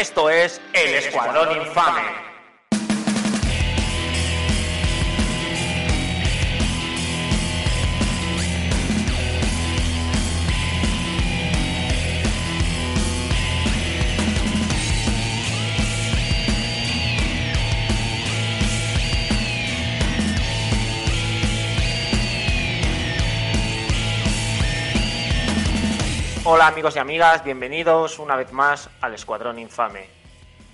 Esto es El Escuadrón Infame. Hola amigos y amigas, bienvenidos una vez más al Escuadrón Infame.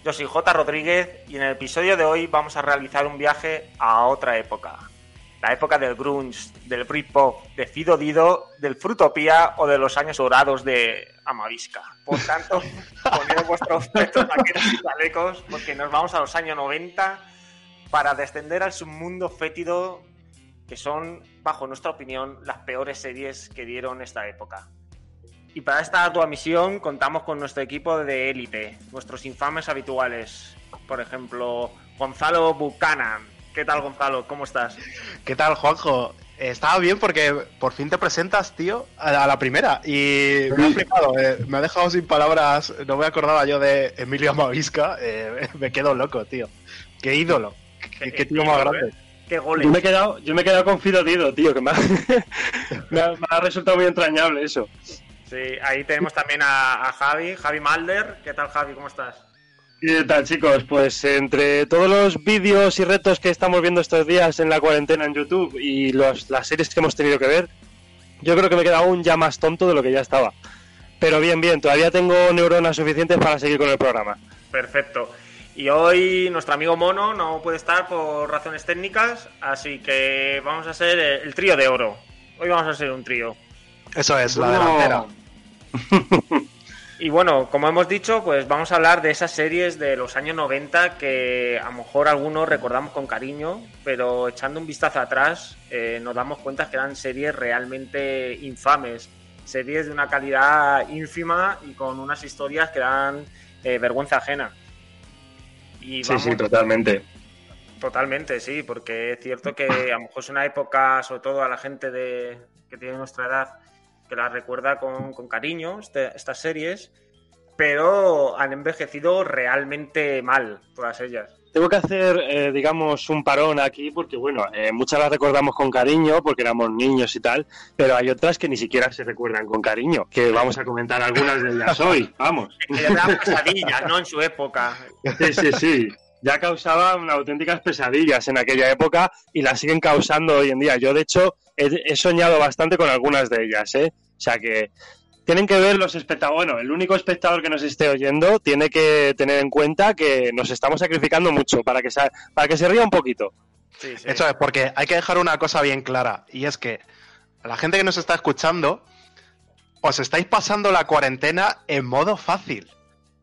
Yo soy J. Rodríguez y en el episodio de hoy vamos a realizar un viaje a otra época. La época del grunge, del Britpop, de Fido Dido, del Frutopía o de los años dorados de Amavisca. Por tanto, poned vuestros petos, vaqueros y chalecos porque nos vamos a los años 90 para descender al submundo fétido que son, bajo nuestra opinión, las peores series que dieron esta época. Y para esta ardua misión contamos con nuestro equipo de élite, nuestros infames habituales. Por ejemplo, Gonzalo Buchanan. ¿Qué tal, Gonzalo? ¿Cómo estás? ¿Qué tal, Juanjo? Estaba bien porque por fin te presentas, tío, a la primera. Y me ha flipado, eh, me ha dejado sin palabras. No me acordaba yo de Emilio Mavisca. Eh, me quedo loco, tío. Qué ídolo. Qué, qué tío más grande. Qué goles. Yo me he quedado, yo me he quedado con Fido Dido, tío, que me ha, me ha- me ha resultado muy entrañable eso. Sí, ahí tenemos también a, a Javi, Javi Malder. ¿Qué tal, Javi? ¿Cómo estás? ¿Qué tal, chicos? Pues entre todos los vídeos y retos que estamos viendo estos días en la cuarentena en YouTube y los, las series que hemos tenido que ver, yo creo que me he quedado aún ya más tonto de lo que ya estaba. Pero bien, bien, todavía tengo neuronas suficientes para seguir con el programa. Perfecto. Y hoy nuestro amigo Mono no puede estar por razones técnicas, así que vamos a ser el, el trío de oro. Hoy vamos a ser un trío. Eso es, la delantera. Y bueno, como hemos dicho, pues vamos a hablar de esas series de los años 90 que a lo mejor algunos recordamos con cariño, pero echando un vistazo atrás eh, nos damos cuenta que eran series realmente infames, series de una calidad ínfima y con unas historias que dan eh, vergüenza ajena. Y Sí, sí, totalmente. Totalmente, sí, porque es cierto que a lo mejor es una época, sobre todo a la gente de, que tiene nuestra edad, que la recuerda con, con cariño, este- estas series, pero han envejecido realmente mal, todas ellas. Tengo que hacer, eh, digamos, un parón aquí porque, bueno, eh, muchas las recordamos con cariño porque éramos niños y tal, pero hay otras que ni siquiera se recuerdan con cariño, que vamos a comentar algunas de ellas hoy, vamos. Que pesadillas, ¿no? En su época. Sí, sí, sí. Ya causaban auténticas pesadillas en aquella época y las siguen causando hoy en día. Yo, de hecho, he, he soñado bastante con algunas de ellas, ¿eh? O sea que tienen que ver los espectadores. Bueno, el único espectador que nos esté oyendo tiene que tener en cuenta que nos estamos sacrificando mucho para que, sa- para que se ría un poquito. Sí, sí. Eso es, porque hay que dejar una cosa bien clara. Y es que a la gente que nos está escuchando, os estáis pasando la cuarentena en modo fácil.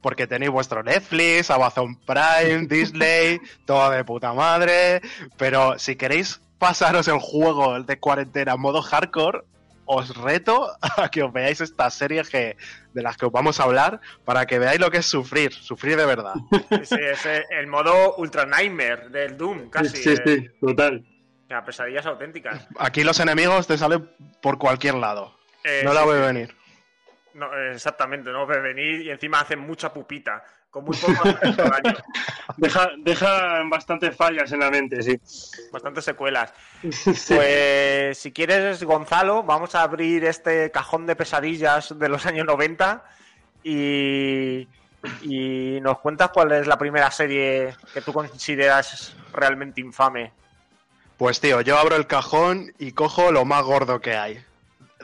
Porque tenéis vuestro Netflix, Amazon Prime, Disney, todo de puta madre. Pero si queréis pasaros el juego de cuarentena en modo hardcore, os reto a que os veáis estas series que, de las que os vamos a hablar para que veáis lo que es sufrir, sufrir de verdad. Sí, sí, es el modo Ultra Nightmare del Doom, casi. eh, total. o sea, pesadillas auténticas. Aquí los enemigos te salen por cualquier lado. Eh, No la sí, voy sí. a venir. No, eh, exactamente, no ve venir y encima hacen mucha pupita, con muy poco daño. Deja, deja bastantes fallas en la mente, sí. bastantes secuelas. Pues si quieres, Gonzalo, vamos a abrir este cajón de pesadillas de los años 90 y, y nos cuentas cuál es la primera serie que tú consideras realmente infame. Pues tío, yo abro el cajón y cojo lo más gordo que hay.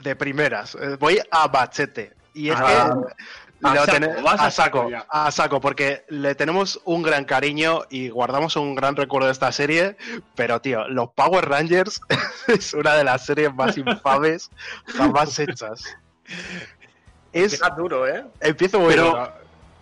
De primeras. Eh, Voy a bachete. Y es Ah, que a lo saco, vas a a saco, a saco, porque le tenemos un gran cariño y guardamos un gran recuerdo de esta serie. Pero tío, los Power Rangers es una de las series más infames jamás hechas. Es, Empieza duro, ¿eh? empiezo muy Pero- duro.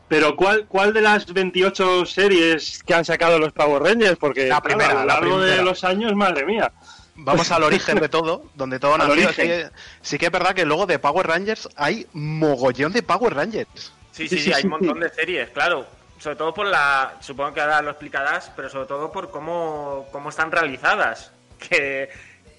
Pero ¿cuál, ¿cuál de las 28 series que han sacado los Power Rangers? Porque La claro, a lo la largo de primera. los años, madre mía. Vamos al origen de todo, donde todo nació. Que, sí que es verdad que luego de Power Rangers hay mogollón de Power Rangers. Sí, sí, Sí, sí, sí, hay sí, un montón de series, claro. Sobre todo por la. Supongo que ahora lo explicarás, pero sobre todo por cómo, cómo están realizadas. Que,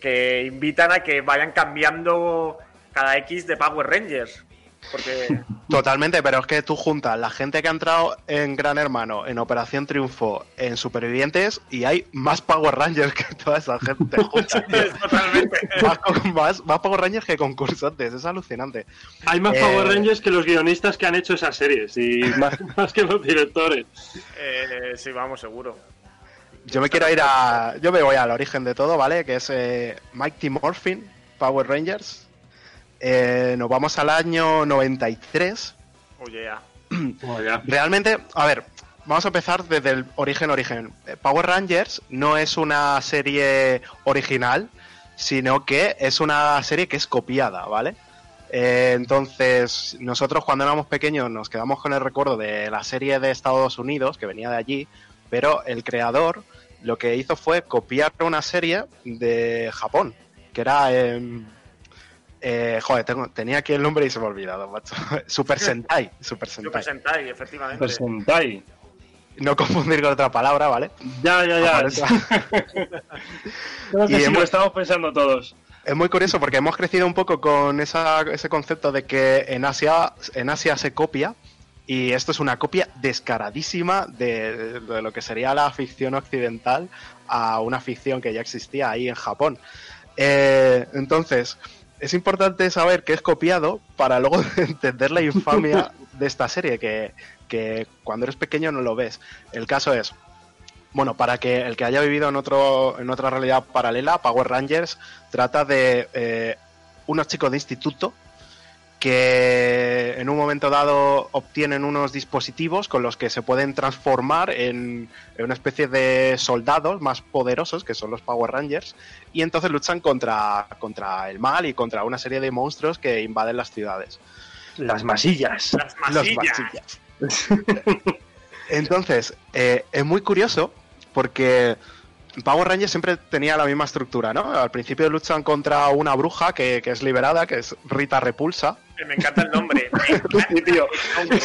que invitan a que vayan cambiando cada X de Power Rangers. Porque Totalmente, pero es que tú juntas la gente que ha entrado en Gran Hermano, en Operación Triunfo, en Supervivientes, y hay más Power Rangers que toda esa gente junta. Totalmente. más, más, más Power Rangers que concursantes, es alucinante. Hay más Eh, Power Rangers que los guionistas que han hecho esas series y más, más que los directores. Eh, sí, vamos, seguro. Yo me quiero ir a. Yo me voy al origen de todo, ¿vale? Que es eh, Mighty Morphin, Power Rangers. Eh, nos vamos al año 93. Oye. Oh, ya. Realmente, a ver, vamos a empezar desde el origen origen. Eh, Power Rangers no es una serie original, sino que es una serie que es copiada, ¿vale? Eh, entonces, nosotros cuando éramos pequeños nos quedamos con el recuerdo de la serie de Estados Unidos, que venía de allí, pero el creador lo que hizo fue copiar una serie de Japón, que era... eh, joder, tengo- tenía aquí el nombre y se me ha olvidado, macho. Super Sentai. Super Sentai. Super Sentai, efectivamente. Pues Sentai. No confundir con otra palabra, ¿vale? Ya, ya, ya. Aparece- Creo que Y sí hemos- lo estamos pensando todos. Es muy curioso porque hemos crecido un poco con esa- ese concepto de que en Asia, en Asia se copia y esto es una copia descaradísima de, de lo que sería la ficción occidental a una ficción que ya existía ahí en Japón. Eh, entonces, es importante saber que es copiado para luego entender la infamia de esta serie, que, que cuando eres pequeño no lo ves. El caso es, bueno, para que el que haya vivido en, otro, en otra realidad paralela, Power Rangers trata de eh, unos chicos de instituto que en un momento dado obtienen unos dispositivos con los que se pueden transformar en, en una especie de soldados más poderosos, que son los Power Rangers, y entonces luchan contra, contra el mal y contra una serie de monstruos que invaden las ciudades. Las masillas. Las Los masillas. masillas. Entonces, eh, es muy curioso porque Power Rangers siempre tenía la misma estructura, ¿no? Al principio luchan contra una bruja que, que es liberada, que es Rita Repulsa. Me encanta el nombre. Encanta Sí, tío. el nombre.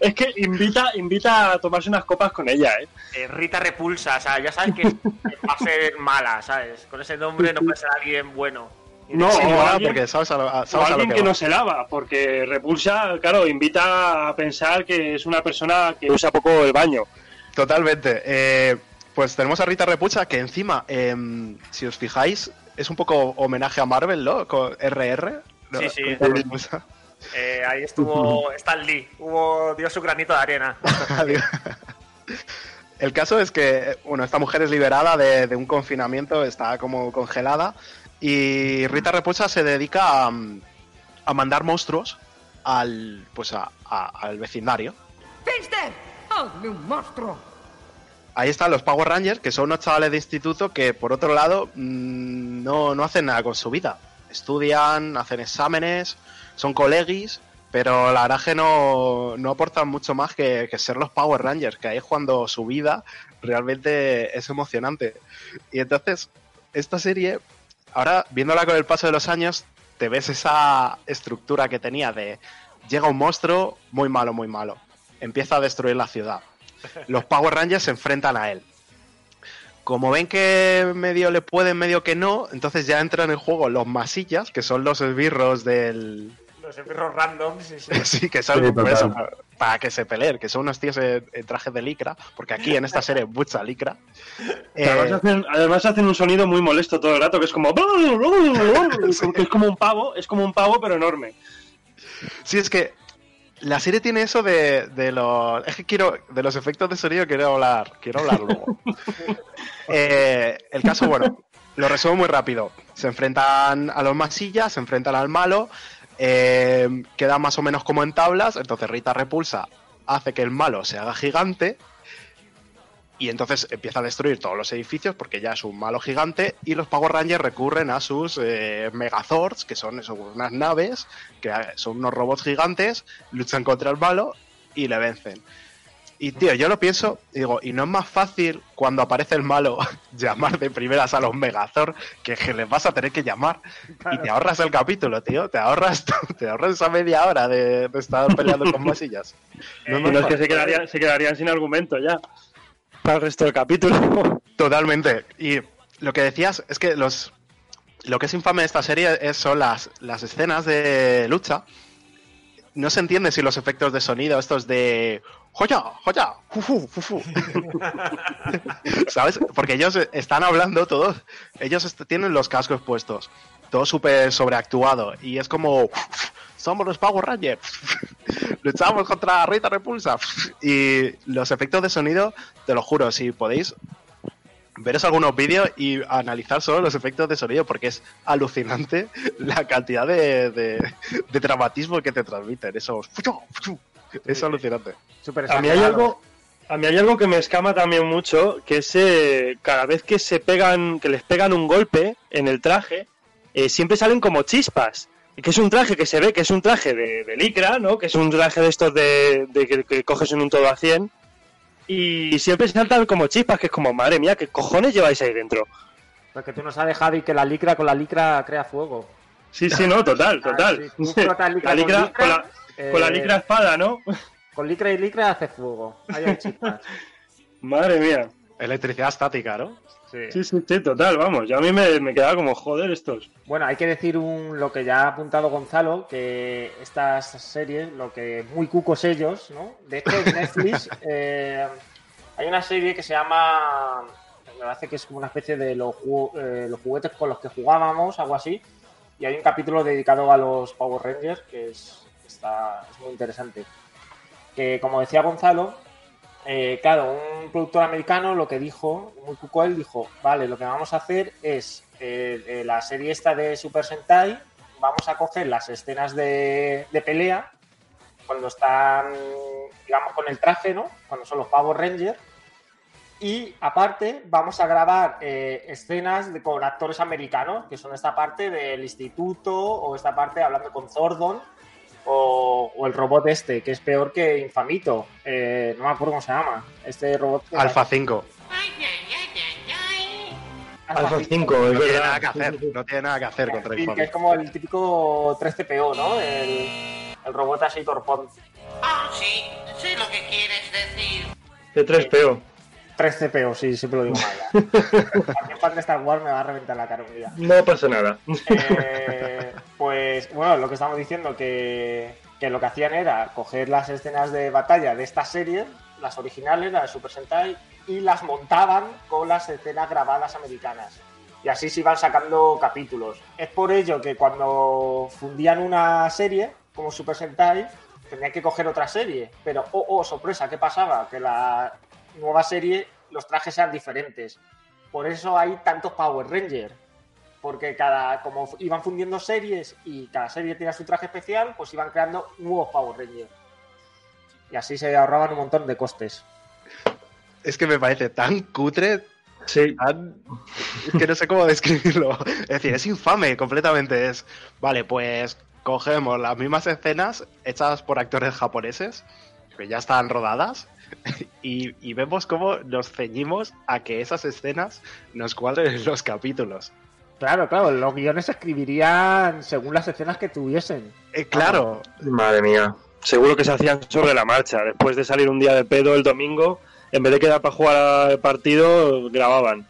Es que invita, invita a tomarse unas copas con ella, ¿eh? Eh, Rita Repulsa, o sea, ya sabes que va a ser mala, ¿sabes? Con ese nombre no puede ser alguien bueno. No, Sí, o alguien- porque sabes a lo, O sabes a lo alguien que que no se lava, porque repulsa, claro, invita a pensar que es una persona que usa poco el baño. Totalmente. Eh, pues tenemos a Rita Repulsa, que encima, em, si os fijáis, es un poco homenaje a Marvel, ¿no? Con RR. ¿no? Sí, sí. Rita. Eh, ahí estuvo Stan Lee, hubo, dio su granito de arena. El caso es que, bueno, esta mujer es liberada de, de un confinamiento, está como congelada, y Rita Repulsa se dedica a, a mandar monstruos al, pues a- a- al vecindario. ¡Finster! ¡Hazme un monstruo! Ahí están los Power Rangers, que son unos chavales de instituto que, por otro lado, mm, no, no hacen nada con su vida. Estudian, hacen exámenes, son colegis, pero la verdad que no, no aportan mucho más que, que ser los Power Rangers, que ahí es cuando su vida realmente es emocionante. Y entonces, esta serie, ahora viéndola con el paso de los años, te ves esa estructura que tenía de llega un monstruo muy malo, muy malo, empieza a destruir la ciudad. Los Power Rangers se enfrentan a él. Como ven que medio le pueden, medio que no, entonces ya entran en juego los masillas, que son los esbirros del, Los esbirros random, sí, sí. Sí, que son Sí, por total. eso, para, para que se peleen, que son unos tíos en, en trajes de licra, porque aquí en esta serie es mucha licra. Eh, Además, hacen, además hacen un sonido muy molesto todo el rato, que es como... que es como un pavo, es como un pavo, pero enorme. sí, es que la serie tiene eso de, de los. Es que quiero. De los efectos de sonido quiero hablar. Quiero hablar luego. Eh, el caso, bueno, lo resumo muy rápido. Se enfrentan a los masillas, se enfrentan al malo. eh, quedan más o menos como en tablas. Entonces Rita repulsa, hace que el malo se haga gigante. Y entonces empieza a destruir todos los edificios porque ya es un malo gigante. Y los Power Rangers recurren a sus eh, Megazords, que son eso, unas naves, que eh, son unos robots gigantes, luchan contra el malo y le vencen. Y tío, yo lo pienso, y digo, ¿y no es más fácil cuando aparece el malo llamar de primeras a los Megazord que, que les vas a tener que llamar? Y te ahorras el capítulo, tío, te ahorras, te ahorras esa media hora de, de estar peleando con masillas. No más no es que fácil. se quedarían, se quedarían sin argumento ya. Para el resto del capítulo. Totalmente. Y lo que decías es que los lo que es infame de esta serie es, son las, las escenas de lucha no se entiende si los efectos de sonido, estos de joya, joya, fufu, fufu. ¿Sabes? Porque ellos están hablando todos, ellos tienen los cascos puestos, todo súper sobreactuado, y es como, somos los Power Rangers, luchamos contra Rita Repulsa, y los efectos de sonido, te lo juro, si podéis veros algunos vídeos y analizar solo los efectos de sonido porque es alucinante la cantidad de, de, de dramatismo que te transmiten. Esos. Es alucinante. A mí hay algo, a mí hay algo que me escama también mucho, que es eh, cada vez que se pegan, que les pegan un golpe en el traje, eh, siempre salen como chispas. Y que es un traje que se ve que es un traje de, de licra, ¿no? Que es un traje de estos de, de que, que coges en un todo a 100. Y siempre saltan como chispas, que es como, madre mía, ¿qué cojones lleváis ahí dentro? Porque tú no sabes, Javi, que la licra con la licra crea fuego. Sí, sí, no, total, Ah, total. sí, tú frotas licra La licra, con licra, con la, con la licra espada, ¿no? Con licra y licra hace fuego. Ahí hay chispas. Madre mía. Electricidad estática, ¿no? Sí. Sí, sí, sí, total, vamos. Yo a mí me, me quedaba como, joder, estos. Bueno, hay que decir un, lo que ya ha apuntado Gonzalo, que estas series, lo que muy cucos ellos, ¿no? De hecho, en Netflix eh, hay una serie que se llama, me parece que es como una especie de los, eh, los juguetes con los que jugábamos, algo así, y hay un capítulo dedicado a los Power Rangers que es, está, es muy interesante. Que como decía Gonzalo, eh, claro, un productor americano lo que dijo, muy cuco él, dijo, vale, lo que vamos a hacer es eh, eh, la serie esta de Super Sentai, vamos a coger las escenas de, pelea, cuando están, digamos, con el traje, ¿no? Cuando son los Power Rangers. Y aparte vamos a grabar eh, escenas de- con actores americanos, que son esta parte del instituto o esta parte hablando con Zordon o, o el robot este, que es peor que Infamito. Eh, no me acuerdo cómo se llama. Este robot. que- Alpha 5. Alpha 5, No tiene verdad. nada que hacer. No tiene nada que hacer contra Sí, que es como el típico 3CPO, ¿no? El, el robot así torpón. Ah, sí, sé lo que quieres decir. C3PO. 3CPO, sí, siempre lo digo mal. Cualquier fan de Star Wars me va a reventar la cara un día. No pasa nada. Eh, pues bueno, lo que estamos diciendo que, que lo que hacían era coger las escenas de batalla de esta serie, las originales, las de Super Sentai, y las montaban con las escenas grabadas americanas. Y así se iban sacando capítulos. Es por ello que cuando fundían una serie, como Super Sentai, tenían que coger otra serie. Pero, oh, oh, sorpresa, ¿qué pasaba? Que la nueva serie, los trajes eran diferentes. Por eso hay tantos Power Rangers porque cada como iban fundiendo series y cada serie tenía su traje especial, pues iban creando nuevos Power Rangers. Y así se ahorraban un montón de costes. Es que me parece tan cutre, Sí. tan... Es que no sé cómo describirlo. Es decir, es infame completamente. Es, vale, pues cogemos las mismas escenas hechas por actores japoneses, que ya están rodadas, y, y vemos cómo nos ceñimos a que esas escenas nos cuadren en los capítulos. Claro, claro, los guiones se escribirían según las escenas que tuviesen. Eh, claro, Madre mía. Seguro que se hacían sobre la marcha. Después de salir un día de pedo el domingo, en vez de quedar para jugar al partido, grababan.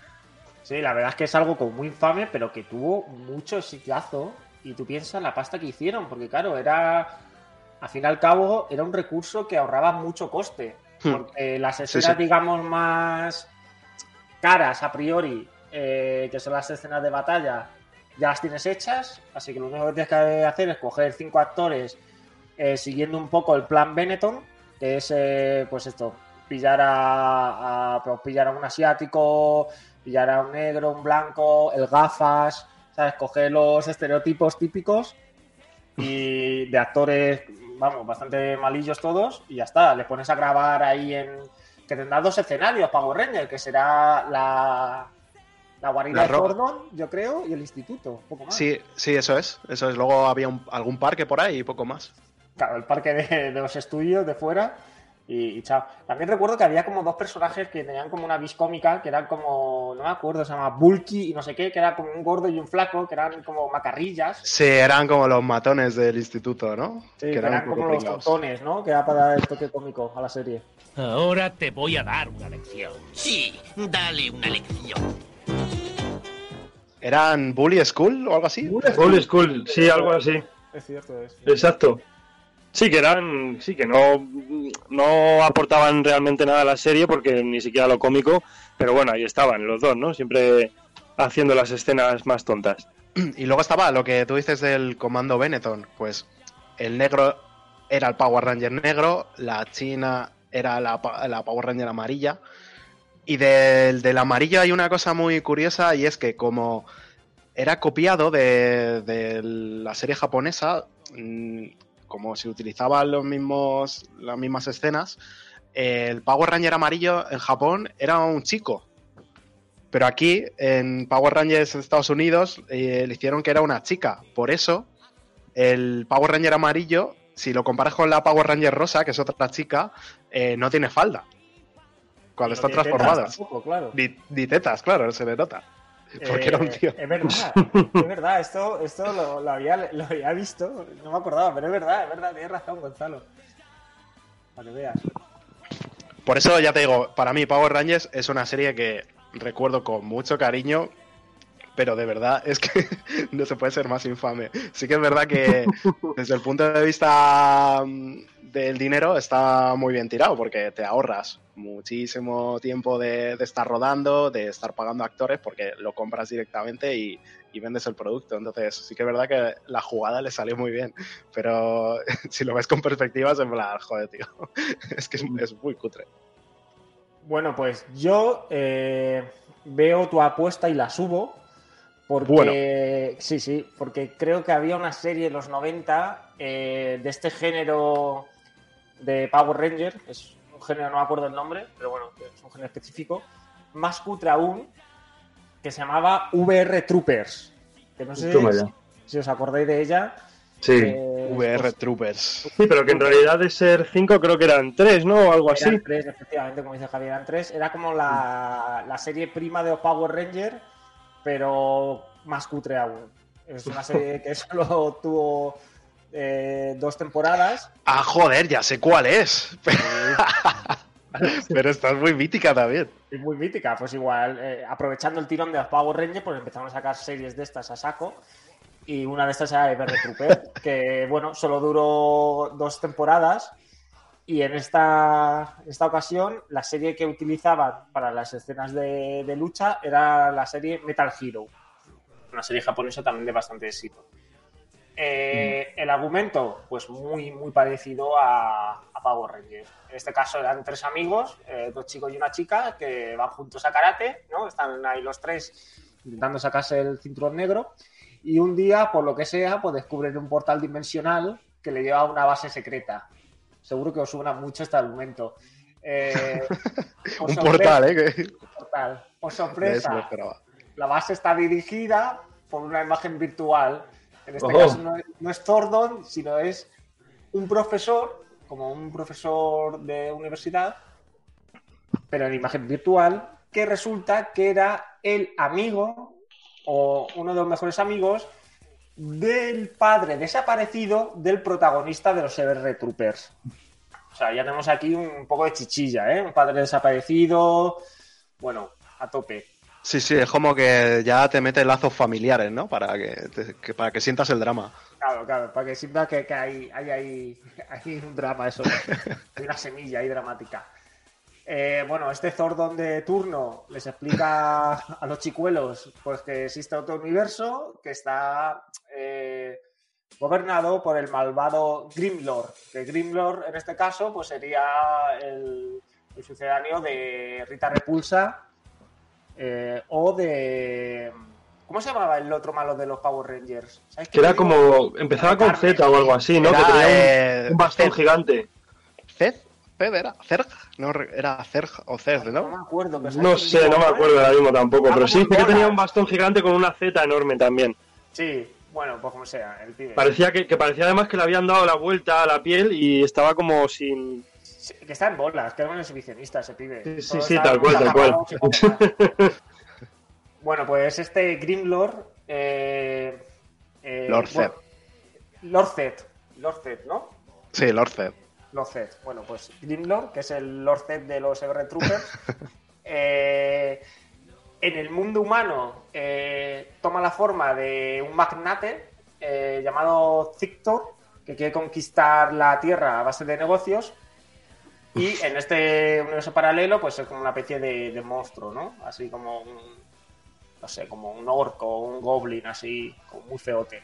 Sí, la verdad es que es algo como muy infame, pero que tuvo mucho exitazo. Y tú piensas la pasta que hicieron, porque claro, era. Al fin y al cabo, era un recurso que ahorraba mucho coste. Porque las Sí, escenas, sí. digamos, más caras a priori, eh, que son las escenas de batalla, ya las tienes hechas. Así que lo único que tienes que hacer es coger cinco actores eh, siguiendo un poco el plan Benetton, que es, eh, pues esto, pillar a, a- pues pillar a un asiático, pillar a un negro, un blanco, el gafas, ¿sabes? Coger los estereotipos típicos y de actores, vamos, bastante malillos todos y ya está. Les pones a grabar ahí en... que tendrá dos escenarios, Power Ranger, que será la... La guarida La de Gordon, yo creo, y el instituto, poco más. sí, sí, eso es. Eso es. Luego había un- algún parque por ahí y poco más. Claro, el parque de, de los estudios de fuera y, y chao. También recuerdo que había como dos personajes que tenían como una vis cómica, que eran como, no me acuerdo, se llama Bulky y no sé qué, que era como un gordo y un flaco, que eran como macarrillas. Sí, eran como los matones del instituto, ¿no? Sí, que eran, como los tontones, ¿no? Que era para dar el toque cómico a la serie. Ahora te voy a dar una lección. Sí, dale una lección. ¿Eran Bully School o algo así? Old school, sí, algo así. Es cierto, es. Exacto. Sí, que eran, sí, que no, no aportaban realmente nada a la serie porque ni siquiera lo cómico, pero bueno, ahí estaban los dos, ¿no? Siempre haciendo las escenas más tontas. Y luego estaba lo que tú dices del comando Benetton, pues el negro era el Power Ranger negro, la china era la, la Power Ranger amarilla. Y del, del amarillo hay una cosa muy curiosa y es que como era copiado de, de la serie japonesa, mm, como se utilizaban los mismos, las mismas escenas, el Power Ranger amarillo en Japón era un chico. Pero aquí, en Power Rangers en Estados Unidos, eh, le hicieron que era una chica. Por eso, el Power Ranger amarillo, si lo comparas con la Power Ranger rosa, que es otra chica, eh, no tiene falda. Cuando No está transformada. claro. Ni, ni tetas, claro, se le nota. Porque Eh, era un tío. Es verdad, es verdad, esto, esto lo, lo había, lo había visto, no me acordaba, pero es verdad, es verdad, tienes razón, Gonzalo. Para que veas. Por eso ya te digo, para mí Power Rangers es una serie que recuerdo con mucho cariño, pero de verdad es que no se puede ser más infame. Sí que es verdad que desde el punto de vista mm, del dinero está muy bien tirado porque te ahorras muchísimo tiempo de, de estar rodando, de estar pagando actores porque lo compras directamente y, y vendes el producto. Entonces sí que es verdad que la jugada le salió muy bien, pero si lo ves con perspectiva es en plan, joder, tío, es que es, es muy cutre. Bueno, pues yo eh, veo tu apuesta y la subo. Porque, Bueno. sí, sí, porque creo que había una serie en los 90 eh, de este género de Power Ranger, es un género, no me acuerdo el nombre, pero bueno, es un género específico, más cutre aún, que se llamaba VR Troopers. Que no sé si, os acordáis de ella. Sí. eh, VR pues, Troopers. Sí, pero que en realidad de ser cinco creo que eran tres, ¿no? O algo así. Tres, efectivamente, como dice Javier, eran tres. Era como la, la serie prima de los Power Ranger, pero más cutre aún. Es una serie que solo tuvo eh, dos temporadas. Ah, joder, ya sé cuál es. Pero esta es muy mítica también. Es muy mítica. Pues igual, eh, aprovechando el tirón de los Power Rangers, pues empezamos a sacar series de estas a saco. Y una de estas era VR Trooper, que bueno, solo duró dos temporadas. Y en esta, esta ocasión, la serie que utilizaban para las escenas de, de lucha era la serie Metal Hero. Una serie japonesa también de bastante éxito. Eh, El argumento, pues muy, muy parecido a, a Power Rangers. En este caso eran tres amigos, eh, dos chicos y una chica, que van juntos a karate, ¿no? Están ahí los tres intentando sacarse el cinturón negro. Y un día, por lo que sea, pues descubren un portal dimensional que le lleva a una base secreta. Seguro que os suena mucho este argumento. Eh, Un sorpresa- portal, ¿eh? Portal. Lo sorpresa, la base está dirigida por una imagen virtual. En este caso no es, no es Thordon, sino es un profesor, como un profesor de universidad, pero en imagen virtual, que resulta que era el amigo o uno de los mejores amigos del padre desaparecido del protagonista de los EBR Troopers. O sea, ya tenemos aquí un poco de chichilla, ¿eh? Un padre desaparecido, bueno, a tope. Sí, sí, es como que ya te mete lazos familiares, ¿no? Para que, te- que- para que sientas el drama. Claro, claro, para que sienta que, que hay, hay, hay, hay un drama, eso. Hay una semilla ahí dramática. Eh, bueno, este Zordon de turno les explica a los chicuelos pues que existe otro universo que está eh, gobernado por el malvado Grimlord. Que Grimlord, en este caso, pues sería el, el sucedáneo de Rita Repulsa eh, o de... ¿Cómo se llamaba el otro malo de los Power Rangers? ¿Sabes Que era digo? como. Empezaba con Z o algo así, ¿no? Era, que tenía un- eh, un, bastón Zed. gigante. ¿Ced? ¿Ced era? ¿Zerg? No, era Zerg o Ced, No me ¿no? acuerdo. pero No ¿sabes quién sé, no me acuerdo ahora mismo tampoco, Ah, pero sí que tenía un bastón gigante con una Z enorme también. Sí, bueno, pues como sea, el pibe. Parecía que, que parecía además que le habían dado la vuelta a la piel y estaba como sin. Sí, que está en bolas, que era un exhibicionista ese pibe. Sí, sí, sí, tal cual, tal cual. bueno, pues este Grimlord. Eh, eh, Lord bueno, Lord Zed. Lord Zed, ¿no? Sí, Lord. Lord Zed. Bueno, pues Grimlord, que es el Lord Zed de los Ever Troopers. eh, en el mundo humano eh, toma la forma de un magnate eh, llamado Victor, que quiere conquistar la Tierra a base de negocios. Y en este universo paralelo, pues es como una especie de, de monstruo, ¿no? Así como un, no sé, como un orco, un goblin, así, como muy feote.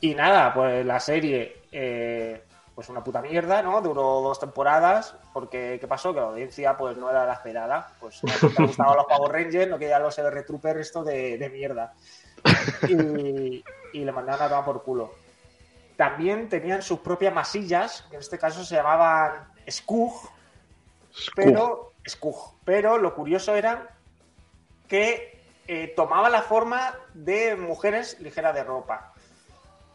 Y nada, pues la serie, eh, pues una puta mierda, ¿no? Duró dos temporadas, porque ¿qué pasó? Que la audiencia pues no era la esperada. Pues no le gustaban los Power Rangers, no querían los SR Troopers esto de, de mierda. Y, y le mandaron a tomar por culo. También tenían sus propias masillas, que en este caso se llamaban Skug, pero, Skug. pero lo curioso era que eh, tomaba la forma de mujeres ligeras de ropa.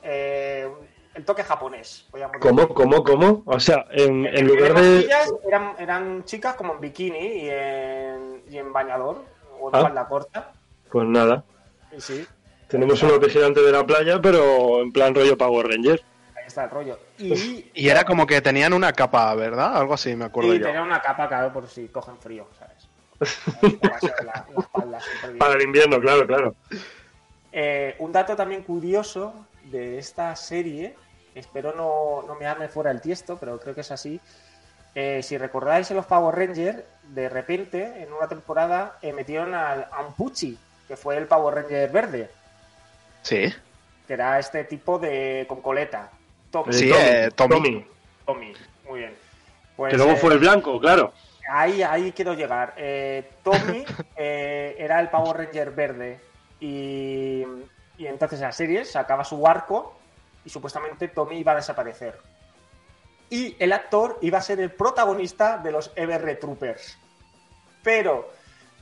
Eh, el toque japonés. ¿Cómo, cómo, cómo? O sea, en, en lugar de. eran, eran chicas como en bikini y en, y en bañador, o en Ah. falda corta. Pues nada. Y sí, Tenemos unos vigilantes de la playa, pero en plan rollo Power Ranger. ahí está el rollo. Y, Y era como que tenían una capa, ¿verdad? Algo así, me acuerdo y yo. tenía una capa, claro, por si cogen frío, ¿sabes? La, la espalda. Para el invierno, claro, claro. Eh, un dato también curioso de esta serie, espero no, no me arme fuera el tiesto, pero creo que es así. Eh, si recordáis en los Power Rangers, de repente, en una temporada, eh, metieron al Ampuchi, que fue el Power Ranger verde, Sí, que era este tipo de con coleta. Tommy. Sí, eh, Tommy. Tommy, muy bien. Pues, que luego eh, fue el blanco, claro. Ahí, ahí quiero llegar. Eh, Tommy eh, era el Power Ranger verde y, y entonces en la serie sacaba su arco y supuestamente Tommy iba a desaparecer. Y el actor iba a ser el protagonista de los EBR Troopers. Pero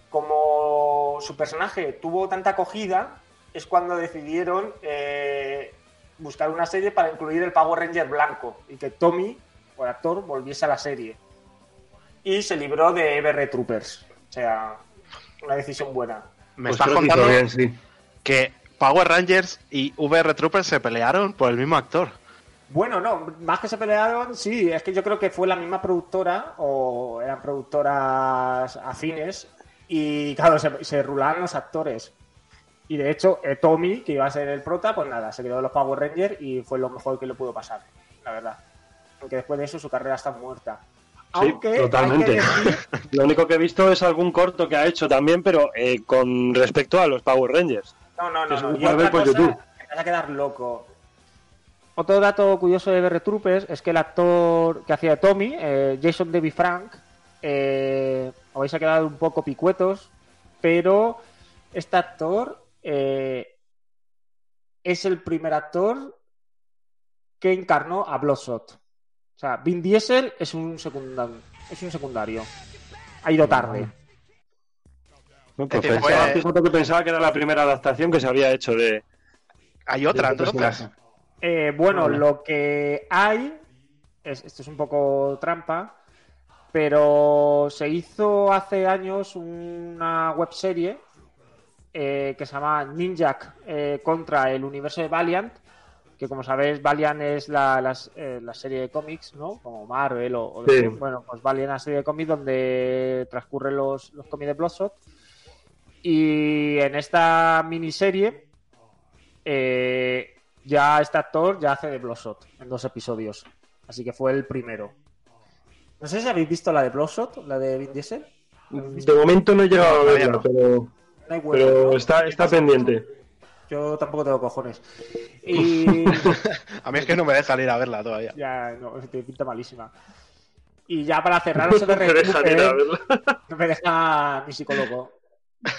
como su personaje tuvo tanta acogida, es cuando decidieron eh, buscar una serie para incluir el Power Ranger blanco y que Tommy, o el actor, volviese a la serie y se libró de EBR Troopers. O sea, una decisión buena. me Pues estás contando bien, sí. que Power Rangers y VR Troopers se pelearon por el mismo actor. Bueno, no, más que se pelearon, sí, es que yo creo que fue la misma productora o eran productoras afines y claro, se, se rulaban los actores. Y de hecho, eh, Tommy, que iba a ser el prota, pues nada, se quedó en los Power Rangers y fue lo mejor que le pudo pasar, la verdad. Porque después de eso su carrera está muerta. Aunque que totalmente. decir Lo único que he visto es algún corto que ha hecho también, pero eh, con respecto a los Power Rangers. No, no, no. no. lo Y puede ver otra por cosa, YouTube. que te vas a quedar loco. Otro dato curioso de BR Troopers es que el actor que hacía Tommy, eh, Jason David Frank, eh, os vais a quedar un poco picuetos, pero este actor eh, es el primer actor que encarnó a Bloodshot. O sea, Vin Diesel es un secundario. Es un secundario. Ha ido tarde. ¿No? Pues decir, pensaba, fue- que pensaba que era la primera adaptación que se había hecho de. Hay otra, de este entonces. Eh, bueno, Vale. lo que hay, es, esto es un poco trampa, pero se hizo hace años una webserie eh, que se llama Ninjak eh, contra el universo de Valiant, que como sabéis, Valiant es la, eh, la serie de cómics, ¿no? Como Marvel o, o Sí. bueno, pues Valiant es la serie de cómics donde transcurren los, los cómics de Bloodshot. Y en esta miniserie eh, ya este actor ya hace de Bloodshot en dos episodios. Así que fue el primero. No sé si habéis visto la de Bloodshot, la de Vin Diesel. De momento no he llegado No, a verla, no. pero, No hay huevo, pero ¿no? está, está pendiente. Yo tampoco tengo cojones. Y A mí es que no me dejan ir a verla todavía. ya, no, te pinta malísima. Y ya para cerrar No me dejan ir a verla. no me deja mi psicólogo.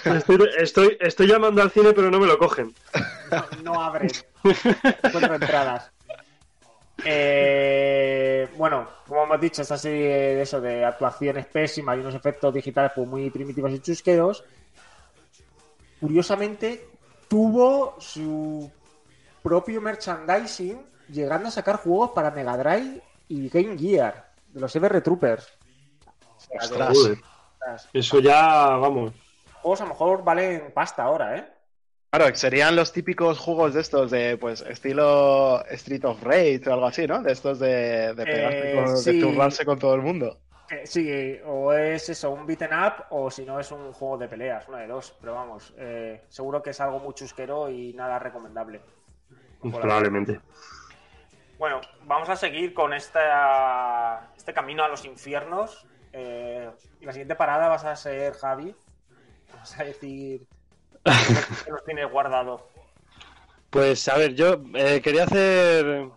Estoy, estoy, estoy llamando al cine, pero no me lo cogen. No, no abre. No encuentro entradas. Eh, bueno, como hemos dicho, esta serie de eso de actuaciones pésimas y unos efectos digitales pues, muy primitivos y chusqueros. Curiosamente, tuvo su propio merchandising llegando a sacar juegos para Mega Drive y Game Gear de los EBR Troopers. Ostras. Eso ya, vamos. Juegos a lo mejor valen pasta ahora, ¿eh? Claro, serían los típicos juegos de estos de, pues, estilo Street of Rage o algo así, ¿no? De estos de, de pegarse Eh, con, sí. de turrarse con todo el mundo. Eh, Sí, o es eso, un beaten up, o si no es un juego de peleas, una de dos. Pero vamos, eh, seguro que es algo muy chusquero y nada recomendable. Probablemente. Bueno, vamos a seguir con esta, este camino a los infiernos. Eh, y la siguiente parada vas a ser Javi. Vas a decir que nos tienes guardado. Pues a ver, yo eh, quería hacer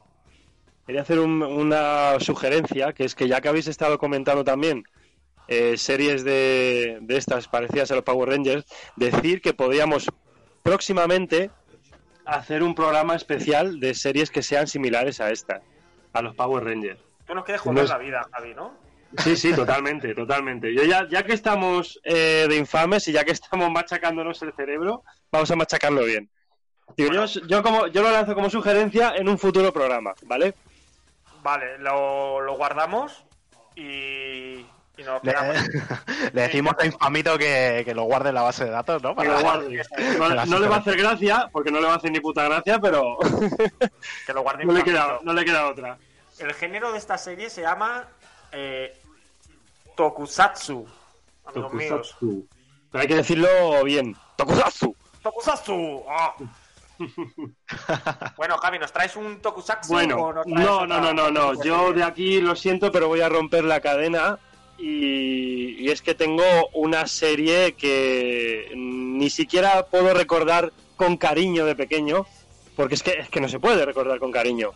quería hacer un- una sugerencia, que es que ya que habéis estado comentando también eh, series de, de estas parecidas a los Power Rangers, decir que podríamos próximamente hacer un programa especial de series que sean similares a esta, a los Power Rangers. Tú nos quieres joder la vida, Javi, ¿no? Sí, sí, totalmente, totalmente. Yo ya, ya que estamos eh, de infames y ya que estamos machacándonos el cerebro, vamos a machacarlo bien. Digo, yo, yo, como, yo lo lanzo como sugerencia en un futuro programa, ¿vale? Vale, lo, lo guardamos y, y nos Le, quedamos. le decimos a Infamito que, que lo guarde en la base de datos, ¿no? Que Para- lo guarde. No, no le va a hacer gracia, porque no le va a hacer ni puta gracia, pero Que lo guarde no le, queda, no le queda otra. El género de esta serie se llama eh, Tokusatsu. Amigos míos. Tokusatsu. Pero hay que decirlo bien. Tokusatsu. Tokusatsu. ¡Ah! bueno, Javi, ¿nos traes un Tokusatsu? o Bueno, nos traes no, no, no, no, no. Yo de aquí lo siento, pero voy a romper la cadena. Y, y es que tengo una serie que ni siquiera puedo recordar con cariño de pequeño, porque es que, es que no se puede recordar con cariño.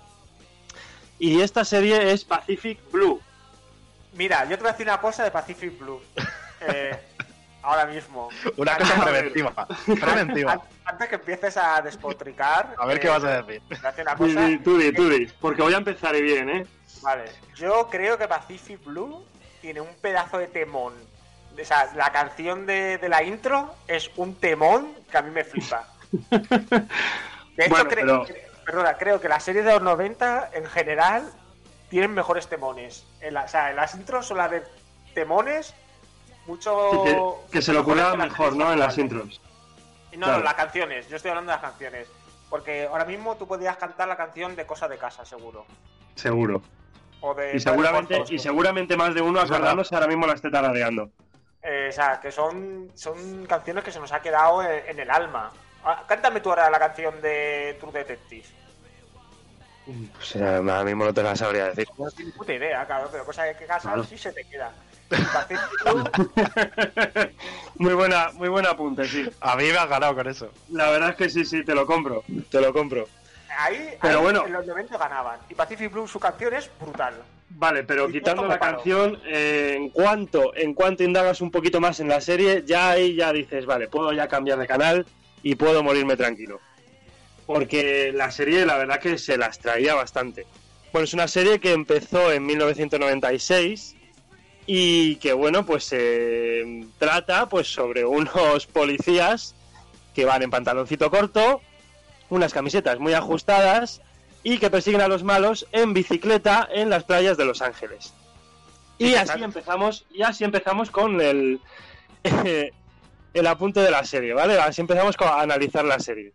Y esta serie es Pacific Blue. Mira, yo te voy a decir una cosa de Pacific Blue. Eh, ahora mismo. Una cosa preventiva. Preventiva. an- Antes que empieces a despotricar. A ver eh, qué vas a decir. te voy a decir una cosa. di, tú di, tú di, porque voy a empezar y bien, ¿eh? Vale, yo creo que Pacific Blue tiene un pedazo de temón. O sea, la canción de, de la intro es un temón que a mí me flipa. De hecho, Bueno, cre- pero- perdona, creo que las series de los 90 en general tienen mejores temones. En la- o sea, en las intros suele haber temones mucho... Que, que se lo las mejor, ¿no? En las intros. No, Claro. no, las canciones. Yo estoy hablando de las canciones. Porque ahora mismo tú podrías cantar la canción de Cosa de Casa, seguro. Seguro. O de Y seguramente, y seguramente más de uno acordándose ahora mismo la esté tarareando. Eh, o sea, que son, son canciones que se nos ha quedado en, en el alma. Ah, cántame tú ahora la canción de True Detective. Pues ahora mismo no te la sabría decir. No tienes puta idea, claro, pero cosa que casas Claro. sí se te queda. Pacific Blue, muy buena, muy buen apunte, sí. A mí me has ganado con eso. La verdad es que sí, sí, te lo compro. Te lo compro. ahí, Pero ahí bueno. en los 90 ganaban. Y Pacific Blue, su canción es brutal. Vale, pero Y quitando la paro. canción, eh, en cuanto en cuanto indagas un poquito más en la serie, ya ahí ya dices, vale, puedo ya cambiar de canal y puedo morirme tranquilo. Porque la serie, la verdad que se las traía bastante. Bueno, es una serie que empezó en 1996 y que, bueno, pues se trata pues sobre unos policías que van en pantaloncito corto, unas camisetas muy ajustadas y que persiguen a los malos en bicicleta en las playas de Los Ángeles. Y así empezamos, y así empezamos con el, el apunte de la serie, ¿vale? Así empezamos con- a analizar la serie.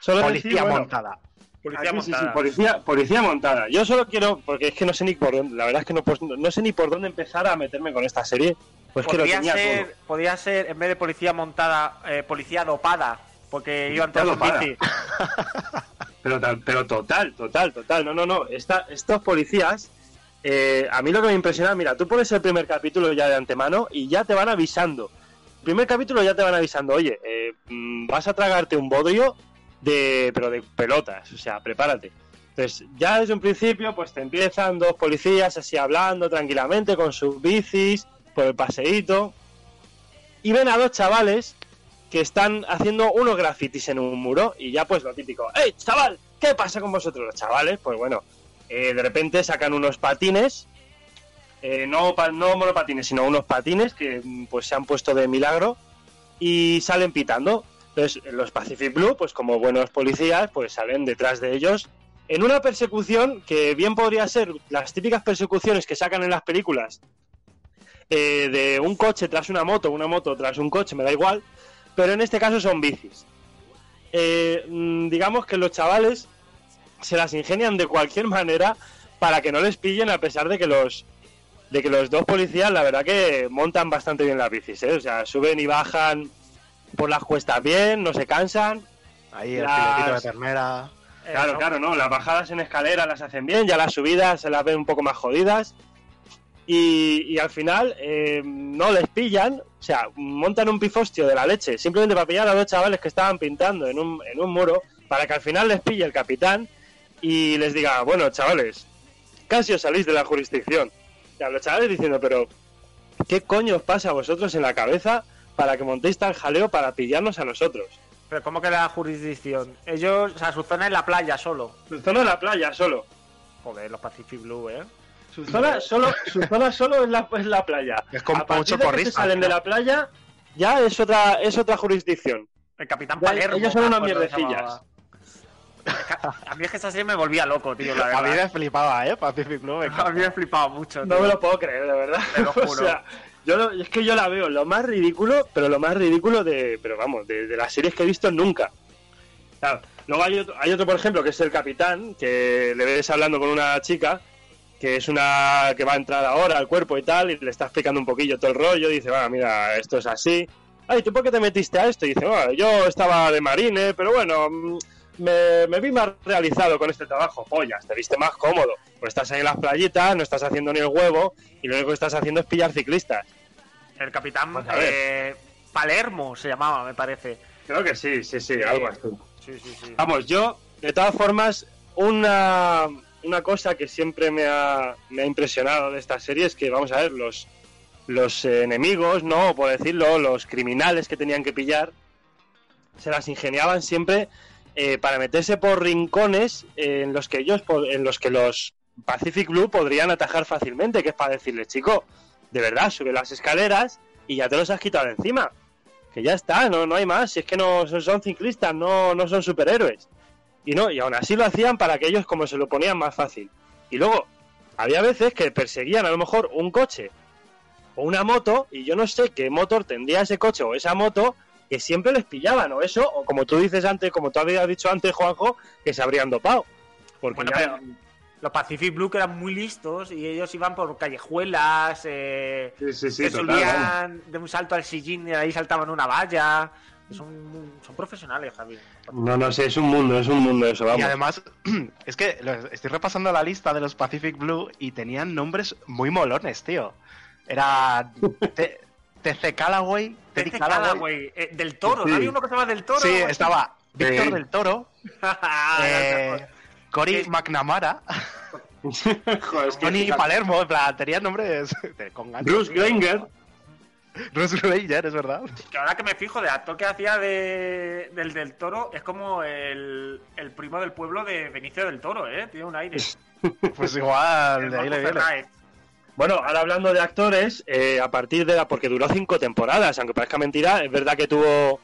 Solo Policía decir, bueno, montada. Policía aquí sí, sí, montada. policía, policía montada. Yo solo quiero, porque es que no sé ni por dónde, la verdad es que no, pues, no sé ni por dónde empezar a meterme con esta serie. Pues que lo podría, tenía ser, todo. podría ser, en vez de policía montada, eh, policía dopada. Porque iban todos en Dopada. bici. Pero, tal- pero total, total, total. No, no, no. Esta- estos policías, eh, a mí lo que me impresiona, mira, tú pones el primer capítulo ya de antemano y ya te van avisando. El primer capítulo ya te van avisando, oye, eh, mm, vas a tragarte un bodrio de, pero de pelotas, o sea, prepárate. Entonces, ya desde un principio, pues te empiezan dos policías así hablando tranquilamente con sus bicis por el paseíto y ven a dos chavales que están haciendo unos grafitis en un muro y ya pues lo típico, ¡Ey, chaval! ¿Qué pasa con vosotros los chavales? Pues bueno, eh, de repente sacan unos patines, eh, no, no monopatines, sino unos patines que pues se han puesto de milagro y salen pitando. Entonces los Pacific Blue, pues como buenos policías, pues salen detrás de ellos en una persecución que bien podría ser las típicas persecuciones que sacan en las películas eh, de un coche tras una moto, una moto tras un coche, me da igual, pero en este caso son bicis. Eh, mm, digamos que los chavales se las ingenian de cualquier manera para que no les pillen a pesar de que los de que los dos policías la verdad que montan bastante bien las bicis, ¿eh? o sea, suben y bajan por las cuestas bien, no se cansan. Ahí el Las- filetito de ternera. Claro, Eso. claro, no. Las bajadas en escalera las hacen bien, ya las subidas se las ven un poco más jodidas. Y, y al final eh, no les pillan, o sea, montan un pifostio de la leche, simplemente para pillar a los chavales que estaban pintando en un, en un muro, para que al final les pille el capitán y les diga, bueno, chavales, casi os salís de la jurisdicción. O sea, los chavales diciendo, pero ¿qué coño os pasa a vosotros en la cabeza para que montéis tal jaleo para pillarnos a nosotros? Pero ¿cómo que la jurisdicción? Ellos, o sea, su zona es la playa solo. Su zona de la playa solo. Joder, los Pacific Blue, ¿eh? Su zona solo, su zona solo es la, es la playa. Es partir mucho de que se porrista, salen de la playa, ya es otra, es otra jurisdicción. El Capitán Ya, Palermo. ellos son unas mierdecillas. A mí es que esa serie me volvía loco, tío, la A mí verdad. me flipaba, ¿eh? Pacific Blue. A mí me he flipado mucho. No tío. me lo puedo creer, de verdad. Te lo O juro. sea, yo lo- es que yo la veo lo más ridículo, pero lo más ridículo de, pero vamos, de, las series que he visto nunca. Claro, Luego hay otro, hay otro, por ejemplo, que es el capitán, que le ves hablando con una chica, que es una que va a entrar ahora al cuerpo y tal, y le está explicando un poquillo todo el rollo, y dice, va, mira, esto es así. Ay, ¿tú por qué te metiste a esto? Y dice, bueno, yo estaba de marine, pero bueno, mm, me, me vi más realizado con este trabajo. Pollas, te viste más cómodo. Pues estás ahí en las playitas, no estás haciendo ni el huevo, y lo único que estás haciendo es pillar ciclistas. El Capitán Pues eh, Palermo se llamaba, me parece. Creo que sí, sí, sí, algo así. Sí, sí, sí. Vamos, yo, de todas formas, una, una cosa que siempre me ha, me ha impresionado de esta serie es que, vamos a ver, los, los enemigos, ¿no? Por decirlo, los criminales que tenían que pillar, se las ingeniaban siempre eh, para meterse por rincones eh, en los que ellos, en los que los Pacific Blue podrían atajar fácilmente, que es para decirles, chico, de verdad, sube las escaleras y ya te los has quitado encima. Que ya está, no, no hay más, si es que no son, son ciclistas, no, no son superhéroes. Y no, y aún así lo hacían para que ellos como se lo ponían más fácil. Y luego, había veces que perseguían a lo mejor un coche o una moto, y yo no sé qué motor tendría ese coche o esa moto, que siempre les pillaban, o eso, o como tú dices antes, como tú habías dicho antes, Juanjo, que se habrían dopado. Porque Bueno, ya- pero los Pacific Blue que eran muy listos y ellos iban por callejuelas, eh, Sí, sí, sí, se subían de un salto al sillín y ahí saltaban una valla. Son, son profesionales, Javi. No, no sé, es un mundo, es un mundo eso, Y vamos. además, es que estoy repasando la lista de los Pacific Blue y tenían nombres muy molones, tío. Era TC Callaway, Este Callaway. Eh, del Toro, Sí. ¿no había uno que se llama del Toro? Sí, estaba Víctor Sí. del Toro, eh, Cory. McNamara, Joder, es que- Tony Palermo, en plan, tenían nombres con. Bruce Granger. Bruce Granger, es verdad. Que ahora que me fijo, de actor que hacía de, del del Toro, es como el, el primo del pueblo de Benicio del Toro, ¿eh? Tiene un aire. Pues igual, de ahí le viene. Bueno, ahora hablando de actores, eh, a partir de la. porque duró cinco temporadas, aunque parezca mentira, es verdad que tuvo,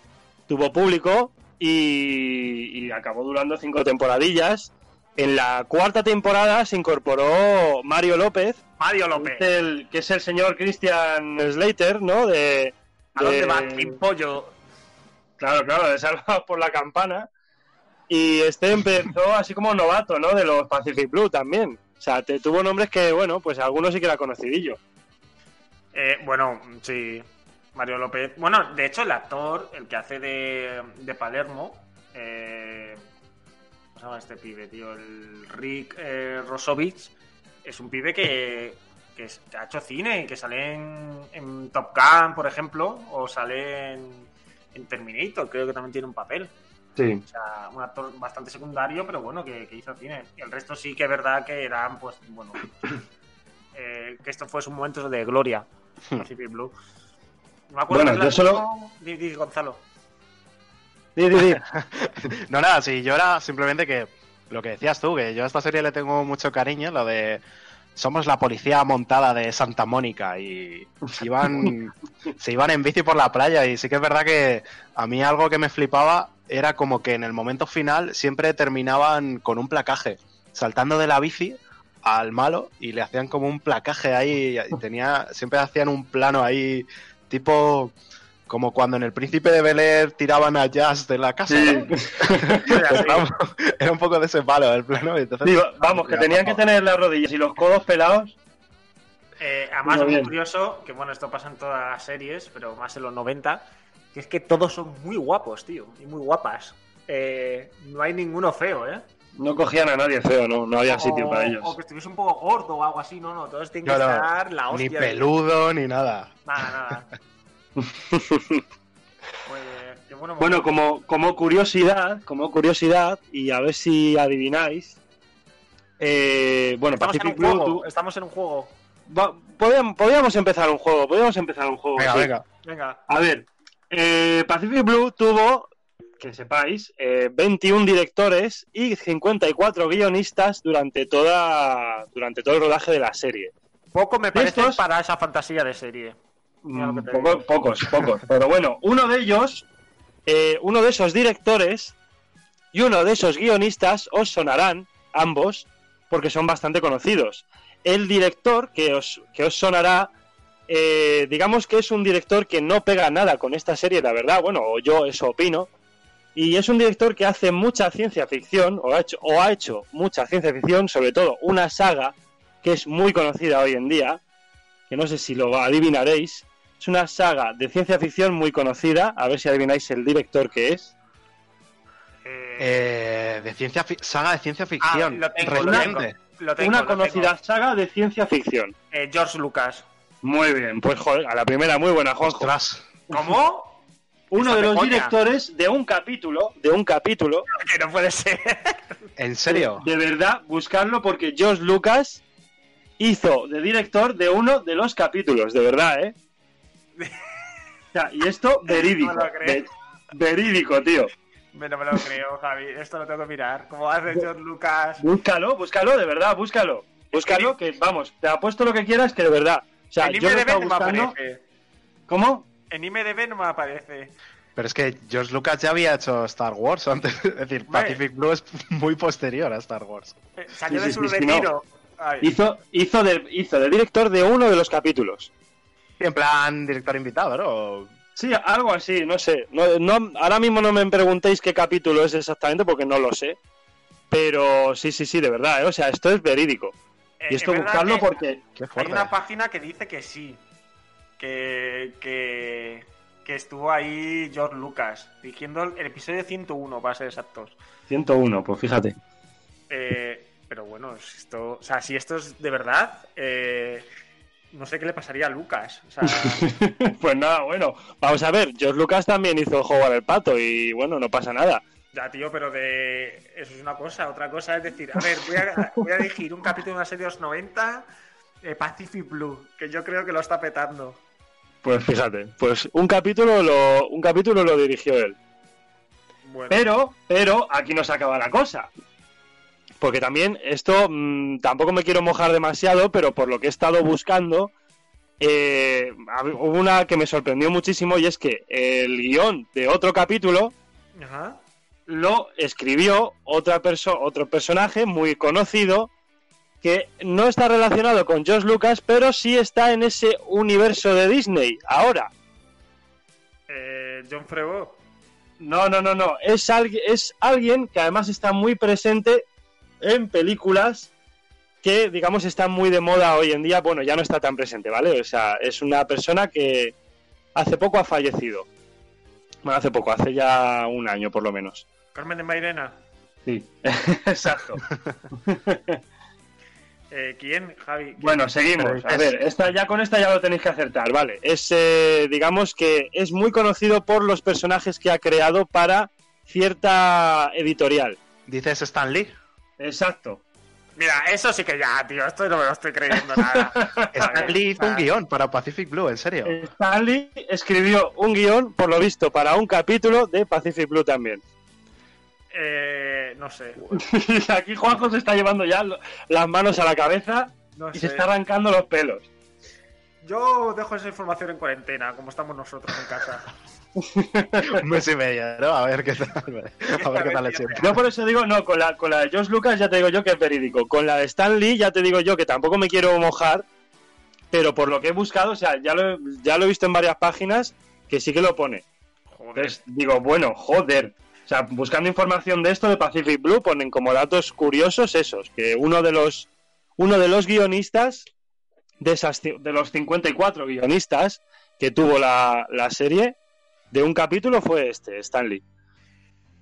tuvo público y, y acabó durando cinco temporadillas. En la cuarta temporada se incorporó Mario López, Mario que López. es el, que es el señor Christian Slater, ¿no? De, ¿A dónde de- va Kim Pollo? Claro, claro, de Salvados por la Campana. Y este empezó así como novato, ¿no? De los Pacific Blue también. O sea, te, tuvo nombres que, bueno, pues algunos sí que era conocidillo. Eh, bueno, sí, Mario López. Bueno, de hecho, el actor, el que hace de, de Palermo, eh, ¿cómo se llama este pibe, tío? El Rick eh, Rosovich, es un pibe que, que, ha hecho cine, que sale en, Top Gun, por ejemplo, o sale en Terminator, creo que también tiene un papel. Sí. O sea, un actor bastante secundario, pero bueno, que, que hizo cine. Y el resto sí que es verdad que eran, pues, bueno, eh, que esto fue un momento de gloria, Pacific Blue. No me acuerdo Bueno, yo solo- Di, di, Gonzalo. Di, di, di. No, nada, sí, yo era simplemente que lo que decías tú, que yo a esta serie le tengo mucho cariño, lo de somos la policía montada de Santa Mónica y se iban, se iban en bici por la playa y sí que es verdad que a mí algo que me flipaba era como que en el momento final siempre terminaban con un placaje, saltando de la bici al malo y le hacían como un placaje ahí y tenía siempre hacían un plano ahí tipo como cuando en el príncipe de Bel Air tiraban a Jazz de la casa Sí. ¿no? era, un, era un poco de ese palo el plano y entonces Digo, vamos, que tenían que tener las rodillas y los codos pelados. Eh, además, Muy curioso, que bueno, esto pasa en todas las series, pero más en los 90, que es que todos son muy guapos, tío, y muy guapas. Eh, no hay ninguno feo, ¿eh? No cogían a nadie feo, no, no había sitio O- para ellos. O que estuviese un poco gordo o algo así, no, no, todos tienen que No, no, estar la hostia. ni de- peludo, ni nada. Nada, nada. Qué bueno, Bueno, como, como curiosidad, como curiosidad, y a ver si adivináis. eh, bueno, estamos en un Blue. juego. tú- Estamos en un juego. va- podíamos, podíamos empezar un juego, podíamos empezar un juego. Venga, sí. venga. Venga. A ver, eh, Pacific Blue tuvo, que sepáis, eh, 21 directores y 54 guionistas durante toda durante todo el rodaje de la serie. Poco me parece Estos- para esa fantasía de serie. Mm, poco- pocos, pocos. Pero bueno, uno de ellos, eh, uno de esos directores y uno de esos guionistas os sonarán, ambos, porque son bastante conocidos. El director que os, que os sonará, eh, digamos que es un director que no pega nada con esta serie, la verdad, bueno, o yo eso opino. Y es un director que hace mucha ciencia ficción, o ha hecho, o ha hecho mucha ciencia ficción, sobre todo una saga que es muy conocida hoy en día, que no sé si lo adivinaréis. Es una saga de ciencia ficción muy conocida, a ver si adivináis el director que es. Eh, de ciencia saga de ciencia ah, ficción. lo tengo, lo tengo, lo tengo, una lo conocida tengo. saga de ciencia ficción. Eh, George Lucas. Muy bien, pues joder, a la primera muy buena, Juanjo. Ostras. ¿Cómo? Uno de los directores de un capítulo, de un capítulo, que no puede ser. ¿En serio? de verdad, buscarlo porque George Lucas hizo de director de uno de los capítulos, de verdad, ¿eh? O sea, y esto verídico. No me lo creo. ve- verídico, tío. Me- No me lo creo, Javi. Esto lo tengo que mirar. ¿Cómo hace George Lucas? Búscalo, búscalo, de verdad, búscalo. Búscalo, que vamos, te apuesto lo que quieras, que de verdad. Sea, en yo IMDB estado no me aparece. ¿Cómo? En IMDB no me aparece. Pero es que George Lucas ya había hecho Star Wars antes. Es decir, Hombre. Pacific Blue es muy posterior a Star Wars. Eh, Salió Sí, de su sí, sí, no. retiro. Hizo, hizo, de, hizo de director de uno de los capítulos. En plan, director invitado, ¿no? Sí, algo así, no sé. No, no- ahora mismo no me preguntéis qué capítulo es exactamente porque no lo sé. Pero sí, sí, sí, de verdad, ¿eh? O sea, esto es verídico. Eh, Y esto buscarlo que porque... Qué Hay una página que dice que sí. Que, que, que estuvo ahí George Lucas dirigiendo el, el episodio 101, para ser exactos. 101, pues fíjate. Eh, pero bueno, si esto, o sea, si esto es de verdad, eh, no sé qué le pasaría a Lucas. O sea, pues nada, bueno. Vamos a ver, George Lucas también hizo jugar el pato y bueno, no pasa nada. Ya, tío, pero de. Eso es una cosa. Otra cosa es decir, a ver, voy a, voy a dirigir un capítulo de una serie de los 90, eh, Pacific Blue, que yo creo que lo está petando. Pues fíjate, pues un capítulo lo, un capítulo lo dirigió él. Bueno, Pero, pero, aquí no se acaba la cosa. Porque también esto, mm, tampoco me quiero mojar demasiado, pero por lo que he estado buscando, eh, hubo una que me sorprendió muchísimo y es que el guion de otro capítulo Ajá. Lo escribió otra perso otro personaje muy conocido que no está relacionado con George Lucas, pero sí está en ese universo de Disney ahora. Eh, John Frego. No, no, no, no. Es, alguien es alguien que además está muy presente en películas que, digamos, están muy de moda hoy en día. Bueno, ya no está tan presente, ¿vale? O sea, es una persona que hace poco ha fallecido. Bueno, hace poco, hace ya un año por lo menos. Carmen de Mairena. Sí, exacto. Eh, ¿Quién, Javi? ¿Quién? Bueno, seguimos. A Es- ver, esta, ya con esta ya lo tenéis que acertar, ¿vale? Es, eh, digamos que es muy conocido por los personajes que ha creado para cierta editorial. Dices Stan Lee. Exacto. Mira, eso sí que ya, tío. Esto no me lo estoy creyendo nada. Stan Lee hizo un guion para Pacific Blue, en serio. Stanley escribió un guion, por lo visto, para un capítulo de Pacific Blue también. Eh, no sé. Aquí Juanjo se está llevando ya las manos a la cabeza No y sé. se está arrancando los pelos. Yo dejo esa información en cuarentena, como estamos nosotros en casa. Un mes y medio, ¿no? A ver qué tal. A ver qué tal sienta. Yo por eso digo, no, con la, con la de George Lucas ya te digo yo que es verídico. Con la de Stan Lee ya te digo yo que tampoco me quiero mojar, pero por lo que he buscado, o sea, ya lo, he- ya lo he visto en varias páginas que sí que lo pone. Joder. Entonces digo, bueno, joder. O sea, buscando información de esto de Pacific Blue ponen como datos curiosos esos, que uno de los uno de los guionistas de esas de los 54 guionistas que tuvo la, la serie de un capítulo fue este, Stanley.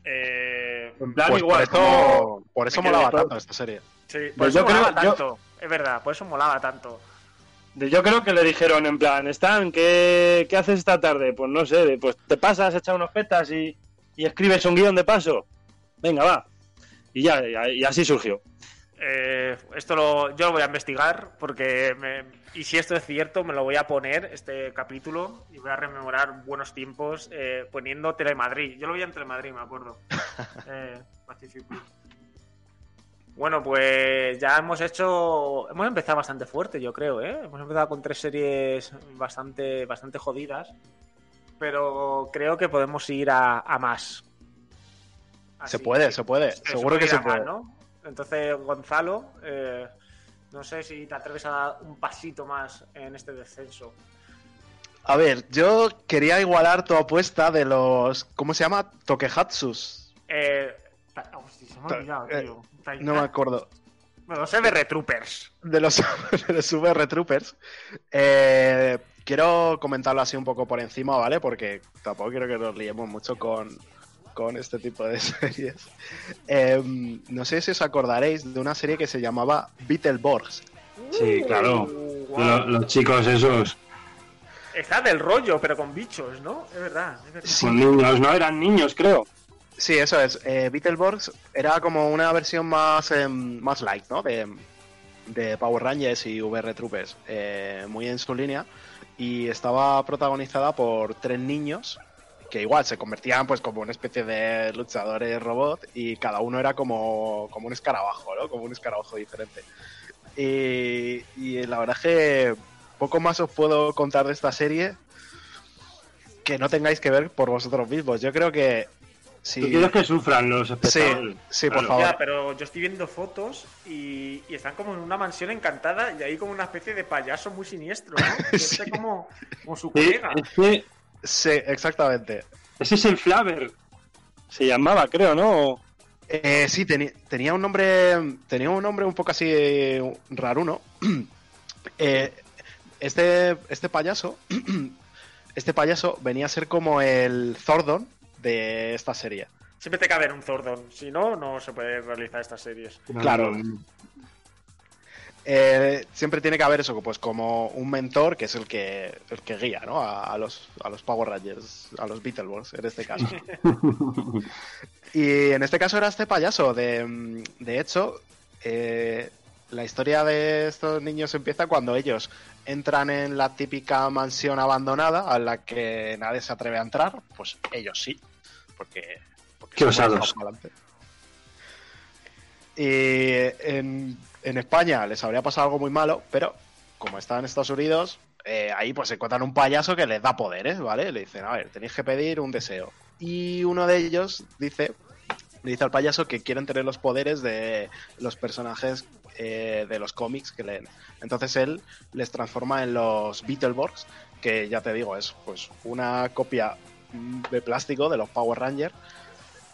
Eh, En plan, Pues igual. por eso, como- por eso molaba tanto esta serie. Sí, por Pues eso yo creo- molaba yo- tanto. Es verdad, por eso molaba tanto. Yo creo que le dijeron en plan, Stan, ¿qué, qué haces esta tarde? Pues no sé, pues te pasas, echas unos petas y, y escribes un guion de paso. Venga, va. Y ya, y, y así surgió. Eh, esto lo, yo lo voy a investigar porque me- y si esto es cierto me lo voy a poner este capítulo y voy a rememorar buenos tiempos eh, poniendo Telemadrid. Yo lo veía en Telemadrid, me acuerdo. Eh. Bueno, pues ya hemos hecho, hemos empezado bastante fuerte, yo creo, ¿eh? Hemos empezado con tres series bastante, bastante jodidas, pero creo que podemos ir a, a más. Se puede, que- se puede. Seguro que se más, puede. ¿no? Entonces, Gonzalo, eh, no sé si te atreves a dar un pasito más en este descenso. A ver, yo quería igualar tu apuesta de los. ¿Cómo se llama? Tokehatsus. Eh, hostia, se me ha olvidado, eh, tío. No me acuerdo. Bueno, los MR Troopers. De los, de los VR Troopers. Eh, quiero comentarlo así un poco por encima, ¿vale? Porque tampoco quiero que nos liemos mucho con, con este tipo de series. Eh, no sé si os acordaréis de una serie que se llamaba Beetleborgs. Sí, claro. Uh, guau. los chicos esos, Está del rollo, pero con bichos, ¿no? Es verdad, es verdad. son niños, ¿no? Eran niños, creo. Sí, eso es. Eh, Beetleborgs era como una versión más, em, más light, ¿no? De, de Power Rangers y VR Troopers, eh, muy en su línea. Y estaba protagonizada por tres niños que igual se convertían pues como una especie de luchadores robot y cada uno era como, como un escarabajo, ¿no? Como un escarabajo diferente. Y, y la verdad es que poco más os puedo contar de esta serie que no tengáis que ver por vosotros mismos. Yo creo que Tú quieres que sufran los espectadores. sí, por Claro. favor. Ya, pero yo estoy viendo fotos y, y están como en una mansión encantada y hay como una especie de payaso muy siniestro, ¿no? Que Sí. está como, como su colega. es que Sí, exactamente. ese es el Flaver. Se llamaba, creo, ¿no? Eh, sí, tenía un nombre. Tenía un nombre un poco así raruno. Eh, este, este payaso. Este payaso venía a ser como el Zordon de esta serie. Siempre tiene que haber un Zordon, si no, no se puede realizar estas series. Claro. Eh, siempre tiene que haber eso, pues como un mentor que es el que, el que guía, ¿no? A, a los, a los Power Rangers, a los Beetleborgs en este caso. y en este caso era este payaso. De, de hecho, eh, la historia de estos niños empieza cuando ellos entran en la típica mansión abandonada a la que nadie se atreve a entrar. Pues ellos sí, porque... porque Qué osados. Y en, en España les habría pasado algo muy malo, pero como están en Estados Unidos, eh, ahí pues encuentran un payaso que les da poderes, ¿vale? Le dicen, a ver, tenéis que pedir un deseo. Y uno de ellos dice, le dice al payaso que quieren tener los poderes de los personajes eh, de los cómics que leen. Entonces él les transforma en los Beetleborgs, que ya te digo, es pues una copia de plástico de los Power Rangers.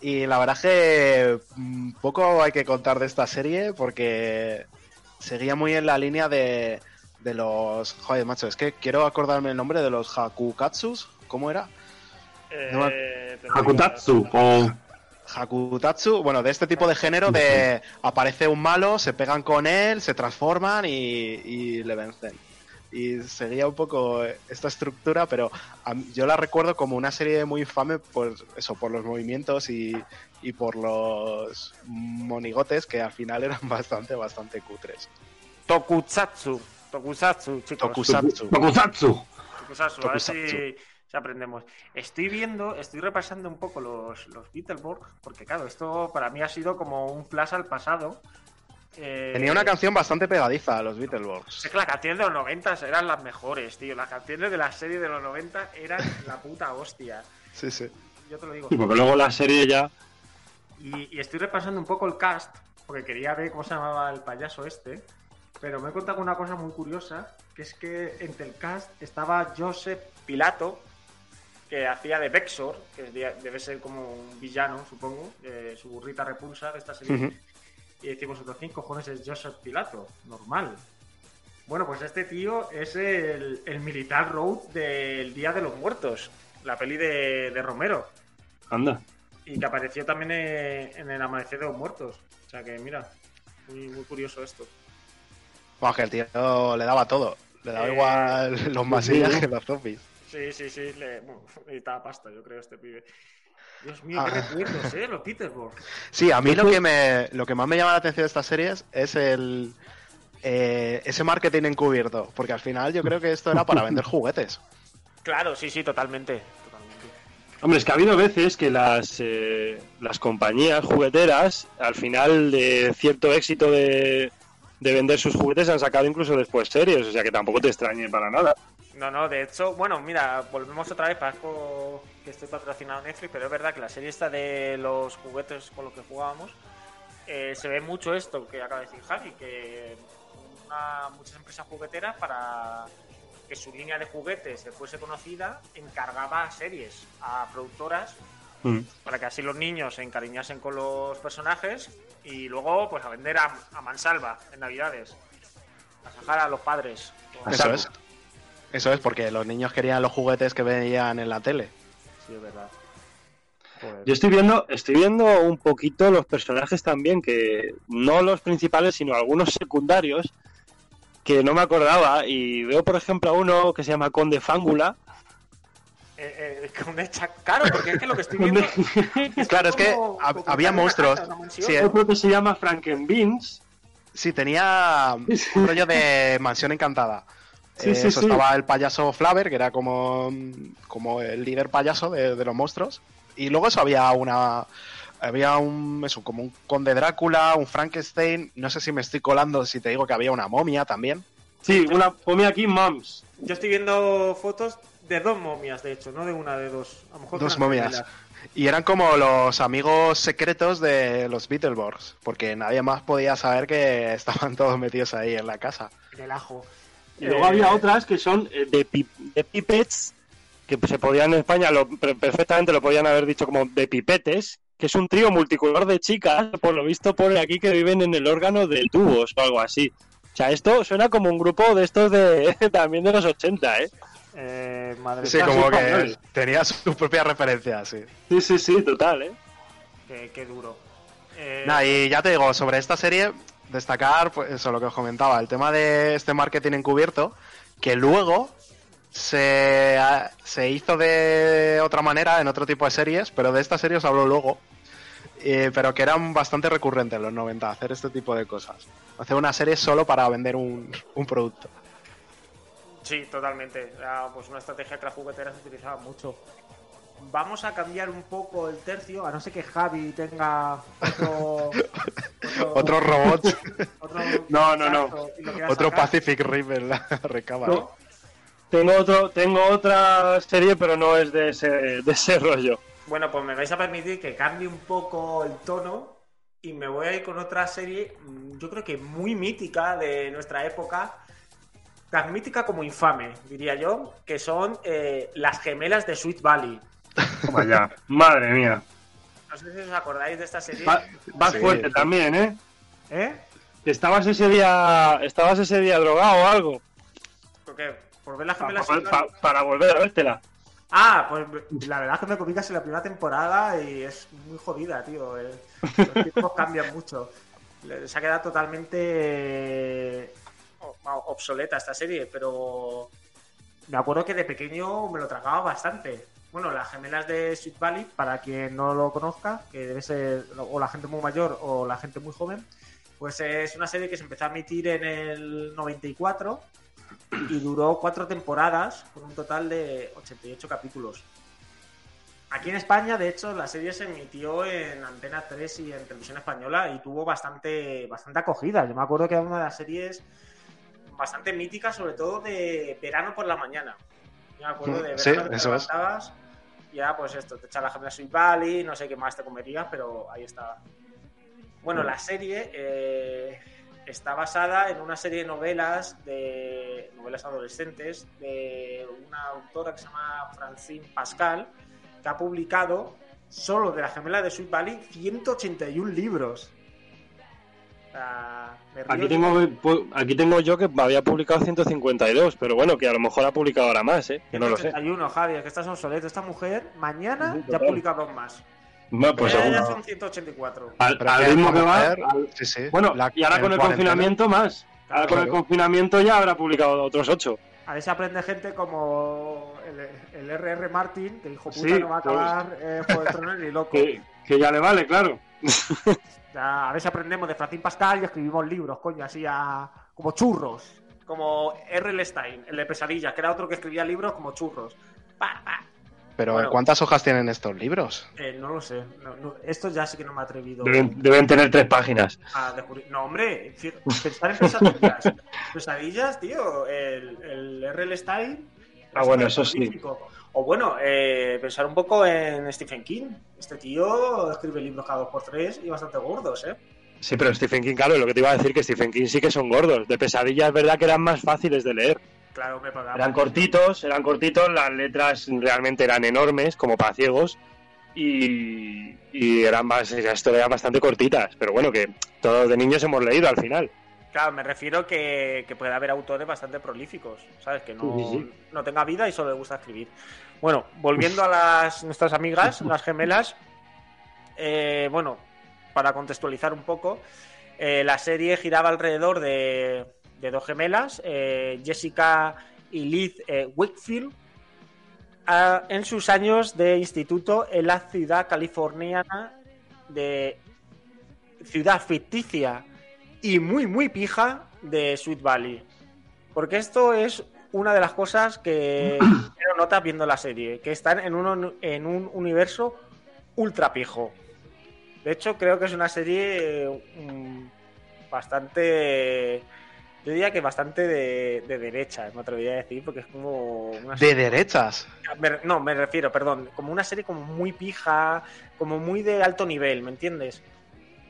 Y la verdad es que mm, poco hay que contar de esta serie porque seguía muy en la línea de, de los... Joder, macho, es que quiero acordarme el nombre de los Hakukatsus. ¿Cómo era? No me- Eh, Hakutatsu o Hakutatsu, bueno, de este tipo de género de aparece un malo, se pegan con él, se transforman y, y le vencen. Y seguía un poco esta estructura, pero mí- yo la recuerdo como una serie muy infame por eso, por los movimientos y, y por los monigotes que al final eran bastante, bastante cutres. Tokusatsu. Tokusatsu, chicos. Tokusatsu. Tokusatsu. Tokusatsu, a ver si aprendemos. Estoy viendo, estoy repasando un poco los, los Beetleborg, porque claro, esto para mí ha sido como un flash al pasado. Eh, Tenía una canción bastante pegadiza, los Beetleborgs. Es que las canciones de los 90 eran las mejores, tío. Las canciones de la serie de los 90 eran la puta hostia. Sí, sí. Yo te lo digo. Sí, porque luego la serie ya. Y, y estoy repasando un poco el cast, porque quería ver cómo se llamaba el payaso este. Pero me he contado una cosa muy curiosa, que es que entre el cast estaba Joseph Pilato, que hacía de Vexor, que de- debe ser como un villano, supongo, eh, su burrita repulsa de esta serie. Y decimos, otros ¿quién cojones es Joseph Pilato? Normal. Bueno, pues este tío es el, el militar road del Día de los Muertos, la peli de, de Romero. Anda. y que apareció también en el Amanecer de los Muertos. O sea que, mira, muy, muy curioso esto. Bueno, que el tío le daba todo. Le daba Eh, igual los masillas que los zombies. Sí, sí, sí, le, bueno, necesitaba pasta, yo creo, este pibe. Dios mío, qué Ah. recuerdos, ¿eh? Los Petersburg. Sí, a mí lo que, me, lo que más me llama la atención de estas series es el eh, ese marketing encubierto. Porque al final yo creo que esto era para vender juguetes. Claro, sí, sí, totalmente. totalmente. Hombre, es que ha habido veces que las, eh, las compañías jugueteras, al final de cierto éxito de, de vender sus juguetes, han sacado incluso después series, o sea que tampoco te extrañe para nada. No, no, de hecho, bueno, mira, volvemos otra vez, parezco que estoy patrocinado Netflix, pero es verdad que la serie esta de los juguetes con los que jugábamos, eh, se ve mucho esto que acaba de decir Javi, que una- muchas empresas jugueteras para que su línea de juguetes se fuese conocida, encargaba series a productoras Mm. para que así los niños se encariñasen con los personajes y luego pues a vender a, a mansalva en navidades, a sacar a los padres. Eso es. Eso es porque los niños querían los juguetes que veían en la tele. Sí, es verdad. Joder. Yo estoy viendo, estoy viendo un poquito los personajes también, que no los principales, sino algunos secundarios, que no me acordaba. Y veo, por ejemplo, a uno que se llama Conde Fángula. Eh, eh, con hecha claro, porque es que lo que estoy viendo. Claro, es que hab- había monstruos. Sí, eh. Otro que se llama Frankenbeans. Sí, tenía un rollo de mansión encantada. Sí, Eh, sí, eso sí. estaba el payaso Flaver, que era como, como el líder payaso de, de los monstruos. Y luego eso había una. Había un. Eso, como un conde Drácula, un Frankenstein. No sé si me estoy colando si te digo que había una momia también. Sí, una, ponme aquí Moms. Yo estoy viendo fotos de dos momias, de hecho, no de una, de dos. A lo mejor Dos momias. Y eran como los amigos secretos de los Beetleborgs. Porque nadie más podía saber que estaban todos metidos ahí en la casa. Del ajo. Y luego Eh, había otras que son eh, de, pi- de pipets, que se podían en España, lo, perfectamente lo podían haber dicho como de pipetes, que es un trío multicolor de chicas, por lo visto pone aquí que viven en el órgano de tubos o algo así. O sea, esto suena como un grupo de estos de también de los 80, ¿eh? Eh, madre Sí, mía, como que tenía su propia referencia, sí. Sí, sí, sí, total, ¿eh? qué, qué duro. Eh, Nada, y ya te digo, sobre esta serie, destacar, pues eso, lo que os comentaba, el tema de este marketing encubierto, que luego se, se hizo de otra manera en otro tipo de series, pero de esta serie os hablo luego, eh, pero que eran bastante recurrentes en los 90, hacer este tipo de cosas. Hacer una serie solo para vender un, un producto. Sí, totalmente. Era pues una estrategia que las jugueteras utilizaban mucho. Vamos a cambiar un poco el tercio, a no ser que Javi tenga otro. Otro robot, otro No, no, no. otro sacar. Pacific Rim en la recámara. No. Tengo otro, tengo otra serie, pero no es de ese, de ese rollo. Bueno, pues me vais a permitir que cambie un poco el tono y me voy a ir con otra serie, mm, yo creo que muy mítica de nuestra época, tan mítica como infame, diría yo, que son eh, las gemelas de Sweet Valley. Toma ya. Madre mía. No sé si os acordáis de esta serie. Va, va Sí. fuerte también, ¿eh? ¿Eh? ¿Estabas ese día, estabas ese día drogado o algo? ¿Por qué? ¿Por ver las Pa- gemelas pa- pa- para volver a vértela. Ah, pues la verdad es que me comí casi la primera temporada y es muy jodida, tío. eh. Los tiempos cambian mucho. Se ha quedado totalmente obsoleta esta serie, pero me acuerdo que de pequeño me lo tragaba bastante. Bueno, las gemelas de Sweet Valley, para quien no lo conozca, que debe ser o la gente muy mayor o la gente muy joven, pues es una serie que se empezó a emitir en el 94 y duró cuatro temporadas con un total de 88 capítulos. Aquí en España, de hecho, la serie se emitió en Antena 3 y en Televisión Española y tuvo bastante, bastante acogida. Yo me acuerdo que era una de las series bastante míticas, sobre todo de verano por la mañana. Yo me acuerdo de verano Sí, que te eso levantabas y ya pues esto, te echas la gemela Sweet Valley, no sé qué más te comerías, pero ahí estaba. Bueno, la serie eh, está basada en una serie de novelas, de novelas adolescentes, de una autora que se llama Francine Pascal, que ha publicado solo de la gemela de Sweet Valley 181 libros. Sea, Aquí tengo, aquí tengo yo que había publicado 152, pero bueno, que a lo mejor ha publicado ahora más, ¿eh? Que no lo sé. 181, Javi, es que estás obsoleto. Esta mujer mañana Sí, ya ha publicado dos más. Bueno, pues seguro. son 184. Al, al que ritmo va. ver, al- sí, sí. Bueno, La- y ahora con el confinamiento más. Ahora con el Claro. confinamiento ya habrá publicado otros ocho. A ver si aprende gente como el, el R.R. Martin, que hijo puta Sí, no va a pues. acabar eh, Juego de Tronos ni loco. Que, que ya le vale, claro. Ya, a ver si aprendemos de Francis Pascal y escribimos libros, coño, así a... como churros. Como R.L. Stein, el de Pesadillas, que era otro que escribía libros como churros. Pa, pa. Pero Bueno. ¿cuántas hojas tienen estos libros? Eh, no lo sé. No, no, esto ya sí que no me he atrevido Deben, deben tener tres páginas. No, hombre, pensar en pesadillas. pesadillas, tío. El, el R.L. Stein. Ah, bueno, eso sí. O bueno, eh, pensar un poco en Stephen King. Este tío escribe libros cada dos por tres y bastante gordos, ¿eh? Sí, pero Stephen King, claro, lo que te iba a decir que Stephen King sí que son gordos. De pesadilla es verdad que eran más fáciles de leer. Claro, me pagaba. Eran cortitos, eran cortitos, las letras realmente eran enormes, como para ciegos, y, y eran más, historias eran bastante cortitas. Pero bueno, que todos de niños hemos leído al final. Claro, me refiero que, que puede haber autores bastante prolíficos, ¿sabes? Que no, Sí, sí, sí. no tenga vida y solo le gusta escribir. Bueno, volviendo a las nuestras amigas, las gemelas, eh, bueno, para contextualizar un poco, eh, la serie giraba alrededor de, de dos gemelas, eh, Jessica y Liz Wakefield, ah, en sus años de instituto en la ciudad californiana de ciudad ficticia y muy, muy pija de Sweet Valley. Porque esto es una de las cosas que primero notas viendo la serie, que están en un, en un universo ultra pijo. De hecho, creo que es una serie mm, bastante... Yo diría que bastante de, de derecha, me atrevería a decir, porque es como... Una De derechas. no, me refiero, perdón, como una serie como muy pija, como muy de alto nivel, ¿me entiendes?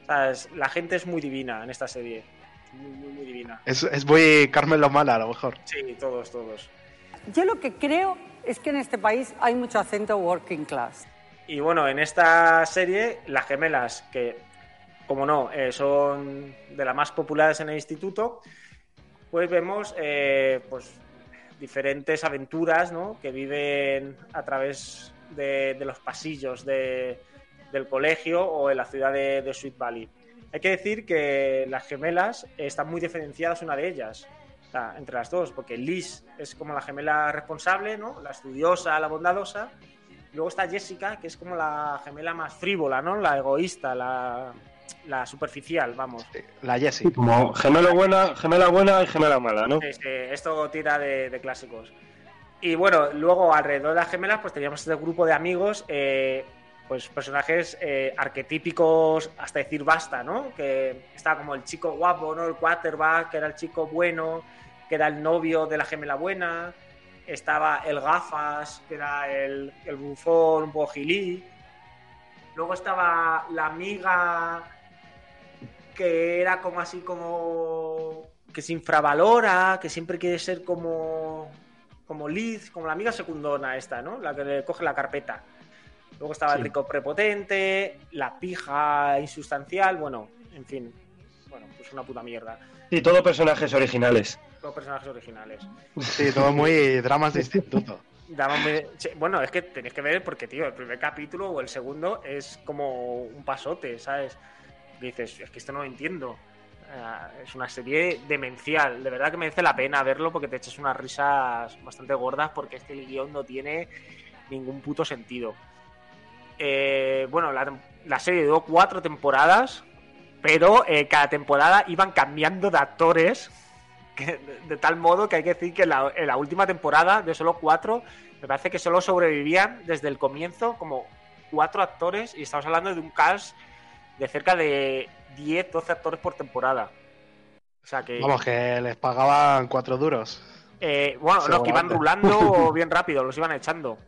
La gente es muy divina en esta serie. Muy, muy, muy divina. Es, es muy Carmen Lomana, a lo mejor. Sí, todos, todos. Yo lo que creo es que en este país hay mucho acento working class. Y bueno, en esta serie, las gemelas, que como no, eh, son de las más populares en el instituto, pues vemos eh, pues, diferentes aventuras ¿no? que viven a través de, de los pasillos de- del colegio o en la ciudad de, de Sweet Valley. Hay que decir que las gemelas están muy diferenciadas una de ellas, o sea, entre las dos, porque Liz es como la gemela responsable, ¿no? la estudiosa, la bondadosa, Luego está Jessica, que es como la gemela más frívola, ¿no? La egoísta, la, la superficial, vamos. La Jessie. Como gemelo buena, gemela buena y gemela mala, ¿no? Este, esto tira de, de clásicos. Y bueno, luego alrededor de las gemelas, pues teníamos este grupo de amigos, eh, pues personajes eh, arquetípicos, hasta decir basta, ¿no? Que estaba como el chico guapo, ¿no? El quarterback, que era el chico bueno, que era el novio de la gemela buena. Estaba el gafas, que era el, el bufón un poco gilí. Luego estaba la amiga que era como así como que se infravalora, que siempre quiere ser como como Liz, como la amiga secundona esta, ¿no? La que le coge la carpeta. Luego estaba el rico prepotente, la pija insustancial, bueno, en fin. Bueno, pues una puta mierda. Sí, todo personajes originales. Los personajes originales. Sí, todo muy dramas de instituto. Bueno, es que tenéis que ver porque, tío, el primer capítulo o el segundo es como un pasote, ¿sabes? Dices, es que esto no lo entiendo. Ah, es una serie demencial. De verdad que merece la pena verlo porque te echas unas risas bastante gordas porque es que el guion no tiene ningún puto sentido. Eh, bueno, la, la serie duró cuatro temporadas, pero eh, cada temporada iban cambiando de actores que- de, de tal modo que hay que decir que en la, en la última temporada, de solo cuatro, me parece que solo sobrevivían desde el comienzo como cuatro actores y estamos hablando de un cast de cerca de 10, 12 actores por temporada. O sea que, Vamos, que les pagaban cuatro duros. eh, bueno, no, que iban rulando bien rápido, los iban echando.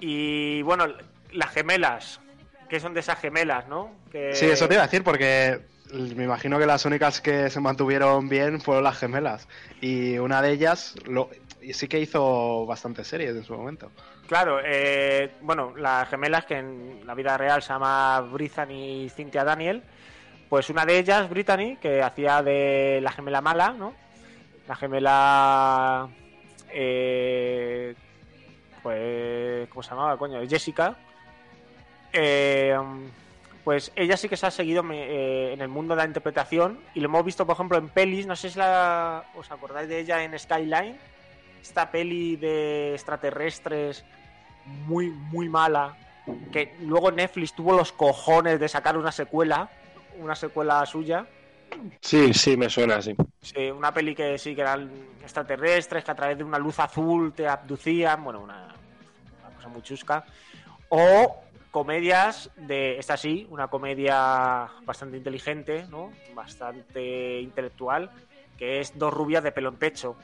Y bueno, las gemelas, que son de esas gemelas, ¿no? Que... Sí, eso te iba a decir, porque me imagino que las únicas que se mantuvieron bien fueron las gemelas. Y una de ellas lo, sí que hizo bastantes series en su momento. Claro, eh, bueno, las gemelas que en la vida real se llama Brittany y Cynthia Daniel, pues una de ellas, Brittany, que hacía de la gemela mala, ¿no? La gemela... eh, pues... ¿Cómo se llamaba, coño? Jessica. eh, pues ella sí que se ha seguido eh, en el mundo de la interpretación y lo hemos visto, por ejemplo, en pelis. No sé si la, os acordáis de ella en Skyline. Esta peli de extraterrestres muy, muy mala. Que luego Netflix tuvo los cojones de sacar una secuela. Una secuela suya. Sí, sí, me suena así. Sí, una peli que sí que eran extraterrestres que a través de una luz azul te abducían. Bueno, una cosa muy chusca. O comedias de. Esta sí, una comedia bastante inteligente, ¿no? Bastante intelectual. Que es Dos rubias de pelo en pecho.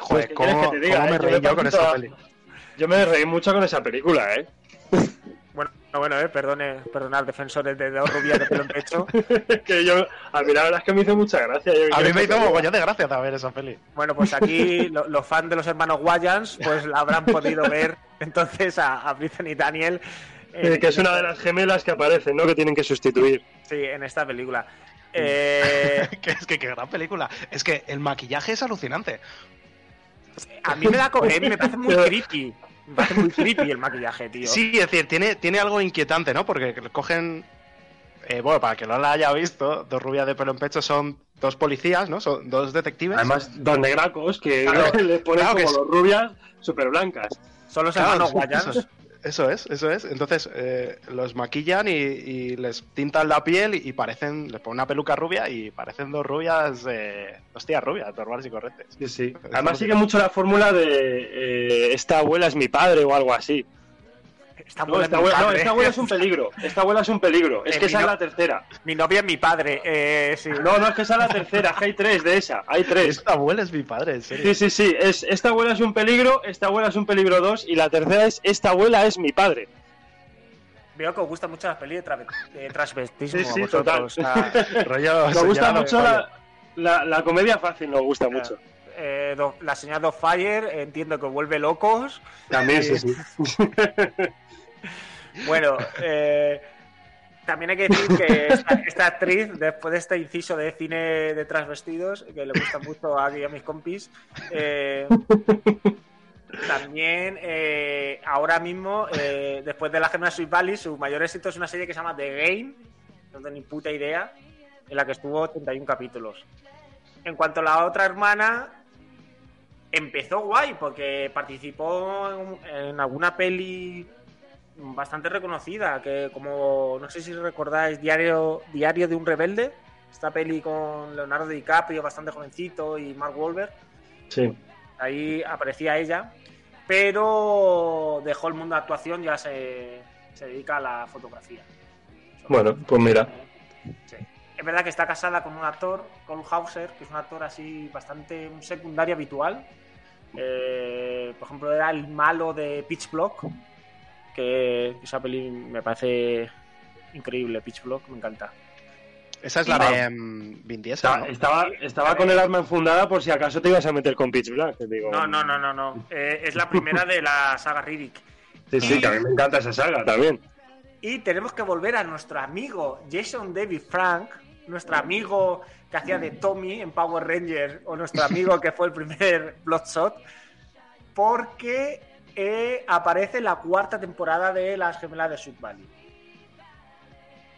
Joder, ¿qué quieres ¿cómo, que te diga, cómo me eh? Yo reí me yo con esa peli? Yo me reí mucho con esa película, ¿eh? Bueno, no, bueno, eh, perdone, perdonad, defensores de Dos rubias de pelo en pecho. que yo, a mí la verdad es que me hizo mucha gracia. Yo- A mí me hizo mogollón de gracia ver esa peli. Bueno, pues aquí lo- los fans de los hermanos Wayans pues la habrán podido ver entonces a, a Britney Daniel. Eh, que es una de las gemelas que aparecen, ¿no? Que tienen que sustituir. Sí, en esta película. Eh, que es que qué gran película. Es que el maquillaje es alucinante. a mí me da co- eh, me parece muy creepy. Me parece muy creepy el maquillaje, tío. Sí, es decir, tiene, tiene algo inquietante, ¿no? Porque cogen. eh, bueno, para que no la haya visto, dos rubias de pelo en pecho son dos policías, ¿no? Son dos detectives. Además, dos negracos que Claro, les ponen claro que como es- los rubias súper blancas. Son los Claro, hermanos sí, Wayans. Eso es, eso es. Entonces, eh, los maquillan y, y les tintan la piel y, parecen. Les ponen una peluca rubia y parecen dos rubias. Eh, dos tías rubias, normales y correctas. Sí, sí. Además sigue mucho la fórmula de eh, esta abuela es mi padre o algo así. Esta No, abuela esta es mi abuela, no, padre. esta abuela es un peligro. Esta abuela es un peligro. Es Eh, que esa es la tercera. Mi novia es mi padre. Eh, sí. No, no, es que esa es la tercera. es que hay tres de esa. Hay tres. Esta abuela es mi padre, en serio. Sí, sí, sí. Es, esta abuela es un peligro, esta abuela es un peligro dos y la tercera es esta abuela es mi padre. Veo que os gustan mucho las pelis de, tra- de transvestismo. Sí, a sí, vosotros. total. O sea, Rollo Nos gusta mucho la, la, la comedia fácil, nos gusta mucho. eh, do- la señora de Fire entiendo que os vuelve locos. También, sí, sí. Bueno, eh, también hay que decir que esta, actriz, después de este inciso de cine de transvestidos, que le gusta mucho aquí a mis compis, eh, también eh, ahora mismo, eh, después de la gemela Sweet Valley, su mayor éxito es una serie que se llama The Game, no tengo ni puta idea, en la que estuvo 31 capítulos. En cuanto a la otra hermana, empezó guay porque participó en, en alguna peli bastante reconocida, que como no sé si recordáis Diario Diario de un rebelde, esta peli con Leonardo DiCaprio bastante jovencito y Mark Wahlberg, Sí. ahí aparecía ella, pero dejó el mundo de actuación, ya se, se dedica a la fotografía. Bueno, pues mira. Sí. Es verdad que está casada con un actor, Cole Hauser, que es un actor así bastante un secundario habitual. Eh, por ejemplo, era el malo de Pitch Block, que esa peli me parece increíble, Pitch Block, me encanta. Esa es la de mm, Vin Diesel, Estaba, ¿no? estaba, estaba con el arma enfundada por si acaso te ibas a meter con Pitch Black. te Digo. No, no, no, no, no. Eh, es la primera de la saga Riddick. Sí, sí, que a mí me encanta esa saga también. Y tenemos que volver a nuestro amigo Jason David Frank, nuestro amigo que hacía de Tommy en Power Rangers, o nuestro amigo que fue el primer Bloodshot, porque eh, aparece en la cuarta temporada de Las Gemelas de Sud Valley.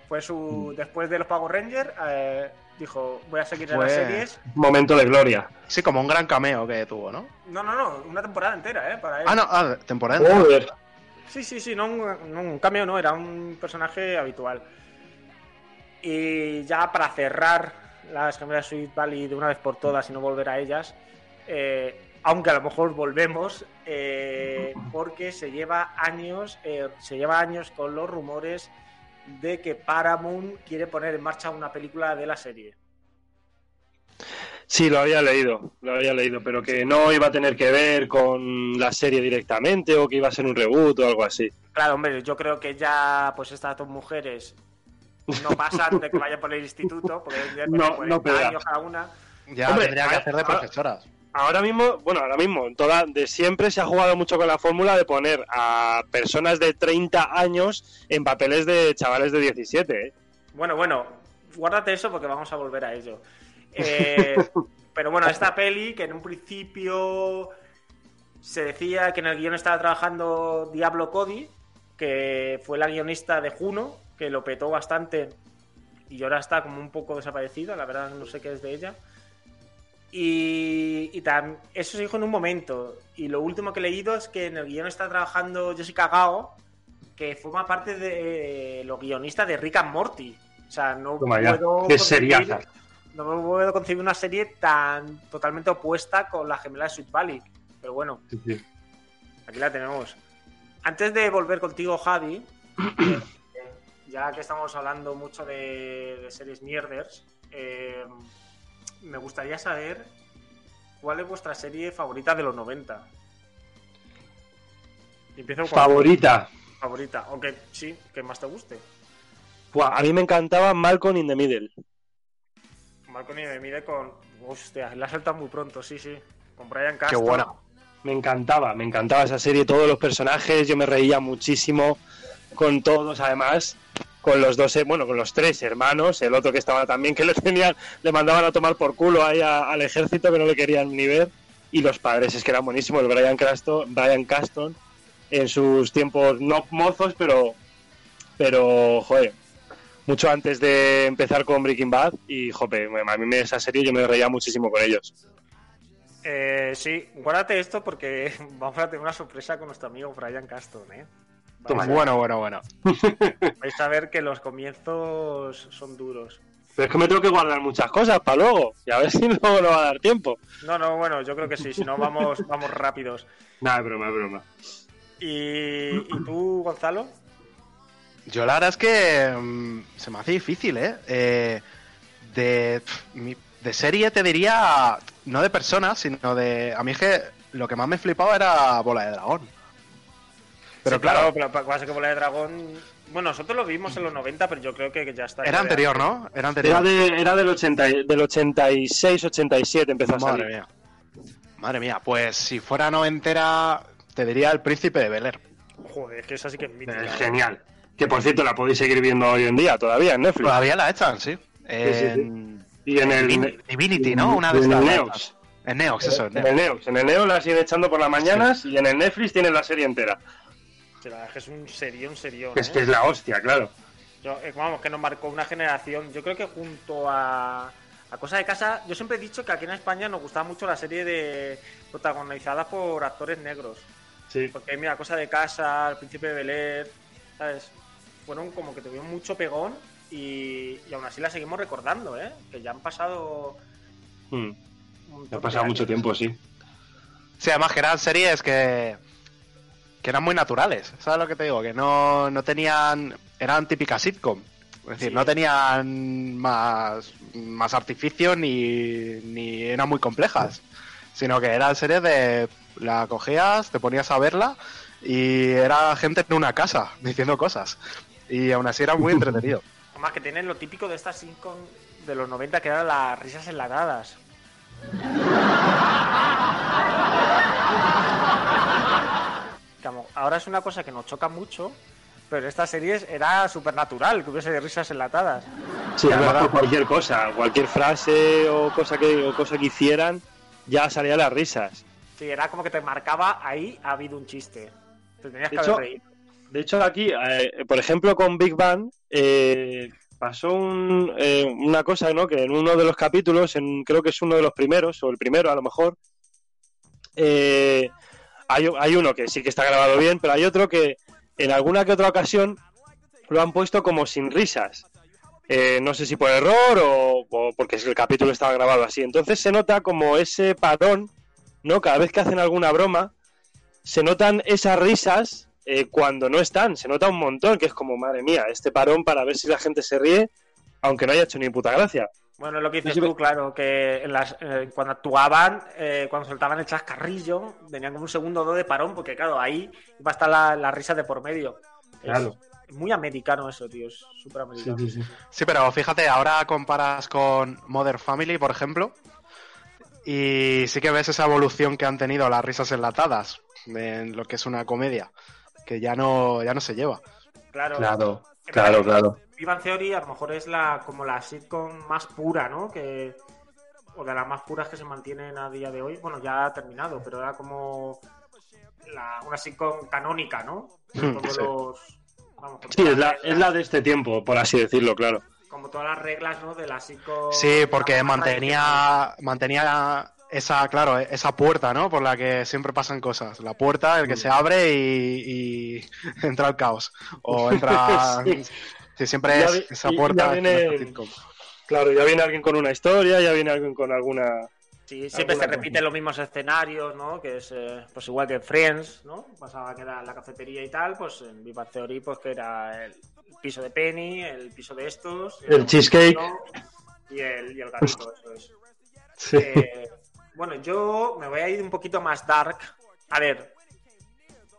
Fue su. Después de los Power Rangers, eh, dijo: Voy a seguir en las series. Momento de gloria. Sí, como un gran cameo que tuvo, ¿no? No, no, no, una temporada entera, ¿eh? Para él. Ah, no, ah, temporada. entera. Joder. Sí, sí, sí, no un, no un cameo, no, era un personaje habitual. Y ya para cerrar las gemelas Sweet Valley de una vez por todas y no volver a ellas, eh, aunque a lo mejor volvemos, eh, porque se lleva años, eh, se lleva años con los rumores de que Paramount quiere poner en marcha una película de la serie. Sí, lo había leído, lo había leído, pero que no iba a tener que ver con la serie directamente o que iba a ser un reboot o algo así. Claro, hombre, yo creo que ya pues estas dos mujeres no pasan de que vayan por el instituto, porque ya No, 40 no años cada una. Ya Hombre, tendría que hacer de profesoras. Ahora mismo, bueno, ahora mismo, en toda, de siempre se ha jugado mucho con la fórmula de poner a personas de 30 años en papeles de chavales de 17, ¿eh? Bueno, bueno, guárdate eso porque vamos a volver a ello. Eh, pero bueno, esta peli que en un principio se decía que en el guion estaba trabajando Diablo Cody, que fue la guionista de Juno, que lo petó bastante y ahora está como un poco desaparecida, la verdad no sé qué es de ella. Y, y tam- eso se dijo en un momento. Y lo último que he leído es que en el guion está trabajando Jessica Gao, que forma parte de los guionistas de Rick and Morty. O sea, no Toma puedo qué concebir- no me puedo concebir una serie tan totalmente opuesta con la gemela de Sweet Valley. Pero bueno, Sí, sí. aquí la tenemos. Antes de volver contigo, Javi, eh, ya que estamos hablando mucho de, de series mierders, eh, me gustaría saber cuál es vuestra serie favorita de los 90. Y Empiezo con Favorita. favorita, aunque sí, que más te guste. Buah, a mí me encantaba Malcolm in the Middle. Malcolm y me mide con. Hostia, la salta muy pronto, sí, sí. Con Brian Qué Castro. buena. Me encantaba, me encantaba esa serie, todos los personajes, yo me reía muchísimo con todos, además, con los dos, eh, bueno, con los tres hermanos, el otro que estaba también, que le tenían, le mandaban a tomar por culo ahí al ejército que no le querían ni ver, y los padres, es que eran buenísimos, el Brian Caston, Caston, en sus tiempos no mozos, pero, pero, joder, mucho antes de empezar con Breaking Bad, y, joder, a mí me, esa serie yo me reía muchísimo con ellos. Eh, sí, guárdate esto porque vamos a tener una sorpresa con nuestro amigo Brian Caston, ¿eh? Toma. Bueno, bueno, bueno. vais a ver que los comienzos son duros. Pero es que me tengo que guardar muchas cosas para luego. Y a ver si luego no va a dar tiempo. No, no, bueno, yo creo que sí, si no vamos, vamos rápidos. Nada, es broma, es broma. ¿Y, y tú, Gonzalo? Yo la verdad es que mm, se me hace difícil, ¿eh? Eh, de, mi- de serie te diría, no de personas, sino de... A mí es que lo que más me flipaba era Bola de Dragón. Pero Sí, claro, pero pasa que Bola de Dragón. Bueno, nosotros lo vimos en los 90, pero yo creo que ya está. era anterior, ¿no? Era Era, anterior. de, era del, 80, y- del 86, 87 empezó a salir. Madre mía. Madre mía, pues si fuera no entera, te diría El Príncipe de Bel Air. Joder, es que esa sí que es mítica. Eh, genial. Que por cierto la podéis seguir viendo hoy en día todavía en Netflix. Todavía la echan, sí. sí, En Y en el Divin- Divinity, ¿no? Una de en estas. Neox. En Neox, eso, en En Neox. En el Neox la siguen echando por las mañanas y en el Netflix tienen la serie entera. Sí, la verdad es que es un serión, serión. Es ¿eh? que es la hostia, claro. Yo, eh, vamos, que nos marcó una generación. Yo creo que junto a, a Cosa de Casa, yo siempre he dicho que aquí en España nos gustaba mucho la serie de protagonizada por actores negros. Sí. Porque mira, Cosa de Casa, El Príncipe de Bel Air, ¿sabes? Fueron como que tuvieron mucho pegón y, y aún así la seguimos recordando, ¿eh? Que ya han pasado. Mm. montón Ha pasado mucho tiempo, sí. Sí, además que eran series que, que eran muy naturales. ¿Sabes lo que te digo? Que no, no tenían. Eran típicas sitcom. Es decir, Sí. no tenían más, más artificios ni, ni eran muy complejas. Sino que eran series de. La cogías, te ponías a verla y era gente en una casa diciendo cosas. Y aún así era muy entretenido. Además que tienen lo típico de estas sitcom de los 90 que eran las risas enlatadas. Ahora es una cosa que nos choca mucho, pero en estas series era súper natural que hubiese risas enlatadas. Sí, además cualquier cosa, cualquier frase o cosa que, o cosa que hicieran, ya salían las risas. Sí, era como que te marcaba ahí ha habido un chiste. Te tenías De que hecho, haber reído. De hecho, aquí, eh, por ejemplo, con Big Bang, eh, pasó un, eh, una cosa, ¿no? Que en uno de los capítulos, en, creo que es uno de los primeros, o el primero a lo mejor, eh, hay, hay uno que sí que está grabado bien, pero hay otro que en alguna que otra ocasión lo han puesto como sin risas. Eh, no sé si por error o, o porque el capítulo estaba grabado así. Entonces se nota como ese parón, ¿no? Cada vez que hacen alguna broma, se notan esas risas eh, cuando no están. Se nota un montón, que es como, madre mía, este parón para ver si la gente se ríe, aunque no haya hecho ni puta gracia. Bueno, es lo que dices Sí, tú, claro, que en las, eh, cuando actuaban, eh, cuando soltaban el chascarrillo, tenían como un segundo o dos de parón, porque claro, ahí va a estar la, la risa de por medio. Claro. Es muy americano eso, tío, es súper americano. Sí, pero fíjate, ahora comparas con Modern Family, por ejemplo, y sí que ves esa evolución que han tenido las risas enlatadas en lo que es una comedia, que ya no, ya no se lleva. Claro, Claro, claro, claro. Big Bang Theory a lo mejor es la como la sitcom más pura, ¿no? Que, o de las más puras que se mantienen a día de hoy. Bueno, ya ha terminado, pero era como la- una sitcom canónica, ¿no? Hmm, Como sí. los. Vamos, como Sí, todas es la, es la de este tiempo, por así decirlo, claro. Como todas las reglas, ¿no? De la sitcom. Sí, porque mantenía, mantenía esa, claro, esa puerta, ¿no? Por la que siempre pasan cosas. La puerta, el que se abre y, y entra el caos. O entra... Sí. Sí, siempre Ya es vi- esa puerta. viene-. Claro, ya viene alguien con una historia, ya viene alguien con alguna... Sí, siempre se repiten los mismos escenarios, ¿no? Que es eh, pues igual que en Friends, ¿no? Pasaba que era la cafetería y tal, pues en Viva Theory, pues que era el piso de Penny, el piso de estos, El cheesecake. y el, y el gatito, eso es. Sí. Eh, bueno, yo me voy a ir un poquito más dark. A ver,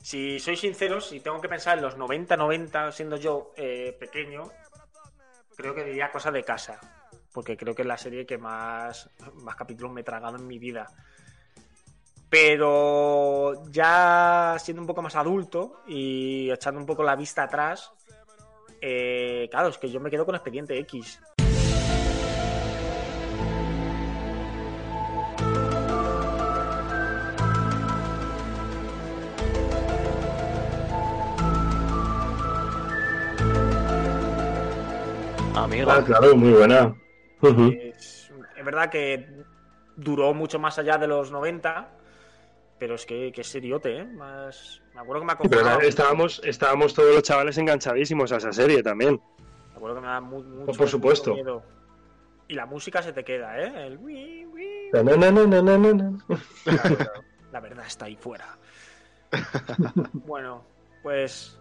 si soy sincero, si tengo que pensar en los 90-90, siendo yo eh, pequeño, creo que diría cosa de casa. Porque creo que es la serie que más, más capítulos me he tragado en mi vida. Pero ya siendo un poco más adulto y echando un poco la vista atrás, eh, claro, es que yo me quedo con Expediente X. Ah, claro, muy buena. Es, es verdad que duró mucho más allá de los 90, pero es que, que es seriote, ¿eh? Más, me acuerdo que me ha Sí, pero estábamos, estábamos todos los chavales enganchadísimos a esa serie también. Me acuerdo que me da mu- mucho, por supuesto. mucho miedo. Y la música se te queda, ¿eh? El wi, wi. Na, na, na, na, na, na, na. La verdad está ahí fuera. bueno, pues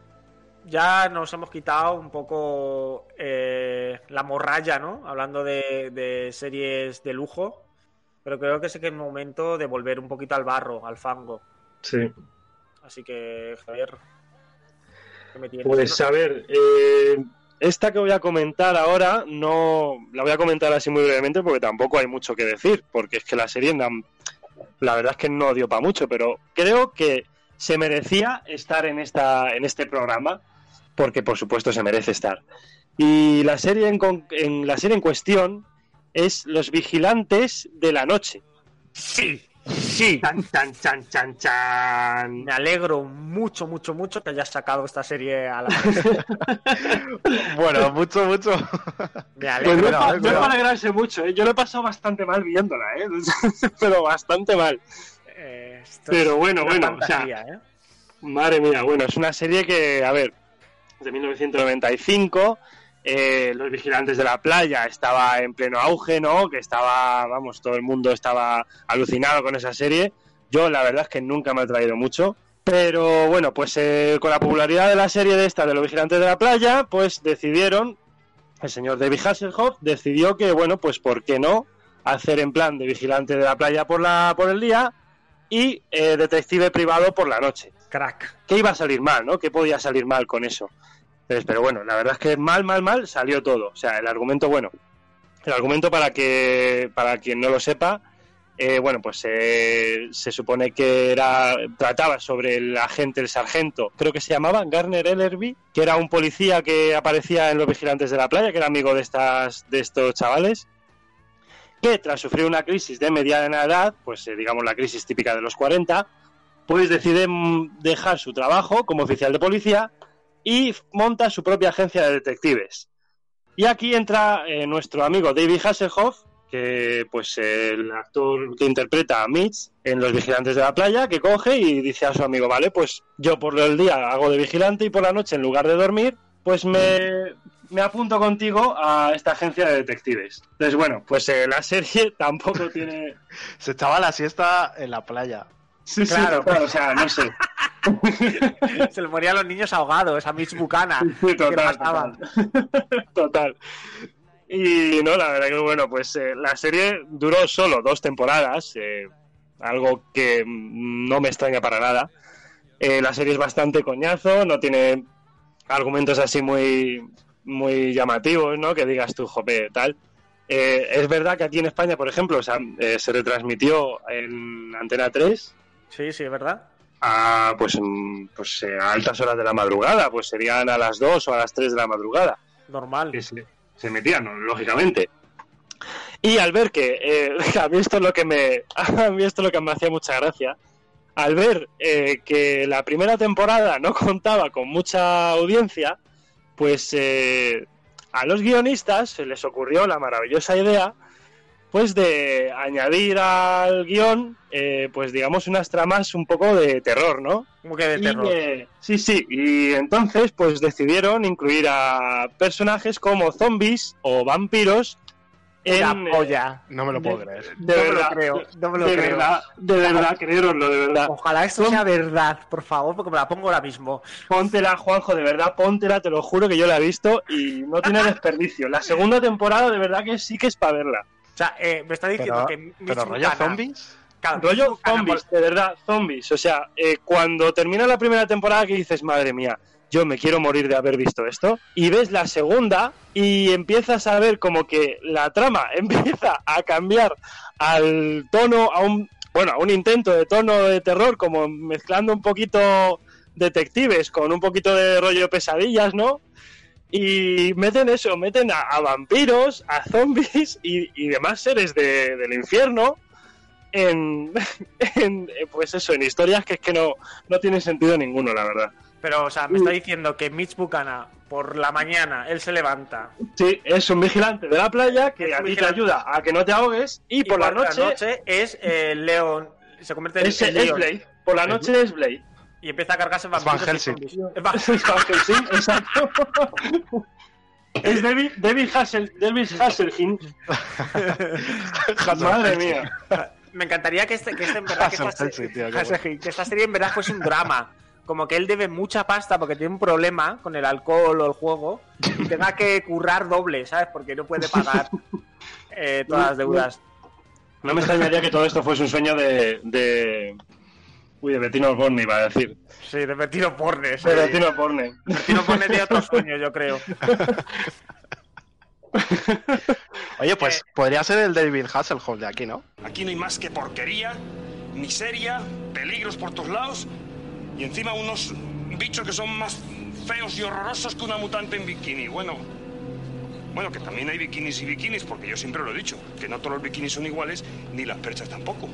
ya nos hemos quitado un poco eh, la morralla, ¿no? Hablando de, de series de lujo. Pero creo que es el momento de volver un poquito al barro, al fango. Sí. Así que, Javier, ¿qué me tienes? Pues a ver, eh, esta que voy a comentar ahora no la voy a comentar así muy brevemente porque tampoco hay mucho que decir, porque es que la serie la verdad es que no dio para mucho, pero creo que se merecía estar en esta en este programa porque por supuesto se merece estar. Y la serie en, con- en la serie en cuestión es Los vigilantes de la noche. Sí, sí. Chan chan chan chan chan. Me alegro mucho, mucho, mucho que hayas sacado esta serie a la Bueno, mucho, mucho. Me Pues alegro. no, Cuidado, pa- eh, no para alegrarse mucho, ¿eh? yo lo he pasado bastante mal viéndola, ¿eh? pero bastante mal. Eh, Pero bueno, bueno, o sea, fantasía, ¿eh? Madre mía, bueno, es una serie que, a ver, de 1995, eh, Los Vigilantes de la Playa estaba en pleno auge, ¿no? Que estaba, vamos, todo el mundo estaba alucinado con esa serie. Yo la verdad es que nunca me ha traído mucho. Pero bueno, pues eh, con la popularidad de la serie de esta, de Los Vigilantes de la Playa, pues decidieron, el señor David Hasselhoff decidió que, bueno, pues ¿por qué no? Hacer en plan de vigilante de la playa por, la, por el día y eh, detective privado por la noche. Crack. ¿Qué iba a salir mal, no? ¿Qué podía salir mal con eso? Pero bueno, la verdad es que mal, mal, mal salió todo. O sea, el argumento, bueno, el argumento para que para quien no lo sepa, eh, bueno, pues eh, se supone que era trataba sobre el agente, el sargento, creo que se llamaba Garner Ellerby, que era un policía que aparecía en los vigilantes de la playa, que era amigo de estas de estos chavales, que tras sufrir una crisis de mediana edad, pues eh, digamos la crisis típica de los 40, pues decide dejar su trabajo como oficial de policía y monta su propia agencia de detectives. Y aquí entra eh, nuestro amigo David Hasselhoff, que pues el actor que interpreta a Mitch en Los Vigilantes de la Playa, que coge y dice a su amigo, vale, pues yo por el día hago de vigilante y por la noche en lugar de dormir, pues me, me apunto contigo a esta agencia de detectives. Entonces, bueno, pues eh, la serie tampoco tiene... Se echaba la siesta en la playa. Sí, sí, Claro. claro, o sea, no sé. Se le morían los niños ahogados a Mitch Bucana. Sí, ¿Qué total, total. Total. Y no, la verdad que bueno, pues eh, la serie duró solo dos temporadas, eh, algo que no me extraña para nada. Eh, la serie es bastante coñazo, no tiene argumentos así muy, muy llamativos, ¿no? Que digas tú, jope, tal. Eh, es verdad que aquí en España, por ejemplo, o sea, eh, se retransmitió en Antena 3 Sí, sí, es verdad. a, pues, mm, pues, eh, a altas horas de la madrugada, pues serían a las 2 o a las 3 de la madrugada Normal. que se, se metían, lógicamente. Y al ver que eh, a mí esto es lo que me a mí esto es lo que me hacía mucha gracia. al ver eh, que la primera temporada no contaba con mucha audiencia, pues eh, a los guionistas se les ocurrió la maravillosa idea pues de añadir al guion eh, pues digamos unas tramas un poco de terror, ¿no? Como que de Y, terror. eh, sí, sí, y entonces pues decidieron incluir a personajes como zombies o vampiros en... eh, polla. No me lo de- puedo creer. De No me lo verdad, creo, no me lo de creo. verdad, de verdad, creéroslo, de verdad. Ojalá esto sea verdad, por favor, porque me la pongo ahora mismo. Póntela, Juanjo, de verdad, póntela, te lo juro que yo la he visto y no tiene desperdicio. La segunda temporada, de verdad que sí que es para verla. O sea, eh, me está diciendo Pero, que Mitch pero rollo zombies. Claro, Rollo Buchanan, zombies, de verdad, zombies. O sea, eh, cuando termina la primera temporada que dices, madre mía, yo me quiero morir de haber visto esto, y ves la segunda y empiezas a ver como que la trama empieza a cambiar al tono, a un, bueno, a un intento de tono de terror, como mezclando un poquito detectives con un poquito de rollo pesadillas, ¿no? Y meten eso, meten a, a vampiros, a zombies y, y demás seres de- del infierno en, en, pues eso, en historias que es que no, no tienen sentido ninguno, la verdad. Pero, o sea, me está diciendo que Mitch Buchanan, por la mañana, él se levanta. Sí, es un vigilante de la playa que a ti te ayuda a que no te ahogues y, por la noche, es eh, Leon. Se convierte en, es, en es Leon. Blade. Por la noche es Blade. Y empieza a cargarse Van y Helsing. Van- Van Helsing, exacto. Es David, David, Hassel, David Hasselhoff. Madre mía. Me encantaría que este, que este en verdad que esta, tío, que esta serie en verdad fuese un drama. Como que él debe mucha pasta porque tiene un problema con el alcohol o el juego y tenga que currar doble, ¿sabes? Porque no puede pagar eh, todas las deudas. No me extrañaría que todo esto fuese un sueño de. de... Uy, de Bettino Osborne, iba a decir. Sí, de Bertino Pornes. De Bettino Osborne. Bertino Pornes tiene otro sueño, yo creo. Oye, pues podría ser el David Hasselhoff de aquí, ¿no? Aquí no hay más que porquería, miseria, peligros por todos lados y encima unos bichos que son más feos y horrorosos que una mutante en bikini. Bueno, bueno, que también hay bikinis y bikinis, porque yo siempre lo he dicho, que no todos los bikinis son iguales, ni las perchas tampoco.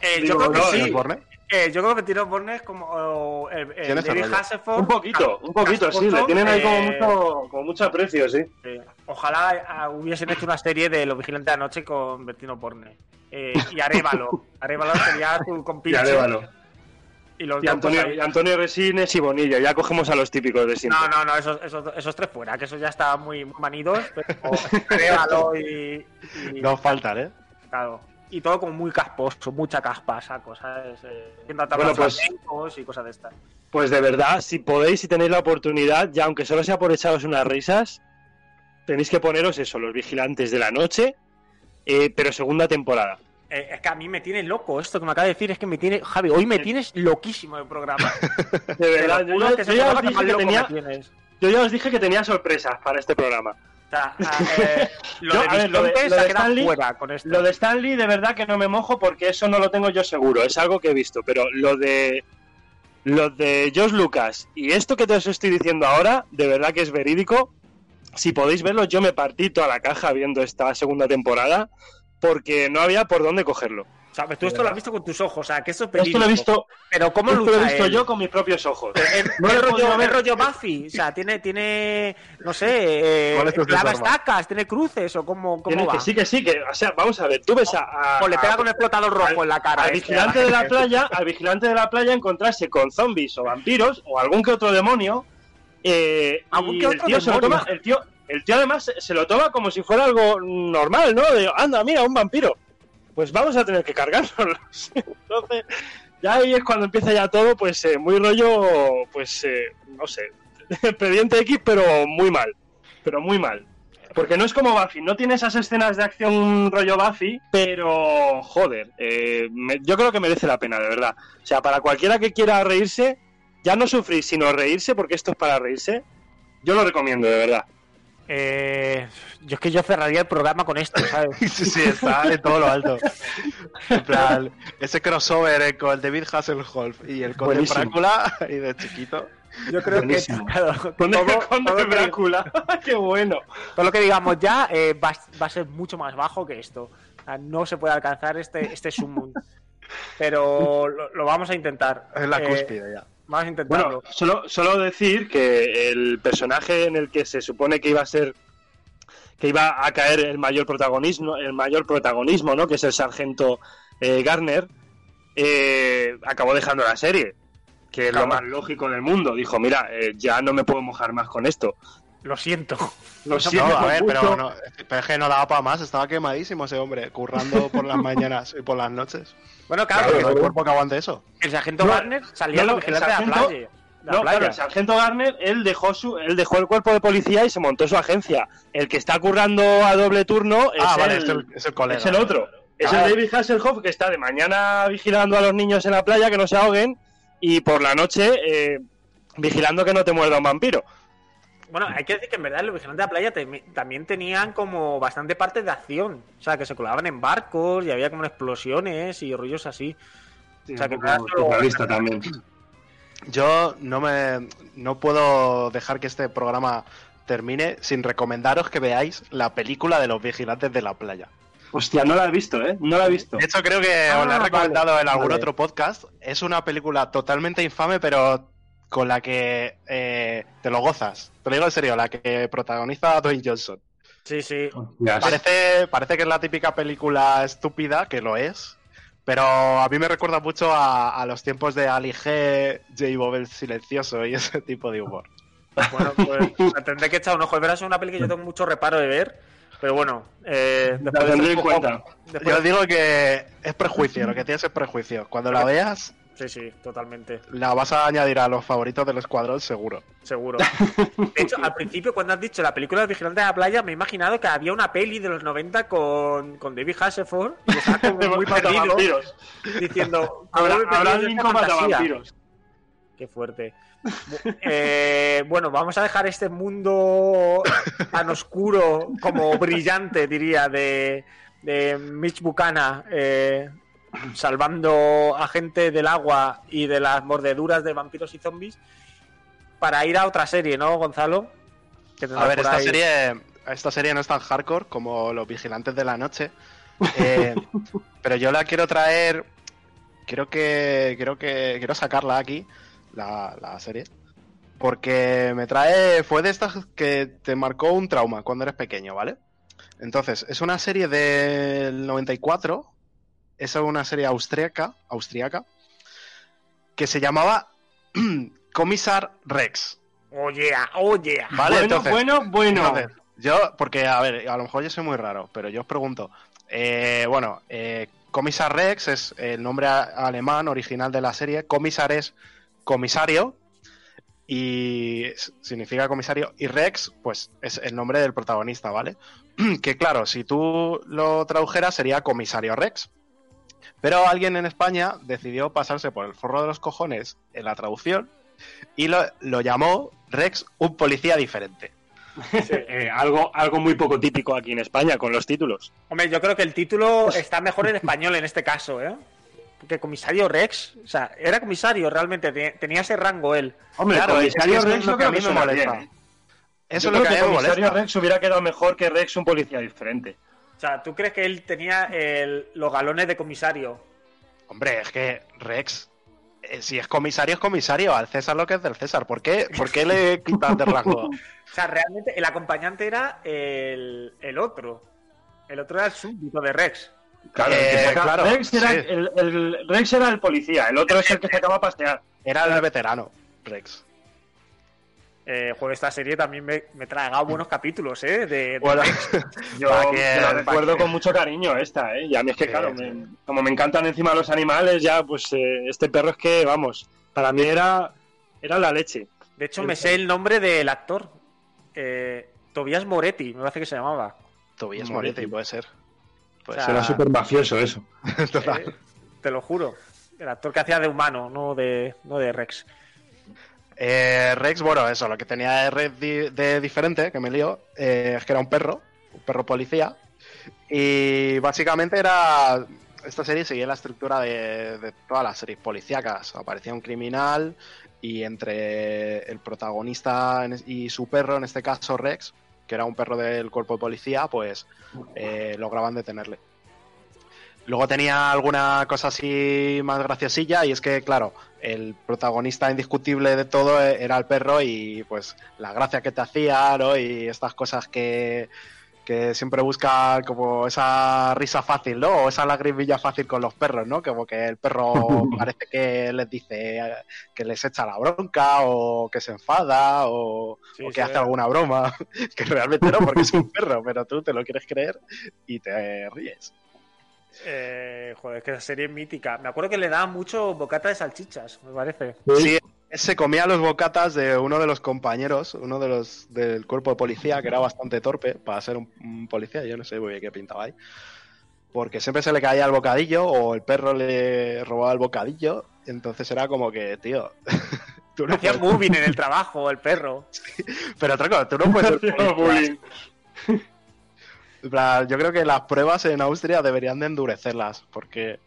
Eh, Digo, yo creo que sí. ¿El Borne? Eh, yo creo que Bertino Pornes como oh, el, el Tienes David rollo. Hasselhoff. Un poquito, un poquito, sí. Le tienen ahí como eh, mucho, como mucho aprecio, sí. Ojalá hubiesen hecho una serie de Los Vigilantes de la Noche con Bertino Porne. Eh, y Arevalo. Arevalo sería su Y compinche. Arévalo. Y los Y Antonio, pues, ahí. y Antonio Resines y Bonilla. Ya cogemos a los típicos de siempre. No, no, no, esos, esos, esos tres fuera, que esos ya estaban muy manidos. Pero Arevalo y, y- No faltan, ¿eh? claro. Y todo como muy casposo, mucha caspa, saco, ¿sabes? Eh, Bueno, pues- y cosas de estas. Pues de verdad, si podéis, si tenéis la oportunidad, ya aunque solo sea por echaros unas risas, tenéis que poneros eso, los vigilantes de la noche, eh, pero segunda temporada. Eh, es que a mí me tiene loco esto que me acaba de decir, es que me tiene... Javi, hoy me tienes loquísimo el programa. De verdad, yo, ya os dije que tenía, yo ya os dije que tenía sorpresas para este programa. O sea, a- eh, lo Yo, de a ver, lo de- Visconti lo se ha de quedado Stanley- fuera con esto. Lo de Stanley, de verdad que no me mojo porque eso no lo tengo yo seguro, es algo que he visto, pero lo de lo de Josh Lucas y esto que te os estoy diciendo ahora, de verdad que es verídico. Si podéis verlo, yo me partí toda la caja viendo esta segunda temporada porque no había por dónde cogerlo. Tú esto lo has visto con tus ojos, o sea, que eso es Esto lo he visto, Pero ¿cómo esto lo lo he visto él? yo con mis propios ojos. Es, No es rollo, ver. rollo Buffy, o sea, tiene, tiene no sé, eh, estacas, tiene cruces o cómo, cómo va. que sí, que sí, que, o sea, vamos a ver, tú ves a, a- O le pega a- con el flotador rojo en la cara. al este, vigilante de la playa, al vigilante de la playa encontrarse con zombies o vampiros o algún que otro demonio. eh, Algún que el otro tío se lo demonio. toma, el tío, el tío además se- se lo toma como si fuera algo normal, ¿no? De, anda, mira, un vampiro. Pues vamos a tener que cargárnoslos. Entonces, ya ahí es cuando empieza ya todo, pues eh, muy rollo, pues, eh, no sé, expediente X, pero muy mal. Pero muy mal. Porque no es como Buffy, no tiene esas escenas de acción rollo Buffy, pero joder, eh, yo creo que merece la pena, de verdad. O sea, para cualquiera que quiera reírse, ya no sufrir, sino reírse, porque esto es para reírse, yo lo recomiendo, de verdad. Eh, yo es que yo cerraría el programa con esto, ¿sabes? Sí, sí, está en todo lo alto. En plan, ese crossover eh, con el David Hasselhoff y el Conde. Drácula y de chiquito. Yo creo Buenísimo. que claro, Con todo, qué bueno. todo lo que digamos ya eh, va, va a ser mucho más bajo que esto. O sea, no se puede alcanzar este, este sumum. pero lo, lo vamos a intentar. Es la Eh, cúspide ya. Vamos a intentarlo. Bueno, solo, solo decir que el personaje en el que se supone que iba a ser que iba a caer el mayor protagonismo, el mayor protagonismo, ¿no? Que es el sargento eh, Garner, eh, acabó dejando la serie, que es lo más lógico del mundo. Dijo, mira, eh, ya no me puedo mojar más con esto. Lo siento. Lo No, siento a ver, mucho. pero, no, pero es que no daba para más, estaba quemadísimo ese hombre, currando por las mañanas y por las noches. Bueno, claro, no hay cuerpo que aguante eso. el sargento No, Garner salía no, como el vigilante de la playa. de la No, playa. claro, el sargento Garner, él dejó su, él dejó el cuerpo de policía y se montó su agencia. El que está currando a doble turno es, ah, vale, el, es el, es el colega. es el otro. Es Claro. el David Hasselhoff que está de mañana vigilando a los niños en la playa que no se ahoguen y por la noche eh, vigilando que no te muerda un vampiro. Bueno, hay que decir que en verdad los vigilantes de la playa también tenían como bastante parte de acción. O sea, que se colaban en barcos y había como explosiones y rollos así. O sea, que solo- también. Yo no me no puedo dejar que este programa termine sin recomendaros que veáis la película de los vigilantes de la playa. Hostia, no la he visto, ¿eh? No la he visto. De hecho, creo que Ah, os la he recomendado vale, en algún vale. otro podcast. Es una película totalmente infame, pero con la que eh, te lo gozas. Te lo digo en serio, la que protagoniza a Dwayne Johnson. Sí, sí. Parece, parece que es la típica película estúpida, que lo es, pero a mí me recuerda mucho a, a los tiempos de Ali G, J. Bob el Silencioso y ese tipo de humor. Bueno, pues la tendré que echar un ojo. Es verdad, es una peli que yo tengo mucho reparo de ver. Pero bueno, eh, La después de tendré hacer en un poco- cuenta. después- Yo digo que es prejuicio, lo que tienes es prejuicio. Cuando la veas, Sí, sí, totalmente. la vas a añadir a los favoritos del escuadrón, seguro. Seguro. De hecho, al principio, cuando has dicho la película de Vigilante de la Playa, me he imaginado que había una peli de los 90 con, con David Hasselhoff y estaba como muy perdido diciendo... Habrá, "Muy perdido habrá fantasía". Matavampiros. Qué fuerte. Eh, bueno, vamos a dejar este mundo tan oscuro como brillante, diría, de, de Mitch Buchanan eh, salvando a gente del agua y de las mordeduras de vampiros y zombies para ir a otra serie, ¿no, Gonzalo? A ver, esta ahí. serie, esta serie no es tan hardcore como Los Vigilantes de la Noche. eh, pero yo la quiero traer. Quiero que. Quiero que. Quiero sacarla aquí. La, la serie. Porque me trae. Fue de estas que te marcó un trauma cuando eres pequeño, ¿vale? Entonces, es una serie del 94. Es una serie austríaca. Austriaca. Que se llamaba Comisar Rex. Oye, oye. ¿Vale? bueno, Entonces, bueno, bueno. entonces, yo, porque, a ver, a lo mejor yo soy muy raro, pero yo os pregunto. eh, bueno, eh, Commissar Rex es el nombre alemán original de la serie. Commissar es comisario y significa comisario. Y Rex, pues es el nombre del protagonista, ¿vale? que claro, si tú lo tradujeras sería comisario Rex. Pero alguien en España decidió pasarse por el forro de los cojones en la traducción y lo, lo llamó Rex un policía diferente. Eh, algo, algo muy poco típico aquí en España con los títulos. Hombre, yo creo que el título está mejor en español en este caso, ¿eh? Porque comisario Rex, o sea, era comisario realmente, te- tenía ese rango él. Hombre, Claro, comisario es que Rex es lo que a mí que me molesta. bien. Eso Yo es lo creo que a mí me comisario molesta. Rex hubiera quedado mejor que Rex un policía diferente. O sea, ¿tú crees que él tenía el- los galones de comisario? Hombre, es que Rex, eh, si es comisario, es comisario. Al César lo que es del César. ¿Por qué, ¿Por qué le quitas de rango? O sea, realmente el acompañante era el, el otro. El otro era el súbdito de Rex. Claro, Eh, claro, Rex, era, sí. el, el- Rex era el policía, el otro es el que se acaba a pasear. Era el veterano, Rex. Eh, joder, esta serie también me, me traga buenos capítulos, ¿eh? De, de Bueno, Rex. yo que- la recuerdo que- con mucho cariño esta, ¿eh? Y a mí es que, Sí, claro, sí. me- como me encantan encima los animales, ya, pues eh, este perro es que, vamos, para mí era, era la leche. De hecho, me sé el nombre del actor. Eh, Tobias Moretti, me parece que se llamaba. Tobias Moretti. Moretti, puede ser. O sea, Será súper mafioso eso. Total. Eh, te lo juro. El actor que hacía de humano, no de, no de Rex. Eh, Rex, bueno, eso, lo que tenía de Rex de diferente, que me lío, eh, es que era un perro, un perro policía. Y básicamente era. Esta serie seguía la estructura de, todas las series policíacas. Aparecía un criminal y entre el protagonista y su perro, en este caso Rex, que era un perro del cuerpo de policía, pues eh, lograban detenerle. Luego tenía alguna cosa así más graciosilla y es que, claro, el protagonista indiscutible de todo e- era el perro y pues la gracia que te hacía, ¿no? Y estas cosas que, que siempre busca como esa risa fácil, ¿no? O esa lagrimilla fácil con los perros, ¿no? Como que el perro parece que les dice que les echa la bronca o que se enfada o, Sí, o que sí, hace eh. alguna broma, que realmente no, porque es un perro, pero tú te lo quieres creer y te ríes. Eh, joder, es que esa serie es mítica. Me acuerdo que le daban mucho bocata de salchichas, me parece. Sí, se comía los bocatas de uno de los compañeros, uno de los del cuerpo de policía, que era bastante torpe para ser un, un policía, yo no sé muy bien qué pintaba ahí. Porque siempre se le caía el bocadillo o el perro le robaba el bocadillo, entonces era como que, tío, tú no Hacía puedes, moving en el trabajo, el perro. pero tronco, tú no puedes ser policía. Yo creo que las pruebas en Austria deberían de endurecerlas, porque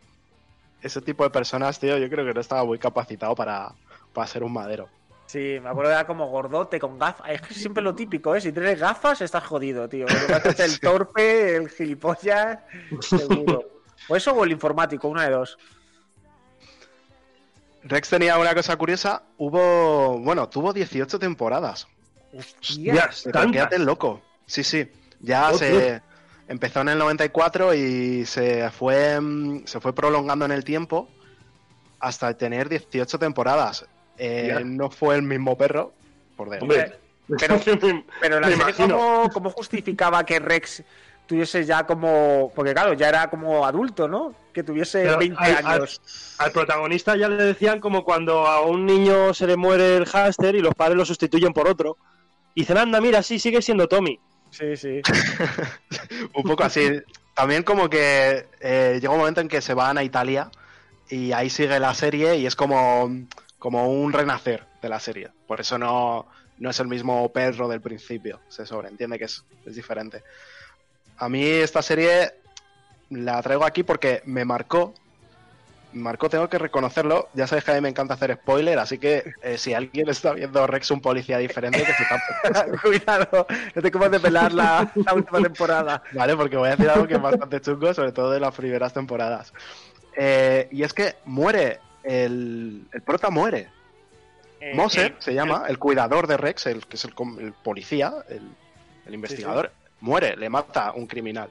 ese tipo de personas, tío, yo creo que no estaba muy capacitado para, para ser un madero. Sí, me acuerdo que era como gordote con gafas. Es que siempre lo típico, ¿eh? Si tienes gafas, estás jodido, tío. El torpe, el gilipollas, seguro. O eso o el informático, una de dos. Rex tenía una cosa curiosa, hubo, bueno, tuvo 18 temporadas. Hostias, loco. Sí, sí. Ya Oh, se empezó en el 94 y se fue, mm, se fue prolongando en el tiempo hasta tener 18 temporadas. Eh, no fue el mismo perro, por de... Hombre, Pero- Pero la serie. ¿cómo, cómo justificaba que Rex tuviese ya como. Porque claro, ya era como adulto, ¿no? Que tuviese Pero 20 al- al- años. Al protagonista ya le decían como cuando a un niño se le muere el hámster y los padres lo sustituyen por otro. Y dicen, anda, mira, sí, sigue siendo Tommy. Sí, sí. un poco así. También como que eh, llega un momento en que se van a Italia y ahí sigue la serie y es como, como un renacer de la serie. Por eso no, no es el mismo perro del principio. Se sobreentiende que es, es diferente. A mí esta serie la traigo aquí porque me marcó. Me marcó, tengo que reconocerlo. Ya sabéis que a mí me encanta hacer spoiler, así que eh, si alguien está viendo Rex un policía diferente, que se tape. Cuidado, no te de pelar la, la última temporada. ¿vale? Porque voy a decir algo que es bastante chungo, sobre todo de las primeras temporadas. Eh, y es que muere, el, el prota muere. Eh, Moser eh, se llama, el cuidador de Rex, el que es el, com- el policía, el, el investigador, muere, le mata un criminal.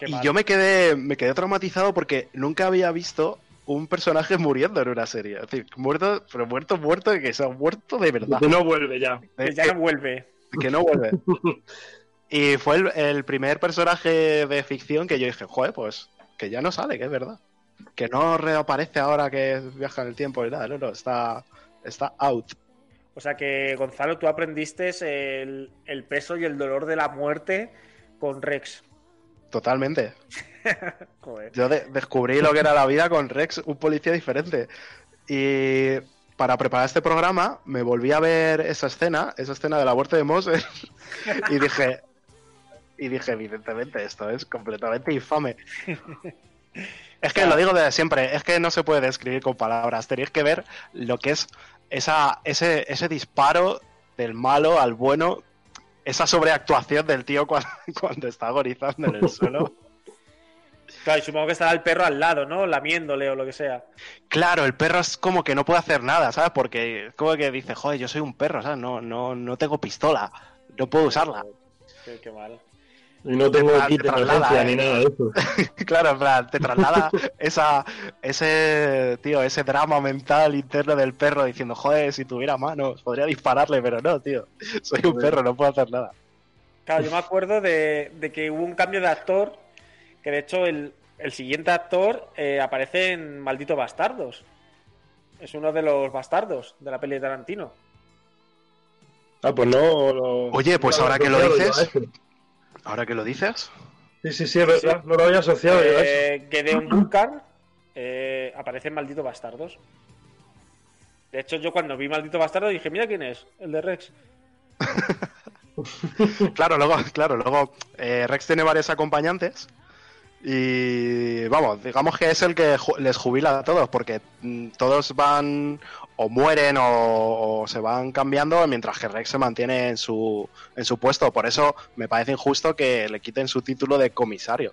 Qué y mal. yo me quedé, me quedé traumatizado porque nunca había visto un personaje muriendo en una serie. Es decir, muerto, pero muerto, muerto, que se ha muerto de verdad. Que no vuelve ya. Que ya no vuelve. que no vuelve. y fue el, el primer personaje de ficción que yo dije, joder, pues que ya no sale, que es verdad. Que no reaparece ahora que viaja en el tiempo y nada, no, no, está, está out. O sea que, Gonzalo, tú aprendiste el, el peso y el dolor de la muerte con Rex. Totalmente. Joder. Yo de- descubrí lo que era la vida con Rex, un policía diferente. Y para preparar este programa me volví a ver esa escena, esa escena de la muerte de Moser, y dije, y dije, evidentemente, esto es completamente infame. Es que lo digo desde siempre, es que no se puede describir con palabras, tenéis que ver lo que es esa, ese, ese disparo del malo al bueno, esa sobreactuación del tío cuando, cuando está agonizando en el suelo. Claro, y supongo que estará el perro al lado, ¿no? Lamiéndole o lo que sea. Claro, el perro es como que no puede hacer nada, ¿sabes? Porque es como que dice, joder, yo soy un perro, ¿sabes? No, no, no tengo pistola, no puedo usarla. Qué, qué mal. Y no tengo Ah, kit te de traslada, emergencia ¿eh? ni nada de eso. claro, en plan, te traslada esa, ese, tío, ese drama mental interno del perro diciendo, joder, si tuviera manos, podría dispararle, pero no, tío, soy un perro, no puedo hacer nada. Claro, yo me acuerdo de, de que hubo un cambio de actor, que de hecho el, el siguiente actor eh, aparece en Maldito Bastardos. Es uno de los bastardos de la peli de Tarantino. Ah, pues no. lo- Oye, pues no ahora que lo dices-. Ahora que lo dices, Sí, sí, sí, es verdad. No lo había asociado yo a eso. Eh, Gedeon Burkhardt eh, aparece en Maldito Bastardos. De hecho, yo cuando vi Maldito Bastardo dije, mira quién es, el de Rex. claro, luego, claro, luego eh, Rex tiene varios acompañantes y vamos, digamos que es el que ju- les jubila a todos porque mm, todos van o mueren o, o se van cambiando mientras que Rex se mantiene en su, en su puesto. Por eso me parece injusto que le quiten su título de comisario.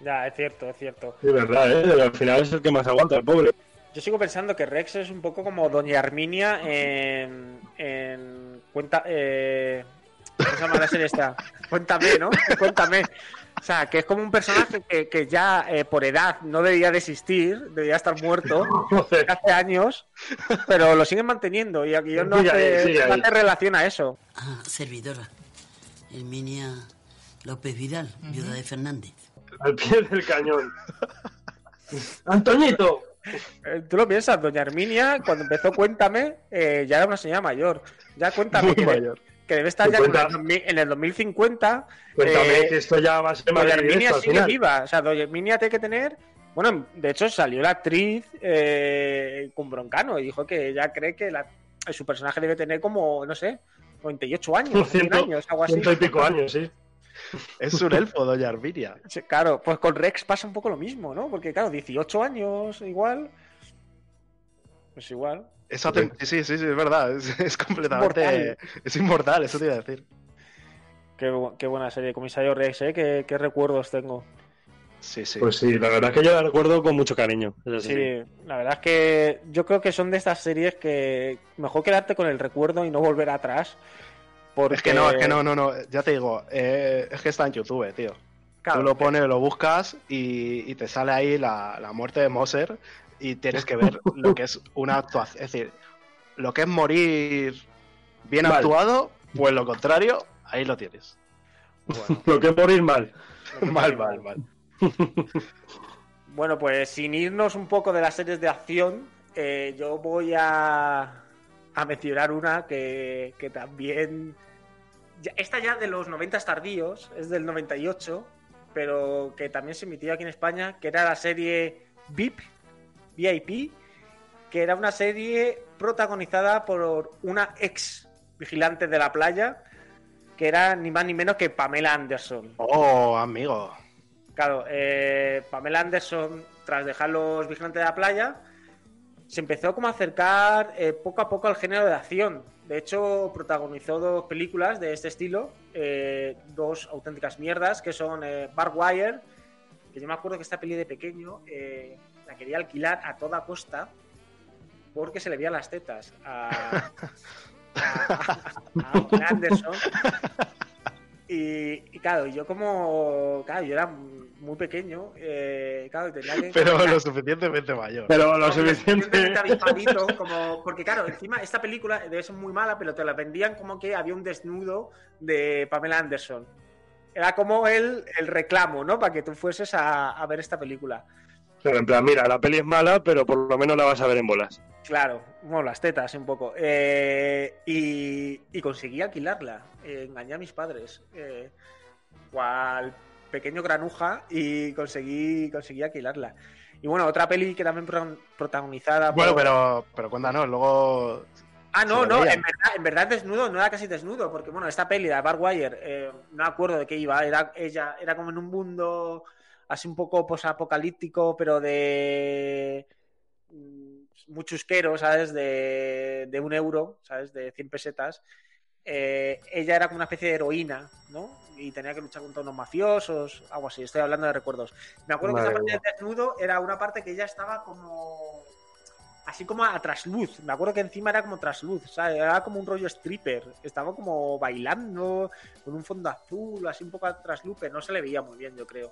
Ya, es cierto, es cierto. Es verdad, ¿eh? Al final es el que más aguanta, el pobre. Yo sigo pensando que Rex es un poco como Doña Arminia en. en cuenta. Eh, ¿Cómo se llama la serie esta? Cuéntame, ¿no? Cuéntame. O sea, que es como un personaje que, que ya eh, por edad no debía de existir, debía estar muerto hace años, pero lo siguen manteniendo y aquí no hace, no hace relación a eso. Ah, servidora. Herminia López Vidal, viuda de Fernández. Al pie del cañón. ¡Antoñito! Eh, Tú lo piensas, Doña Arminia, cuando empezó Cuéntame, eh, ya era una señora mayor. Ya Cuéntame, que, mayor. Que debe estar ya en el, 2000 en el 2050. Cuéntame eh, que esto ya va a ser más Herminia sigue final. viva. O sea, Doña Herminia tiene que tener. Bueno, de hecho salió la actriz eh, con Broncano y dijo que ella cree que la- su personaje debe tener como, no sé, 98 años, 100 Ciento, años, algo así. ciento y pico años, sí. Es un elfo, doña Arminia. Sí, Claro, pues con Rex pasa un poco lo mismo, ¿no? Porque, claro, 18 años igual. Pues igual. Es autent- sí, sí, sí, sí, es verdad. Es, es completamente. Inmortal. Es inmortal, eso te iba a decir. Qué, qué buena serie, Comisario Rex, ¿eh? Qué, qué recuerdos tengo. Sí, sí. Pues sí, la verdad es que yo la recuerdo con mucho cariño. Sí, la verdad es que yo creo que son de estas series que mejor quedarte con el recuerdo y no volver atrás. Porque... Es que no, es que no, no, no. Ya te digo, eh, es que está en YouTube, tío. Claro, Tú lo pones, lo buscas y, y te sale ahí la, la muerte de Moser y tienes que ver lo que es una actuación. Es decir, lo que es morir bien Mal. actuado, pues lo contrario, ahí lo tienes. Lo que es morir mal. mal, mal, mal. Bueno, pues sin irnos un poco de las series de acción, eh, yo voy a, a mencionar una que, que también... esta ya de los 90 tardíos, es del 98, pero que también se emitió aquí en España, que era la serie VIP, VIP, que era una serie protagonizada por una ex vigilante de la playa, que era ni más ni menos que Pamela Anderson. Oh, amigo. Claro, eh, Pamela Anderson, tras dejar los vigilantes de la playa, se empezó como a acercar eh, poco a poco al género de acción. De hecho, protagonizó dos películas de este estilo, eh, dos auténticas mierdas, que son Barbed Wire, que yo me acuerdo que esta peli de pequeño la quería alquilar a toda costa porque se le veían las tetas a, a, a Pamela Anderson. Y, y claro, yo como. Claro, yo era muy pequeño. Eh, claro, tenía que. Pero lo suficientemente mayor. Pero lo como suficiente. avispadito, como, porque claro, encima esta película debe ser muy mala, pero te la vendían como que había un desnudo de Pamela Anderson. Era como el, el reclamo, ¿no? Para que tú fueses a, a ver esta película. Pero en plan, mira, la peli es mala, pero por lo menos la vas a ver en bolas. Claro, bueno, las tetas un poco. Eh, y, y conseguí alquilarla. Eh, engañé a mis padres. Eh, cual pequeño granuja y conseguí, conseguí alquilarla. Y bueno, otra peli que también pro- protagonizada Bueno, por- pero, pero cuéntanos, luego. Ah, no, no, en verdad, en verdad desnudo, no era casi desnudo, porque bueno, esta peli de Barwire, eh, no me acuerdo de qué iba, era ella, era como en un mundo así un poco posapocalíptico, pero de mm, muy chusquero, ¿sabes? De, de un euro, ¿sabes? De 100 pesetas. Eh, ella era como una especie de heroína, ¿no? Y tenía que luchar contra unos mafiosos, algo así, estoy hablando de recuerdos. Me acuerdo que esa parte del desnudo era una parte que ella estaba como así como a trasluz. Me acuerdo que encima era como trasluz, ¿sabes? Era como un rollo stripper. Estaba como bailando con un fondo azul, así un poco a trasluz, pero no se le veía muy bien, yo creo.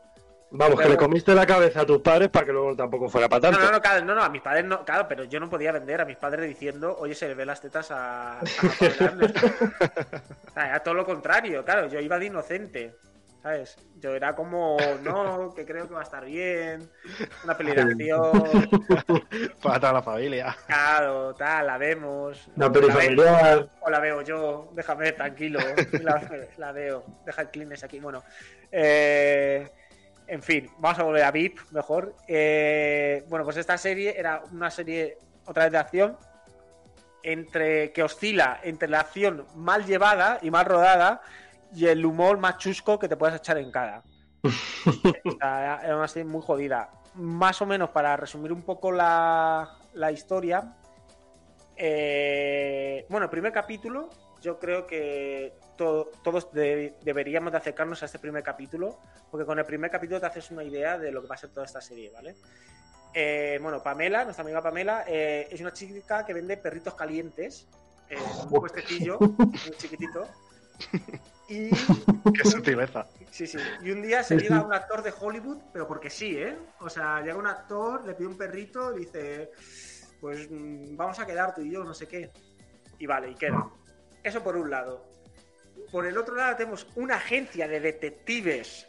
Vamos, que le comiste la cabeza a tus padres para que luego tampoco fuera para No, tanto. no, no, claro, no, no, a mis padres no, claro, pero yo no podía vender a mis padres diciendo, oye, se le ve las tetas a, a Pamela Anderson". O sea, era todo lo contrario, claro, yo iba de inocente, ¿sabes? Yo era como, no, que creo que va a estar bien, una peli de acción, Para toda la familia. claro, tal, la vemos. Una peli familiar. O la veo yo, déjame tranquilo, la, la veo, deja el Kleenex aquí. Bueno, eh, en fin, vamos a volver a VIP mejor. Eh, bueno, pues esta serie era una serie otra vez de acción entre que oscila entre la acción mal llevada y mal rodada y el humor más chusco que te puedas echar en cara. Era una serie muy jodida. Más o menos, para resumir un poco la, la historia, eh, bueno, el primer capítulo yo creo que to- todos de- deberíamos de acercarnos a este primer capítulo, porque con el primer capítulo te haces una idea de lo que va a ser toda esta serie, ¿vale? Eh, bueno, Pamela, nuestra amiga Pamela, eh, es una chica que vende perritos calientes en un puestecillo muy chiquitito. Y Qué sutileza. Sí, sí. Y un día se llega un actor de Hollywood, pero porque sí, ¿eh? O sea, llega un actor, le pide un perrito y dice, pues mm, vamos a quedar tú y yo, no sé qué. Y vale, y quedan. Eso por un lado. Por el otro lado tenemos una agencia de detectives.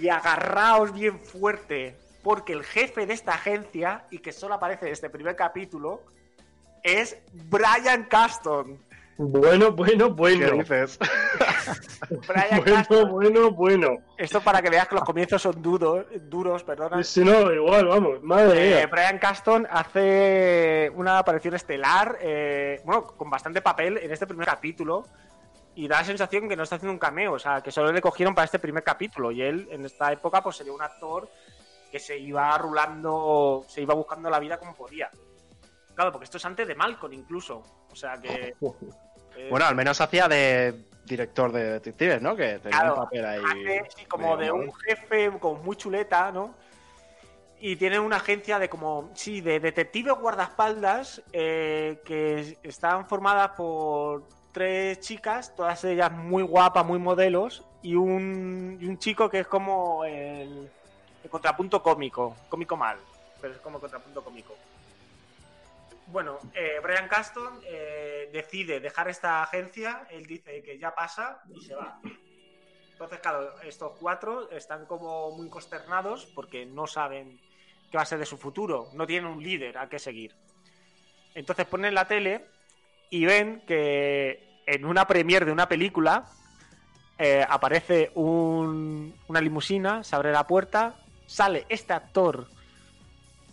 Y agarraos bien fuerte, porque el jefe de esta agencia, y que solo aparece en este primer capítulo, es Brian Caston. Bueno, bueno, ¿Qué bueno. dices? Brian Bueno, Caston. bueno, bueno. Esto para que veas que los comienzos son duros, duros, perdona. Si no, igual, vamos, madre Eh, mía. Brian Caston hace una aparición estelar, eh, bueno, con bastante papel en este primer capítulo. Y da la sensación que no está haciendo un cameo, o sea, que solo le cogieron para este primer capítulo. Y él, en esta época, pues sería un actor que se iba rulando, se iba buscando la vida como podía. Claro, porque esto es antes de Malcolm incluso. O sea que. eh, Bueno, al menos hacía de director de detectives, ¿no? Que tenía Claro, un papel ahí. hace, sí, como de un jefe como muy chuleta, ¿no? Y tiene una agencia de como, sí, de detectives guardaespaldas eh, que están formadas por tres chicas, todas ellas muy guapas, muy modelos, y un, y un chico que es como el, el contrapunto cómico, cómico mal, pero es como contrapunto cómico. Bueno, eh, Brian Caston eh, decide dejar esta agencia, él dice que ya pasa y se va. Entonces, claro, estos cuatro están como muy consternados porque no saben qué va a ser de su futuro, no tienen un líder a qué seguir. Entonces ponen la tele y ven que en una premiere de una película eh, aparece un- una limusina, se abre la puerta, sale este actor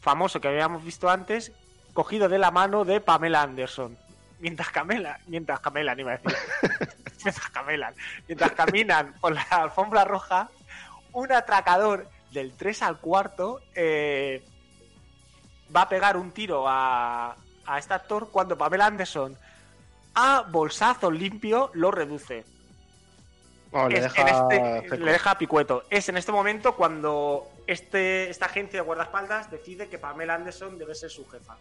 famoso que habíamos visto antes, cogido de la mano de Pamela Anderson. Mientras Camela, mientras Camela, ni iba a decir. mientras Camela, mientras caminan por la alfombra roja, un atracador del 3 al cuarto eh, va a pegar un tiro a, a este actor cuando Pamela Anderson a bolsazo limpio lo reduce. Oh, le Es deja este- le deja picueto. Es en este momento cuando este, esta agencia de guardaespaldas decide que Pamela Anderson debe ser su jefa.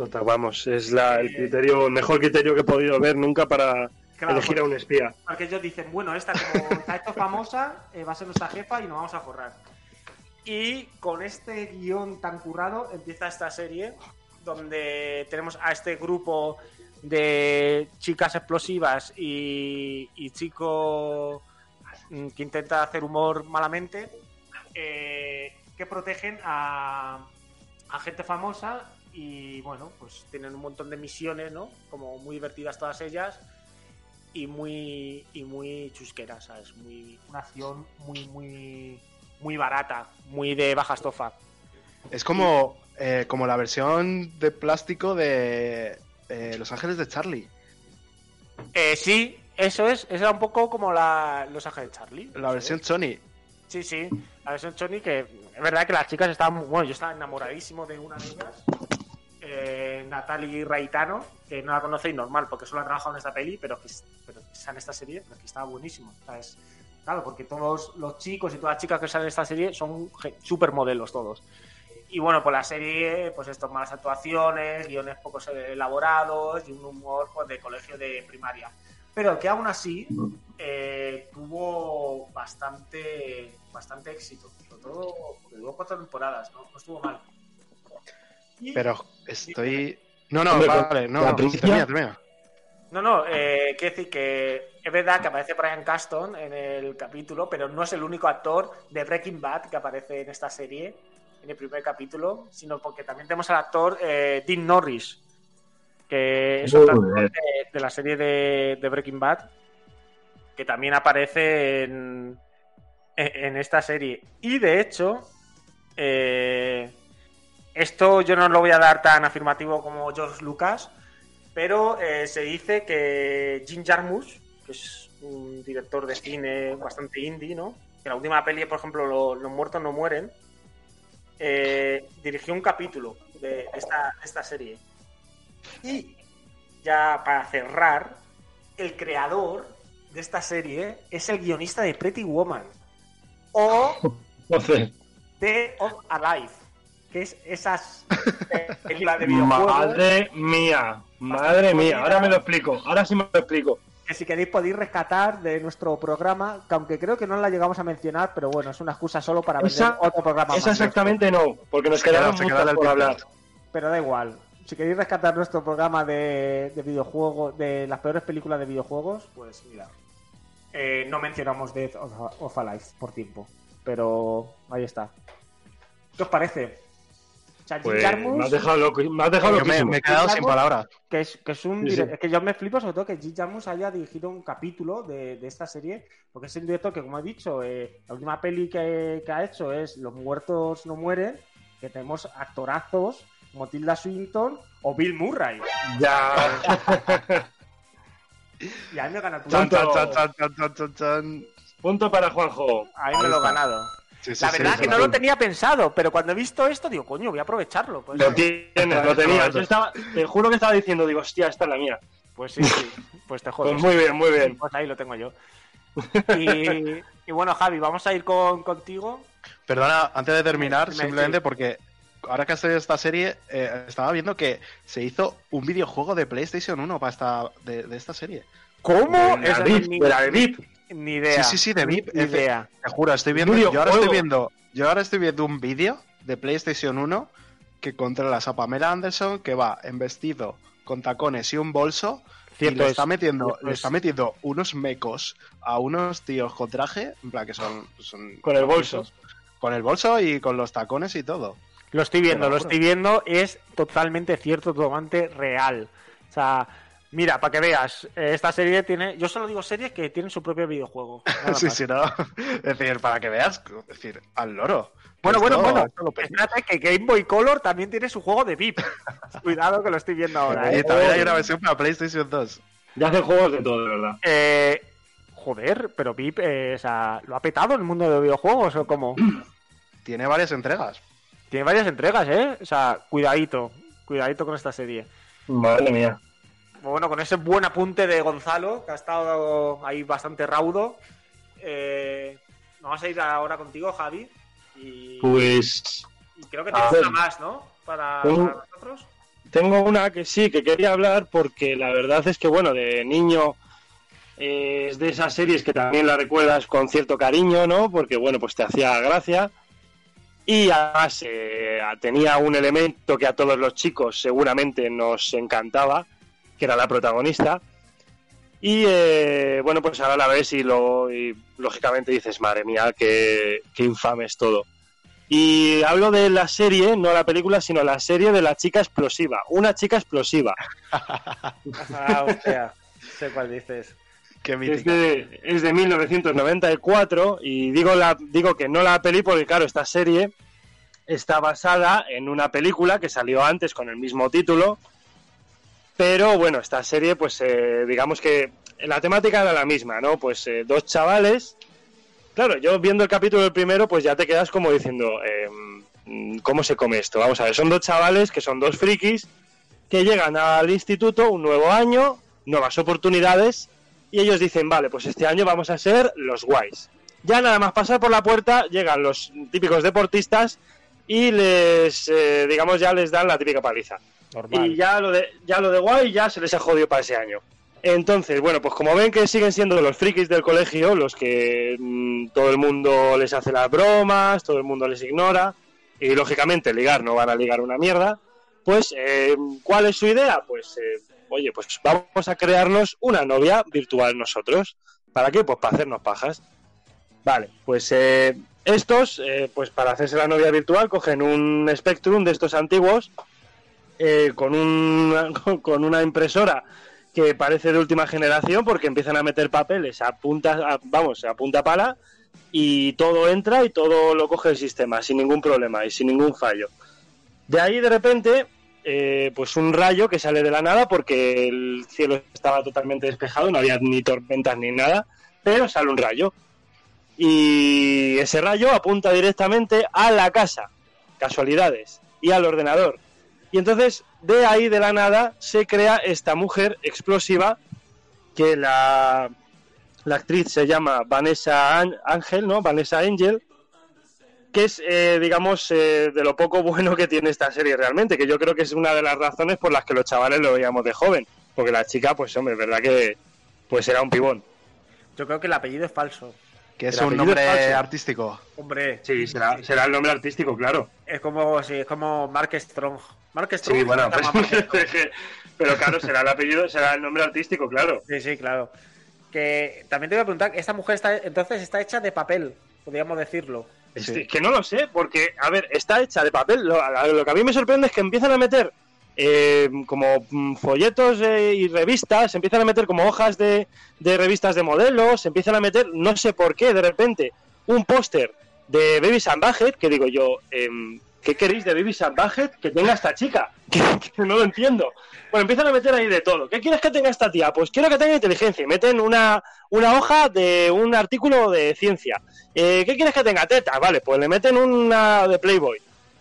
Total, vamos, es la, el criterio, el mejor criterio que he podido ver nunca para Claro, elegir a un espía. Porque ellos dicen, bueno, esta como está esto famosa, eh, va a ser nuestra jefa y nos vamos a forrar. Y con este guion tan currado empieza esta serie donde tenemos a este grupo de chicas explosivas y, y chico mm, que intenta hacer humor malamente eh, que protegen a, a gente famosa y bueno, pues tienen un montón de misiones, ¿no? Como muy divertidas todas ellas y muy y muy chusqueras, ¿sabes? Muy una acción muy muy muy barata, muy de baja estofa. Es como, eh, como la versión de plástico de eh, Los Ángeles de Charlie. Eh, sí, eso es, eso era un poco como la Los Ángeles de Charlie. La versión Sony. Sí, sí, la versión Sony que es verdad que las chicas estaban bueno, yo estaba enamoradísimo de una de ellas, eh, Natalie Raitano, que no la conocéis normal porque solo ha trabajado en esta peli, pero que, pero que en esta serie, pero que estaba buenísimo. ¿sabes? Claro, porque todos los chicos y todas las chicas que salen en esta serie son supermodelos todos. Y bueno, pues la serie, pues estos malas actuaciones, guiones poco elaborados y un humor pues, de colegio de primaria. Pero que aún así eh, tuvo bastante bastante éxito. Sobre todo porque duró cuatro temporadas. No estuvo mal. Pero estoy. No, no, Hombre, vale, no, la no, termina, termina. No, no, eh, quiero decir que es verdad que aparece Brian Caston en el capítulo, pero no es el único actor de Breaking Bad que aparece en esta serie, en el primer capítulo, sino porque también tenemos al actor eh, Dean Norris, que es otro actor de, de la serie de, de Breaking Bad, que también aparece en, en- en esta serie. Y de hecho, eh, esto yo no lo voy a dar tan afirmativo como George Lucas, pero eh, se dice que Jim Jarmusch, que es un director de cine bastante indie, ¿no? Que la última peli, por ejemplo, Lo- Los muertos no mueren, eh, dirigió un capítulo de esta, de esta serie. Y ya para cerrar, el creador de esta serie es el guionista de Pretty Woman o de Of Alive, que es esas películas de videojuegos madre mía, madre mía. Ahora me lo explico, ahora sí me lo explico. que si queréis podéis rescatar de nuestro programa, que aunque creo que no la llegamos a mencionar, pero bueno, es una excusa solo para vender Esa, otro programa esa más. exactamente no, porque nos quedaron se queda muchas del por hablar. Pero da igual. Si queréis rescatar nuestro programa de, de videojuegos, de las peores películas de videojuegos, pues mira. Eh, no mencionamos Death of, of Alive por tiempo. Pero ahí está. ¿Qué os parece? Pues Jarmusch, me has dejado, loco, me has dejado me, me he quedado sin palabras. que es, que es un Sí, es que yo me flipo sobre todo que Jim Jarmusch haya dirigido un capítulo de, de esta serie, porque es un director que, como he dicho, eh, la última peli que, que ha hecho es Los muertos no mueren, que tenemos actorazos como Tilda Swinton o Bill Murray. Ya. Y ahí me he ganado el punto. chan, chan, chan. Punto para Juanjo. Ahí me lo he ganado. Sí, sí, La sí, verdad sí, que no lo tenía pensado, pero cuando he visto esto, digo, coño, voy a aprovecharlo. Pues, Lo tienes, lo tenías. Yo estaba, te juro que estaba diciendo, digo, hostia, esta es la mía. pues sí, sí. Pues te jodes. Pues muy bien, muy bien. Pues ahí lo tengo yo. Y, y bueno, Javi, vamos a ir con, contigo. Perdona, antes de terminar, simplemente sí. porque ahora que estoy en esta serie, eh, estaba viendo que se hizo un videojuego de PlayStation 1 para esta, de, de esta serie. ¿Cómo? De la VIP, ni, idea. Sí, sí, sí, de VIP. Ni idea. Te juro, estoy viendo. Yo ahora estoy viendo. Yo ahora estoy viendo un vídeo de PlayStation 1 que controlas a Pamela Anderson que va en vestido con tacones y un bolso. Cierto y le es, está metiendo, cierto le es. está metiendo unos mecos a unos tíos con traje, en plan que son, son Con el bolso. Con el bolso y con los tacones y todo. Lo estoy viendo, lo estoy viendo, es totalmente cierto, totalmente real. O sea, mira, para que veas, eh, esta serie tiene, yo solo digo series que tienen su propio videojuego. sí, más. sí, no. Es decir, para que veas, es decir, al loro. Bueno, Esto- bueno, bueno. pe- Espérate que Game Boy Color también tiene su juego de VIP. Cuidado que lo estoy viendo ahora, Y ¿eh? también hay una versión para PlayStation 2. Ya hacen juegos de todo, de verdad. Eh, joder, pero VIP, eh, o sea, ¿lo ha petado el mundo de los videojuegos o cómo? Tiene varias entregas. Tiene varias entregas, ¿eh? O sea, cuidadito, cuidadito con esta serie. Madre mía. Bueno, con ese buen apunte de Gonzalo, que ha estado ahí bastante raudo. eh, vamos a ir ahora contigo, Javi. Y, Pues y creo que tienes una más, ¿no? Para nosotros. tengo una que sí, que quería hablar porque la verdad es que, bueno, de niño eh, es de esas series que también la recuerdas con cierto cariño, ¿no? Porque, bueno, pues te hacía gracia. Y además eh, tenía un elemento que a todos los chicos seguramente nos encantaba, que era la protagonista. Y eh, bueno, pues ahora la ves y, lo, y lógicamente dices, madre mía, qué, qué infame es todo. Y hablo de la serie, no la película, sino la serie de la chica explosiva. Una chica explosiva. Ah, hostia, sé cuál dices. Qué Es de, es de 1994 y digo, la, digo que no la peli porque, claro, esta serie está basada en una película que salió antes con el mismo título. Pero bueno, esta serie, pues eh, digamos que la temática era la misma, ¿no? Pues eh, dos chavales. Claro, yo viendo el capítulo del primero, pues ya te quedas como diciendo, mm, ¿cómo se come esto? Vamos a ver, son dos chavales que son dos frikis que llegan al instituto, un nuevo año, nuevas oportunidades, y ellos dicen, vale, pues este año vamos a ser los guays. Ya nada más pasar por la puerta, llegan los típicos deportistas y les, eh, digamos, ya les dan la típica paliza. Y ya lo, de, ya lo de guay ya se les ha jodido para ese año. Entonces, bueno, pues como ven que siguen siendo los frikis del colegio, los que mm, todo el mundo les hace las bromas, todo el mundo les ignora, y lógicamente ligar no van a ligar una mierda, pues, eh, ¿cuál es su idea? Pues, eh, oye, pues vamos a crearnos una novia virtual nosotros. ¿Para qué? Pues para hacernos pajas. Vale, pues eh, estos, eh, pues para hacerse la novia virtual, cogen un Spectrum de estos antiguos, eh, con, un, con una impresora que parece de última generación porque empiezan a meter papeles a punta, a- vamos, a punta pala y todo entra y todo lo coge el sistema sin ningún problema y sin ningún fallo. De ahí de repente, eh, pues un rayo que sale de la nada porque el cielo estaba totalmente despejado, no había ni tormentas ni nada, pero sale un rayo. Y ese rayo apunta directamente a la casa, casualidades, y al ordenador. Y entonces, de ahí de la nada, se crea esta mujer explosiva que la, la actriz se llama Vanessa An- Ángel, ¿no? Vanessa Angel, que es, eh, digamos, eh, de lo poco bueno que tiene esta serie realmente, que yo creo que es una de las razones por las que los chavales lo veíamos de joven, porque la chica, pues hombre, es verdad que pues era un pibón. Yo creo que el apellido es falso. Que es un es nombre falso. artístico. Hombre, Sí, será, será el nombre artístico, claro. es como, sí, es como Mark Strong. Mark Strong. Sí, bueno, se pues, Strong. pero claro, será el apellido, será el nombre artístico, claro. Sí, sí, claro. Que también te voy a preguntar, esta mujer está, entonces está hecha de papel, podríamos decirlo. Sí. que no lo sé, porque, a ver, está hecha de papel. Lo, que a mí me sorprende es que empiezan a meter eh, como mm, folletos eh, y revistas, empiezan a meter como hojas de, de revistas de modelos, empiezan a meter, no sé por qué, de repente, un póster de Baby and Bucket, que digo yo, em, ¿qué queréis de Baby Bucket que tenga esta chica? Que, no lo entiendo. Bueno, empiezan a meter ahí de todo. ¿Qué quieres que tenga esta tía? Pues quiero que tenga inteligencia. Y meten una, una hoja de un artículo de ciencia. Eh, ¿Qué quieres que tenga? Teta. Vale, pues le meten una de Playboy.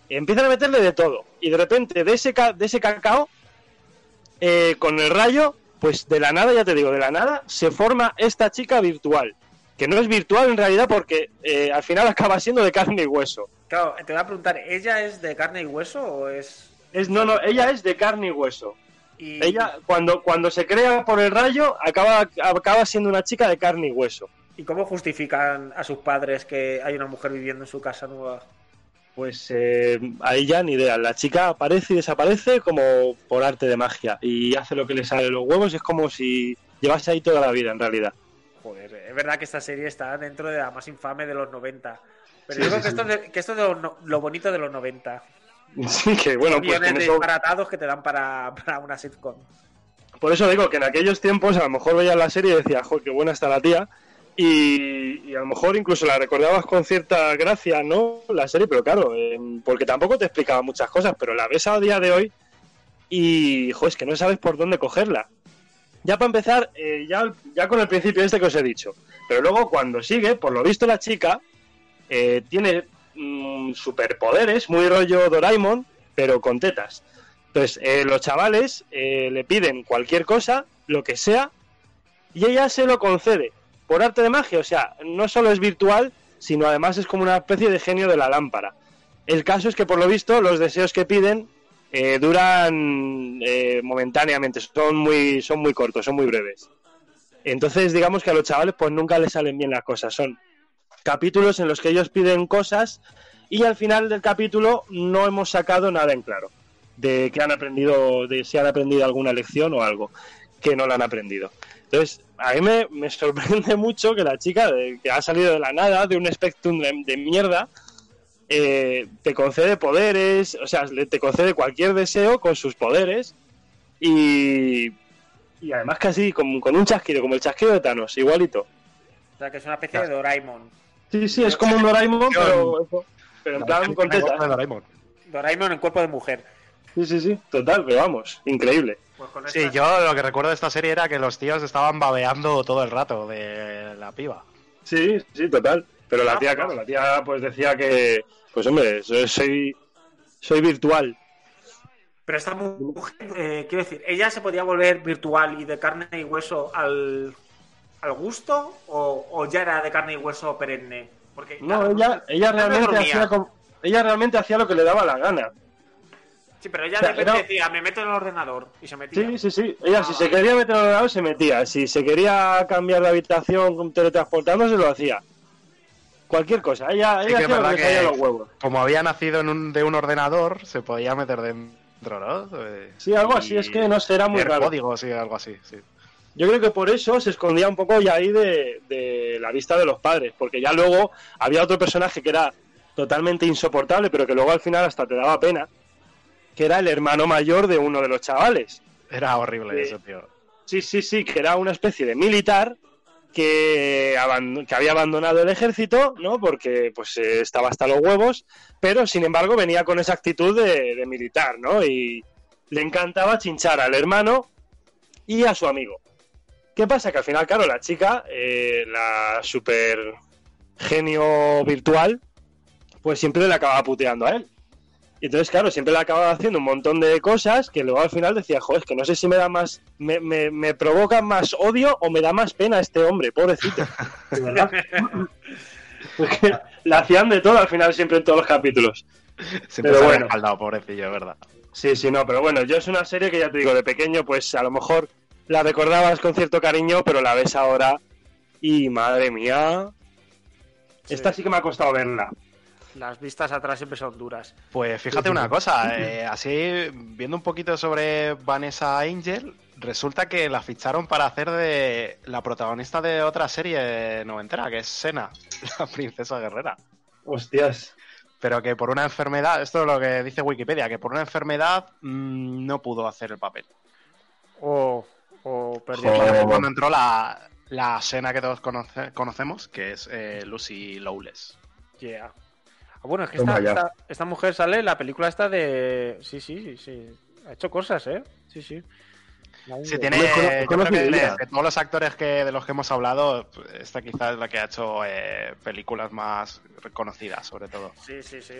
Empiezan a meterle de todo. Y de repente, de ese, de ese cacao, eh, con el rayo, pues de la nada, ya te digo, de la nada, se forma esta chica virtual. Que no es virtual en realidad porque eh, al final acaba siendo de carne y hueso. Claro, te voy a preguntar, ¿ella es de carne y hueso o es...? Es, no, no, ella es de carne y hueso. Y... Ella, cuando, cuando se crea por el rayo, acaba, acaba siendo una chica de carne y hueso. ¿Y cómo justifican a sus padres que hay una mujer viviendo en su casa nueva? Pues eh, ahí ya ni idea. La chica aparece y desaparece como por arte de magia. Y hace lo que le sale de los huevos. Es como si llevase ahí toda la vida, en realidad. Joder, es verdad que esta serie está dentro de la más infame de los 90. Pero Sí, yo creo sí, que, sí. esto es de- que esto es de lo, bonito de los 90. Sí, que bueno, pues Millones de eso- disparatados que te dan para, para una sitcom. por eso digo que en aquellos tiempos a lo mejor veías la serie y decías, joder, qué buena está la tía. Y, y a lo mejor incluso la recordabas con cierta gracia, ¿no? La serie, pero claro, eh, porque tampoco te explicaba muchas cosas, pero la ves a día de hoy y, joder, es que no sabes por dónde cogerla. Ya para empezar, eh, ya, ya con el principio este que os he dicho. Pero luego cuando sigue, por lo visto la chica eh, tiene mm, superpoderes, muy rollo Doraemon, pero con tetas. Entonces, eh, los chavales eh, le piden cualquier cosa, lo que sea, y ella se lo concede por arte de magia. O sea, no solo es virtual, sino además es como una especie de genio de la lámpara. El caso es que, por lo visto, los deseos que piden eh, duran eh, momentáneamente, son muy, son muy cortos, son muy breves. Entonces, digamos que a los chavales pues nunca les salen bien las cosas. Son capítulos en los que ellos piden cosas y al final del capítulo no hemos sacado nada en claro de que han aprendido, de si han aprendido alguna lección o algo que no la han aprendido. Entonces, a mí me, me sorprende mucho que la chica que ha salido de la nada, de un espectrum de, de mierda, eh, te concede poderes, o sea, le- te concede cualquier deseo con sus poderes y, y además casi con, con un chasquido, como el chasquido de Thanos, igualito. O sea, que es una especie de Doraemon. Sí, sí, es como un Doraemon, pero, pero en plan con de tetas. Doraemon. Doraemon en cuerpo de mujer. Sí, sí, sí, total, pero vamos, increíble. Pues con Sí, esta- yo lo que recuerdo de esta serie era que los tíos estaban babeando todo el rato de la piba. Sí, sí, total. Pero la Ah, tía, claro, la tía pues decía que, pues hombre, soy, soy, virtual. Pero esta mujer, eh, quiero decir, ¿ella se podía volver virtual y de carne y hueso al, al gusto? O, o ya era de carne y hueso perenne? Porque, No, ella, ella realmente hacía como- ella realmente hacía lo que le daba la gana. Sí, pero ella O sea, de repente era- decía, me meto en el ordenador y se metía. Sí, sí, sí. Ella si se quería meter en el lado se metía. Si se quería cambiar de habitación teletransportándose lo hacía. Cualquier cosa. Ella, Sí ella que es verdad que a los huevos. Como había nacido en un, de un ordenador, se podía meter dentro, ¿no? Eh, Sí, algo y así, es que no sé, era muy raro. códigos y algo así, sí. Yo creo que por eso se escondía un poco ya ahí de, de la vista de los padres, porque ya luego había otro personaje que era totalmente insoportable, pero que luego al final hasta te daba pena, que era el hermano mayor de uno de los chavales. Era horrible Sí. ese tío. Sí, sí, sí, que era una especie de militar que, había abandonado el ejército, ¿no? Porque pues eh, estaba hasta los huevos, pero sin embargo venía con esa actitud de, de militar, ¿no? Y le encantaba chinchar al hermano y a su amigo. ¿Qué pasa? Que al final, claro, la chica, eh, la super genio virtual, pues siempre le acababa puteando a él. Y entonces, claro, siempre le acababa haciendo un montón de cosas que luego al final decía, joder, es que no sé si me da más, me, me, me provoca más odio o me da más pena este hombre, pobrecito. De verdad. Porque le hacían de todo al final siempre en todos los capítulos. Siempre Pero se bueno. respaldado, pobrecillo, verdad. Sí, sí, no, pero bueno, yo es una serie que ya te digo, de pequeño, pues a lo mejor la recordabas con cierto cariño, pero la ves ahora y madre mía. Esta sí que me ha costado verla. Las vistas atrás siempre son duras. Pues fíjate una cosa, eh, así viendo un poquito sobre Vanessa Angel, resulta que la ficharon para hacer de la protagonista de otra serie noventera, que es Sena, la princesa guerrera. Hostias. Pero que por una enfermedad, esto es lo que dice Wikipedia, que por una enfermedad mm, no pudo hacer el papel. O, o perdió. Y fue cuando entró la, la Sena que todos conoce- conocemos, que es eh, Lucy Lowless. Yeah. Ah, bueno, es que esta, esta, esta mujer sale en la película esta de... Sí, sí, sí, sí. Ha hecho cosas, ¿eh? Sí, sí. Sí, tiene, yo creo que conocería. de, de todos los actores que de los que hemos hablado, esta quizás es la que ha hecho eh, películas más reconocidas, sobre todo. Sí, sí, sí.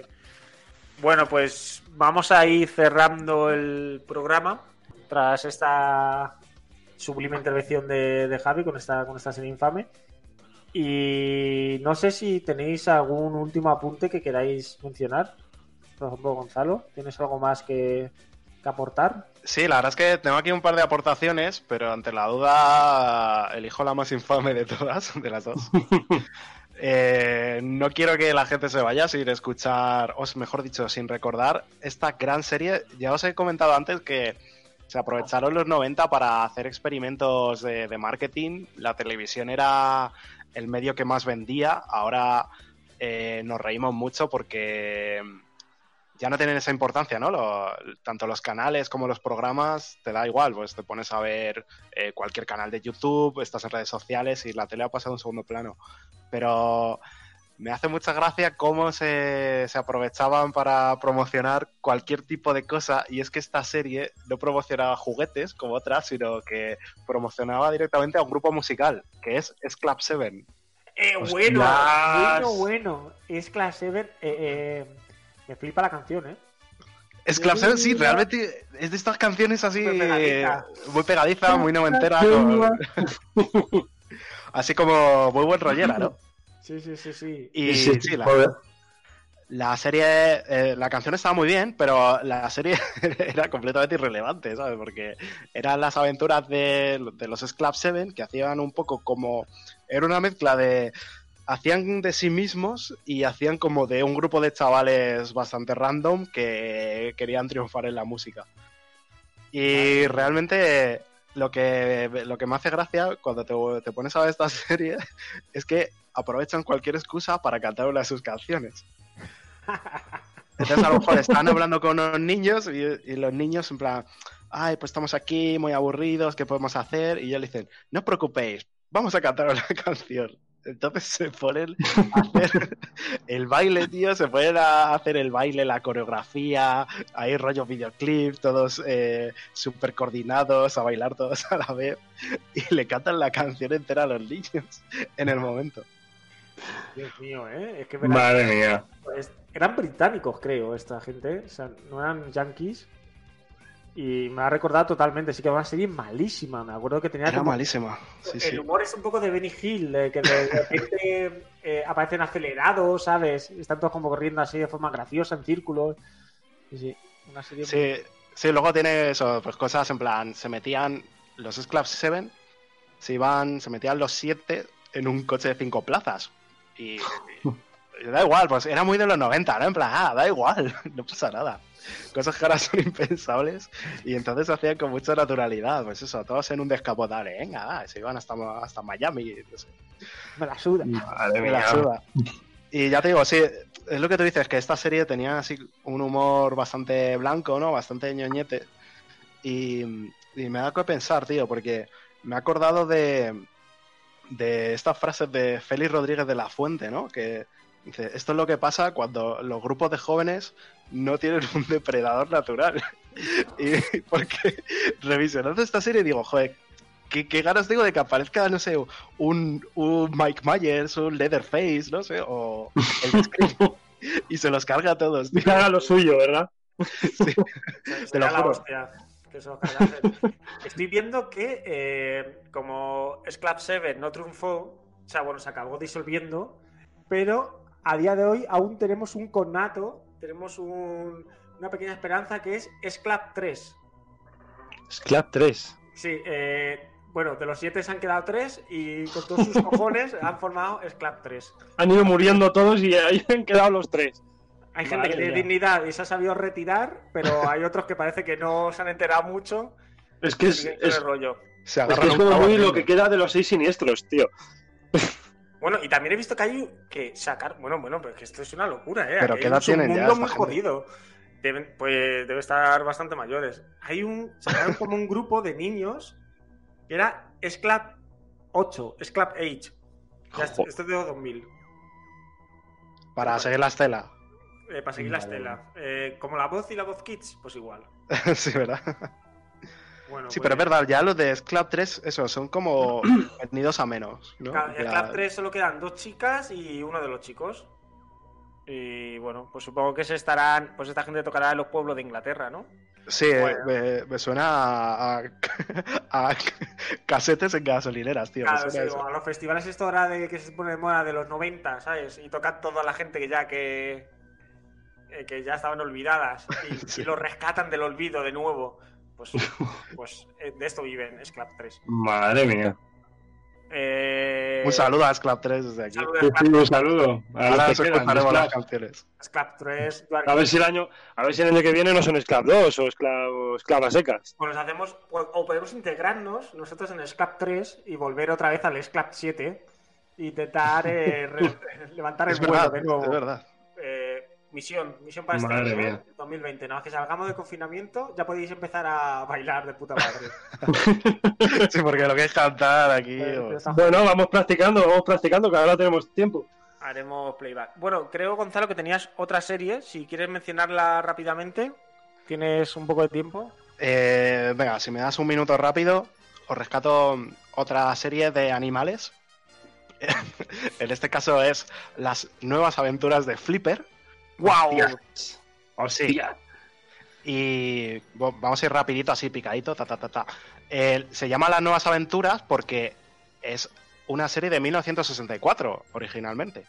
Bueno, pues vamos a ir cerrando el programa tras esta sublime intervención de, de Javi con esta, con esta serie infame. Y no sé si tenéis algún último apunte que queráis mencionar. Por ejemplo, Gonzalo, ¿tienes algo más que, que aportar? Sí, la verdad es que tengo aquí un par de aportaciones, pero ante la duda elijo la más infame de todas, de las dos. Eh, no quiero que la gente se vaya sin escuchar, o mejor dicho, sin recordar esta gran serie. Ya os he comentado antes que se aprovecharon los 90 para hacer experimentos de, de marketing. La televisión era el medio que más vendía. Ahora eh, nos reímos mucho porque ya no tienen esa importancia, ¿no? Lo- tanto los canales como los programas te da igual, pues te pones a ver eh, cualquier canal de YouTube, estás en redes sociales y la tele ha pasado a un segundo plano. Pero me hace mucha gracia cómo se, se aprovechaban para promocionar cualquier tipo de cosa y es que esta serie no promocionaba juguetes como otras, sino que promocionaba directamente a un grupo musical, que es, es Club 7. Eh, bueno, bueno, bueno. Es Class 7. Eh, eh, me flipa la canción, ¿eh? Es Club 7, sí, realmente es de estas canciones así Muy pegadiza. muy pegadiza, muy noventera, con- así como muy buen rollera, ¿no? Sí, sí, sí, sí. Y Sí, sí, la, serie, eh, la canción estaba muy bien, pero la serie era completamente irrelevante, ¿sabes? Porque eran las aventuras de, de los Club 7 que hacían un poco como. Era una mezcla de. Hacían de sí mismos y hacían como de un grupo de chavales bastante random que querían triunfar en la música. Y realmente lo que, lo que me hace gracia cuando te, te pones a ver esta serie es que aprovechan cualquier excusa para cantar una de sus canciones. Entonces a lo mejor están hablando con unos niños y, y los niños en plan, ay, pues estamos aquí muy aburridos, ¿qué podemos hacer? Y ellos le dicen, no os preocupéis, vamos a cantar una canción. Entonces se ponen a hacer el baile, tío, se ponen a hacer el baile, la coreografía, ahí rollo videoclip, todos eh, súper coordinados, a bailar todos a la vez, y le cantan la canción entera a los niños en el momento. Dios mío, ¿eh? Es que Madre mía. pues, eran británicos, creo, esta gente. O sea, no eran yankees. Y me ha recordado totalmente. Sí que era una serie malísima. Me acuerdo que tenía Era como- malísima. Sí, El sí. humor es un poco de Benny Hill, de que de repente eh, aparecen acelerados, ¿sabes? Están todos como corriendo así de forma graciosa en círculos. Sí, sí. Una serie muy- Sí, luego tiene eso, pues cosas en plan, se metían los Club 7, se iban, se metían los siete en un coche de cinco plazas. Y, y da igual, pues era muy de los 90, ¿no? En plan, ah, da igual, no pasa nada. Cosas que ahora son impensables y entonces se hacían con mucha naturalidad, pues eso, todos en un descapotable, venga, va, se iban hasta, hasta Miami, no sé. Me la suda. Madre Me la mía. suda. Y ya te digo, sí, es lo que tú dices, que esta serie tenía así un humor bastante blanco, ¿no? Bastante ñoñete. Y, y me da que pensar, tío, porque me he acordado de, de estas frases de Félix Rodríguez de la Fuente, ¿no? Que dice, esto es lo que pasa cuando los grupos de jóvenes no tienen un depredador natural. y porque revisionando esta serie digo, joder, ¿qué, qué ganas tengo de que aparezca, no sé, un, un Mike Myers, un Leatherface, no sé, o el Scream. y se los carga a todos, tío. Que haga lo suyo, ¿verdad? Te lo Sería la juro. hostia que los. Estoy viendo que eh, como Sclap 7 no triunfó, o sea, bueno, se acabó disolviendo, pero a día de hoy aún tenemos un conato, tenemos un- una pequeña esperanza que es Sclap 3. Sclap 3. Sí, eh, bueno, de los siete se han quedado tres y con todos sus cojones han formado Sclap 3. Han ido muriendo todos y ahí han quedado los tres. Hay gente Madre que tiene dignidad y se ha sabido retirar, pero hay otros que parece que no se han enterado mucho. Es que es, es- el rollo. Se es que es como muy lo que queda de los seis siniestros, tío. Bueno, y también he visto que hay que sacar. Bueno, bueno, pero es que esto es una locura, ¿eh? Pero Aquí ¿qué edad un tienen ya mundo esta muy gente? jodido. Deben, pues debe estar bastante mayores. Hay un. Sacaron como un grupo de niños que era Sclap 8, Sclap 8. Ya, esto es de 2000. Para seguir la estela. Eh, para seguir la Vale, estela. Eh, como la voz y la voz Kids, pues igual. sí, ¿verdad? Bueno, Sí, pues, pero es verdad, ya los de Sclap 3, eso, son como venidos a menos, ¿no? Claro, En Ya- Sclap 3 solo quedan dos chicas y uno de los chicos. Y bueno, pues supongo que se estarán. Pues esta gente tocará en los pueblos de Inglaterra, ¿no? Sí, eh, Bueno. me, me suena a, a- a casetes en gasolineras, tío. Claro, sí, a los festivales esto ahora de que se pone de moda de los 90, ¿sabes? Y tocan toda la gente que ya que eh, que ya estaban olvidadas y, Sí. y los rescatan del olvido de nuevo. Pues, pues eh, de esto viven Sclap 3. Madre mía. Eh, Un saludo a Sclap 3 desde aquí. un saludo. A, Ahora escucharemos las canciones. Sclap 3. a ver si el año, a ver si el año que viene no son Sclap 2 o Sclap, o esclavas secas. Pues nos hacemos, o, podemos integrarnos nosotros en el Sclap 3 y volver otra vez al Sclap 7 e intentar eh, levantar el Es vuelo verdad, de nuevo. es verdad. Misión, misión para este Madre año, mía. 2020. Nada más que salgamos de confinamiento, ya podéis empezar a bailar de puta madre. Sí, porque lo que es cantar aquí. O- Bueno, vamos practicando, vamos practicando, que ahora tenemos tiempo. Haremos playback. Bueno, creo, Gonzalo, que tenías otra serie. Si quieres mencionarla rápidamente, tienes un poco de tiempo. Eh, venga, si me das un minuto rápido, os rescato otra serie de animales. en este caso es las nuevas aventuras de Flipper. ¡Wow! Sí. Y bo- vamos a ir rapidito, así picadito, ta, ta, ta, ta. Eh, se llama Las Nuevas Aventuras porque es una serie de 1964, originalmente.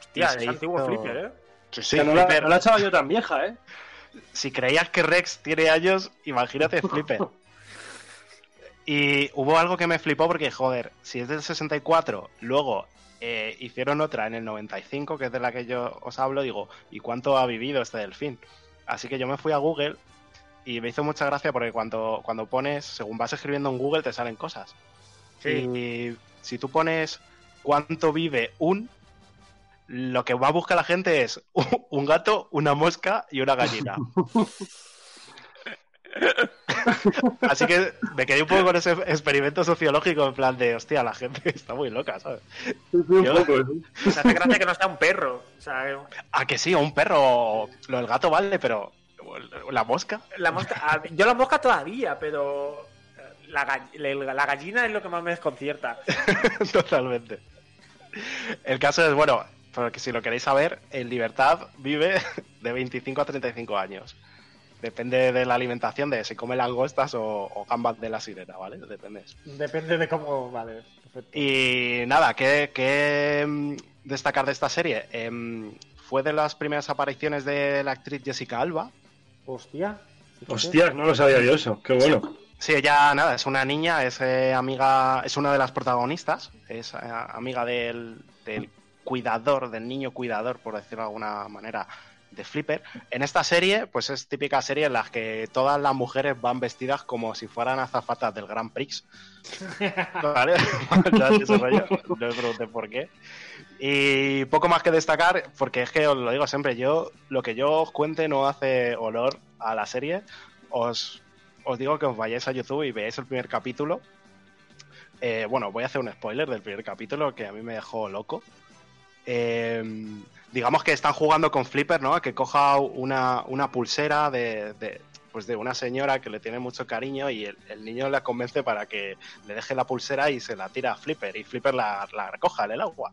Hostia, Y es antiguo Flipper, ¿eh? Sí, sí, Que no, la, no la he echado yo tan vieja, ¿eh? Si creías que Rex tiene años, imagínate Flipper. Y hubo algo que me flipó porque, joder, si es del 64, luego eh, hicieron otra en el 95, que es de la que yo os hablo, digo, ¿y cuánto ha vivido este delfín? Así que yo me fui a Google y me hizo mucha gracia porque cuando, cuando pones, según vas escribiendo en Google, te salen cosas. Y si tú pones cuánto vive un, lo que va a buscar la gente es un gato, una mosca y una gallina. Así que me quedé un poco con ese experimento sociológico en plan de, hostia, la gente está muy loca, ¿sabes? Un Yo- poco, ¿eh? Se hace gracia que no sea un perro. O sea, eh, Ah, que sí, un perro, lo del gato vale, pero la mosca. la mosca. Yo la mosca todavía, pero. eh, La, gall- la- la gallina es lo que más me desconcierta. Totalmente. El caso es, bueno, porque si lo queréis saber, en libertad vive de 25 a 35 años. Depende de la alimentación, de si come langostas o, o gambas de la sirena, ¿vale? Depende. Depende de cómo. Vale, perfecto. Y nada, ¿qué, qué, mm, destacar de esta serie? Em, fue de las primeras apariciones de la actriz Jessica Alba. Hostia. fíjate. Hostias, no lo sabía yo eso. Qué bueno. Sí, ella, nada, es una niña, es eh, amiga, es una de las protagonistas, es eh, amiga del, del cuidador, del niño cuidador, por decirlo de alguna manera, de Flipper. En esta serie, pues es típica serie en la que todas las mujeres van vestidas como si fueran azafatas del Grand Prix. ¿Vale? No me pregunté por qué. Y poco más que destacar, porque es que os lo digo siempre, yo lo que yo os cuente no hace olor a la serie. Os, os digo que os vayáis a YouTube y veáis el primer capítulo. Eh, bueno, voy a hacer un spoiler del primer capítulo que a mí me dejó loco. Eh, digamos que están jugando con Flipper, ¿no? A que coja una, una pulsera de, de, pues de una señora que le tiene mucho cariño y el, el niño la convence para que le deje la pulsera y se la tira a Flipper y Flipper la, la recoja en el agua.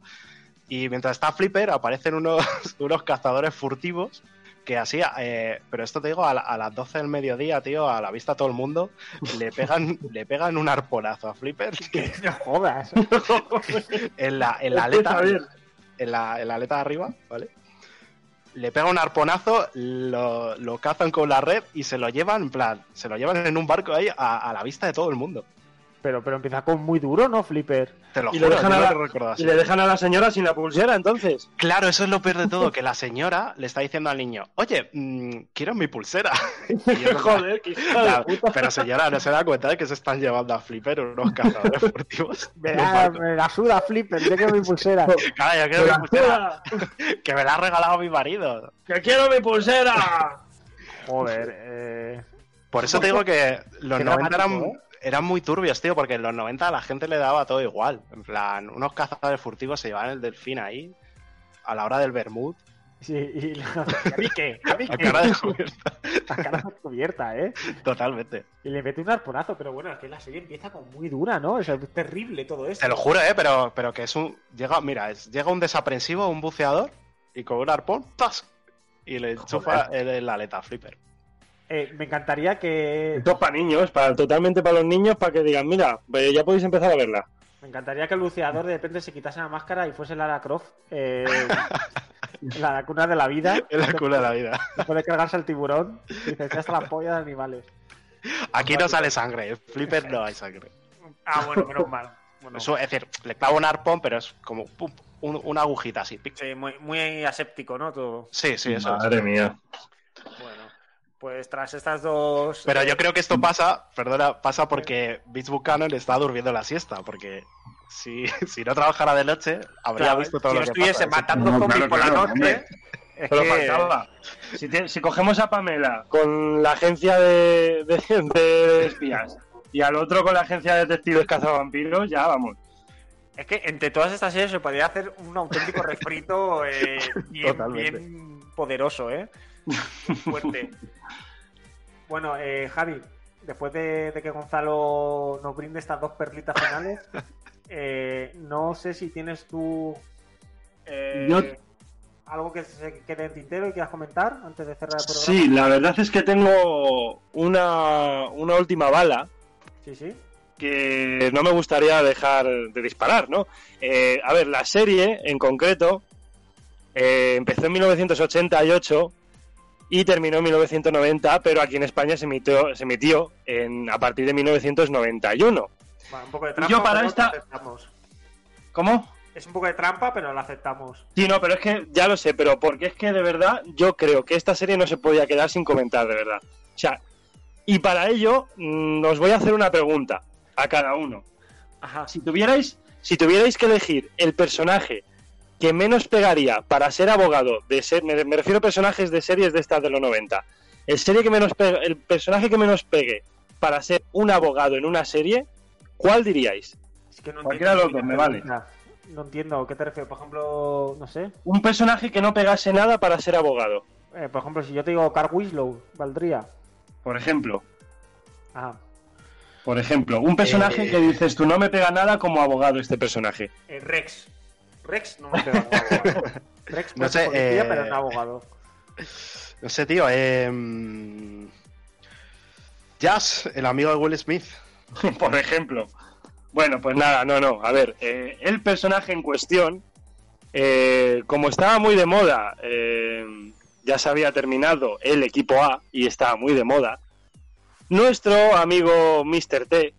Y mientras está Flipper, aparecen unos, unos cazadores furtivos que así, eh, pero esto te digo, a, la- a las 12 del mediodía, tío, a la vista de todo el mundo, le pegan, le pegan un arponazo a Flipper No jodas. en la, en la aleta. En la, en la aleta de arriba, ¿vale? Le pega un arponazo, lo, lo cazan con la red y se lo llevan, en plan, se lo llevan en un barco ahí a, a la vista de todo el mundo. Pero, pero empieza con muy duro, ¿no, Flipper? Te lo Y juro, le, dejan a lo la, y le dejan a la señora sin la pulsera, entonces. Claro, eso es lo peor de todo, que la señora le está diciendo al niño, oye, mm, quiero mi pulsera. Joder, qué Claro, pero señora, no se da cuenta de que se están llevando a Flipper unos cazadores furtivos. Me la, me la suda Flipper, yo quiero mi pulsera. Claro, yo quiero ¡Me mi pulsera, que me la ha regalado mi marido. ¡Que quiero mi pulsera! Joder, eh... Por eso te digo que los Qué 90 eran, eran muy turbios, tío, porque en los 90 a la gente le daba todo igual. En plan, unos cazadores furtivos se llevaban el delfín ahí, a la hora del Bermud, Sí, y la... ¿A cara descubierta. A cara descubierta, ¿eh? Totalmente. Y le mete un arponazo, pero bueno, es que la serie empieza con muy dura, ¿no? O sea, es terrible todo esto. Te lo juro, ¿eh? Pero, pero que es un... Llega, mira, es- llega un desaprensivo, un buceador, y con un arpón, ¡tas! Y le enchufa en en la aleta Flipper. Eh, me encantaría que... Esto es para niños, para, totalmente para los niños, para que digan, mira, pues ya podéis empezar a verla. Me encantaría que el luciador de repente se quitase la máscara y fuese Lara Croft. Eh, la cuna de la vida. La cuna de la vida. Puede cargarse al tiburón. Y dice, "Estoy hasta la polla de animales. Aquí no sale sangre, en Flipper no hay sangre. Ah, bueno, menos mal. Bueno, Eso, es decir, le clava un arpón, pero es como pum, un- una agujita así. sí, muy, muy aséptico, ¿no? Todo. Sí, sí, eso es. Madre mía. Bueno, pues tras estas dos... Pero yo creo que esto pasa, perdona, pasa porque Vince Buchanan está durmiendo la siesta, porque si, si no trabajara de noche, habría claro, visto todo si lo que estuviese pasa. matando No, zombies claro, por la claro, noche... Es que... Si, te- si cogemos a Pamela con la agencia de, de- de espías y al otro con la agencia de detectives cazavampiros, ya vamos. Es que entre todas estas series se podría hacer un auténtico refrito eh, bien poderoso, ¿eh? Fuerte. Bueno, eh, Javi, después de, de que Gonzalo nos brinde estas dos perlitas finales, eh, no sé si tienes tú eh, Yo- algo que se quede en tintero y quieras comentar antes de cerrar el programa. Sí, la verdad es que tengo una, una última bala Sí, sí. que no me gustaría dejar de disparar, ¿no? Eh, a ver, la serie en concreto eh, empezó en 1988 y terminó en 1990, pero aquí en España se emitió, se emitió en, a partir de 1991. Bueno, un poco de trampa. yo para pero esta-. ¿Cómo? Es un poco de trampa, pero lo aceptamos. Sí, no, pero es que ya lo sé, pero porque es que de verdad yo creo que esta serie no se podía quedar sin comentar, de verdad. O sea, y para ello mm, os voy a hacer una pregunta a cada uno. Ajá. Si tuvierais, si tuvierais que elegir el personaje que menos pegaría para ser abogado de ser, me, me refiero a personajes de series de estas de los 90, el serie que menos pe- el personaje que menos pegue para ser un abogado en una serie, ¿cuál diríais? Es que no Cualquiera de entiendo los dos, me vale. No entiendo, ¿qué te refieres? Por ejemplo, no sé. Un personaje que no pegase nada para ser abogado. Eh, por ejemplo, si yo te digo Carl Winslow, valdría. Por ejemplo, Ajá. por ejemplo, un personaje Eh. que dices tú no me pega nada como abogado este personaje. Eh, Rex. Rex no me pega abogado. Rex No no sé, policía, eh, pero no abogado. No sé, tío, eh... mm, Jazz, el amigo de Will Smith. por ejemplo. Bueno, pues nada, no, no. A ver, eh, el personaje en cuestión, eh, como estaba muy de moda, eh, ya se había terminado el equipo A y estaba muy de moda, nuestro amigo Mr. T,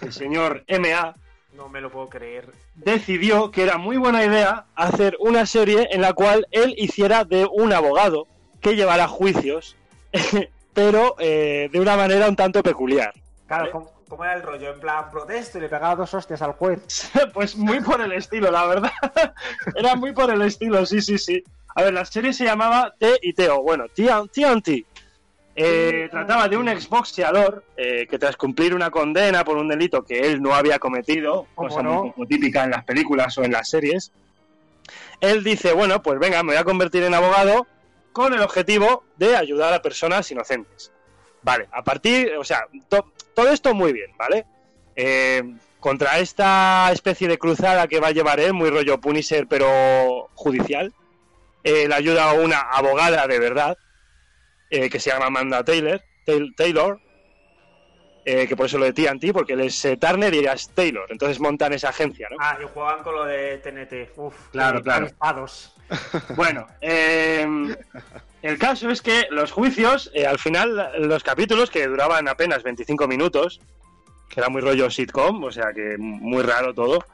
el señor MA, No me lo puedo creer. decidió que era muy buena idea hacer una serie en la cual él hiciera de un abogado que llevara juicios, pero eh, de una manera un tanto peculiar. Claro, ¿Vale? ¿cómo, era el rollo? En plan, protesto y le pegaba dos hostias al juez. Pues muy por el estilo, la verdad. Era muy por el estilo, sí, sí, sí. A ver, la serie se llamaba T y Teo. Bueno, TNT. Eh, trataba de un exboxeador eh, que tras cumplir una condena por un delito que él no había cometido, ¿Cómo cosa no? muy poco típica en las películas o en las series, él dice, bueno, pues venga, me voy a convertir en abogado con el objetivo de ayudar a personas inocentes. Vale, a partir, o sea, to- todo esto muy bien, ¿vale? Eh, contra esta especie de cruzada que va a llevar él, muy rollo Punisher, pero judicial, le ayuda una abogada de verdad, eh, que se llama Amanda Taylor, Taylor eh, que por eso lo de TNT, porque él es eh, Turner y ella es Taylor, entonces montan esa agencia, ¿no? Ah, y jugaban con lo de TNT. Uf, Claro, claro. Bueno, eh, el caso es que los juicios, eh, al final, los capítulos que duraban apenas 25 minutos, que era muy rollo sitcom, o sea que muy raro todo,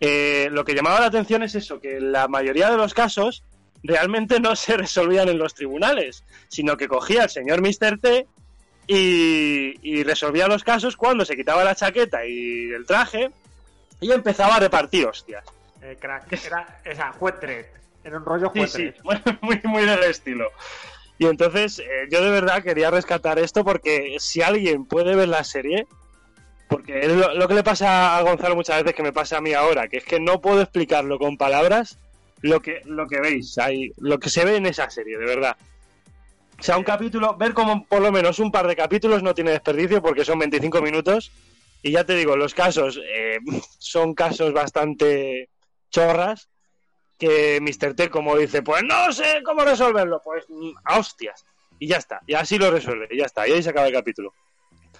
lo que llamaba la atención es eso, que la mayoría de los casos realmente no se resolvían en los tribunales, sino que cogía el señor Mr. T y, y resolvía los casos cuando se quitaba la chaqueta y el traje y empezaba a repartir hostias. Eh, crack. Era, esa, juez Dredd. Era un rollo Sí, juez sí, muy, muy del estilo. Y entonces eh, yo de verdad quería rescatar esto porque si alguien puede ver la serie, porque es lo, lo que le pasa a Gonzalo muchas veces que me pasa a mí ahora, que es que no puedo explicarlo con palabras lo que, lo que veis ahí, lo que se ve en esa serie, de verdad. O sea, un capítulo, ver como por lo menos un par de capítulos no tiene desperdicio porque son 25 minutos. Y ya te digo, los casos eh, son casos bastante chorras. Que Mr. T, como dice, pues no sé cómo resolverlo, pues mm, a hostias. Y ya está, y así lo resuelve, y ya está, y ahí se acaba el capítulo.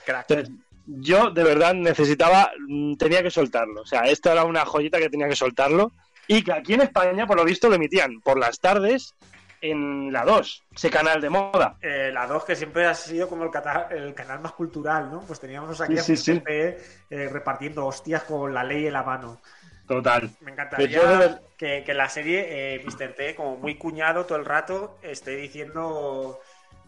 Crack. Entonces, yo de verdad necesitaba, mm, tenía que soltarlo. O sea, esto era una joyita que tenía que soltarlo. Y que aquí en España, por lo visto, lo emitían por las tardes en la 2, ese canal de moda. Eh, la 2 que siempre ha sido como el, cata- el canal más cultural, ¿no? Pues teníamos aquí Sí, a sí, sí. Felipe, eh, repartiendo hostias con la ley en la mano. Total. Me encantaría Pues yo que, que la serie eh, Mr. T, como muy cuñado todo el rato, esté diciendo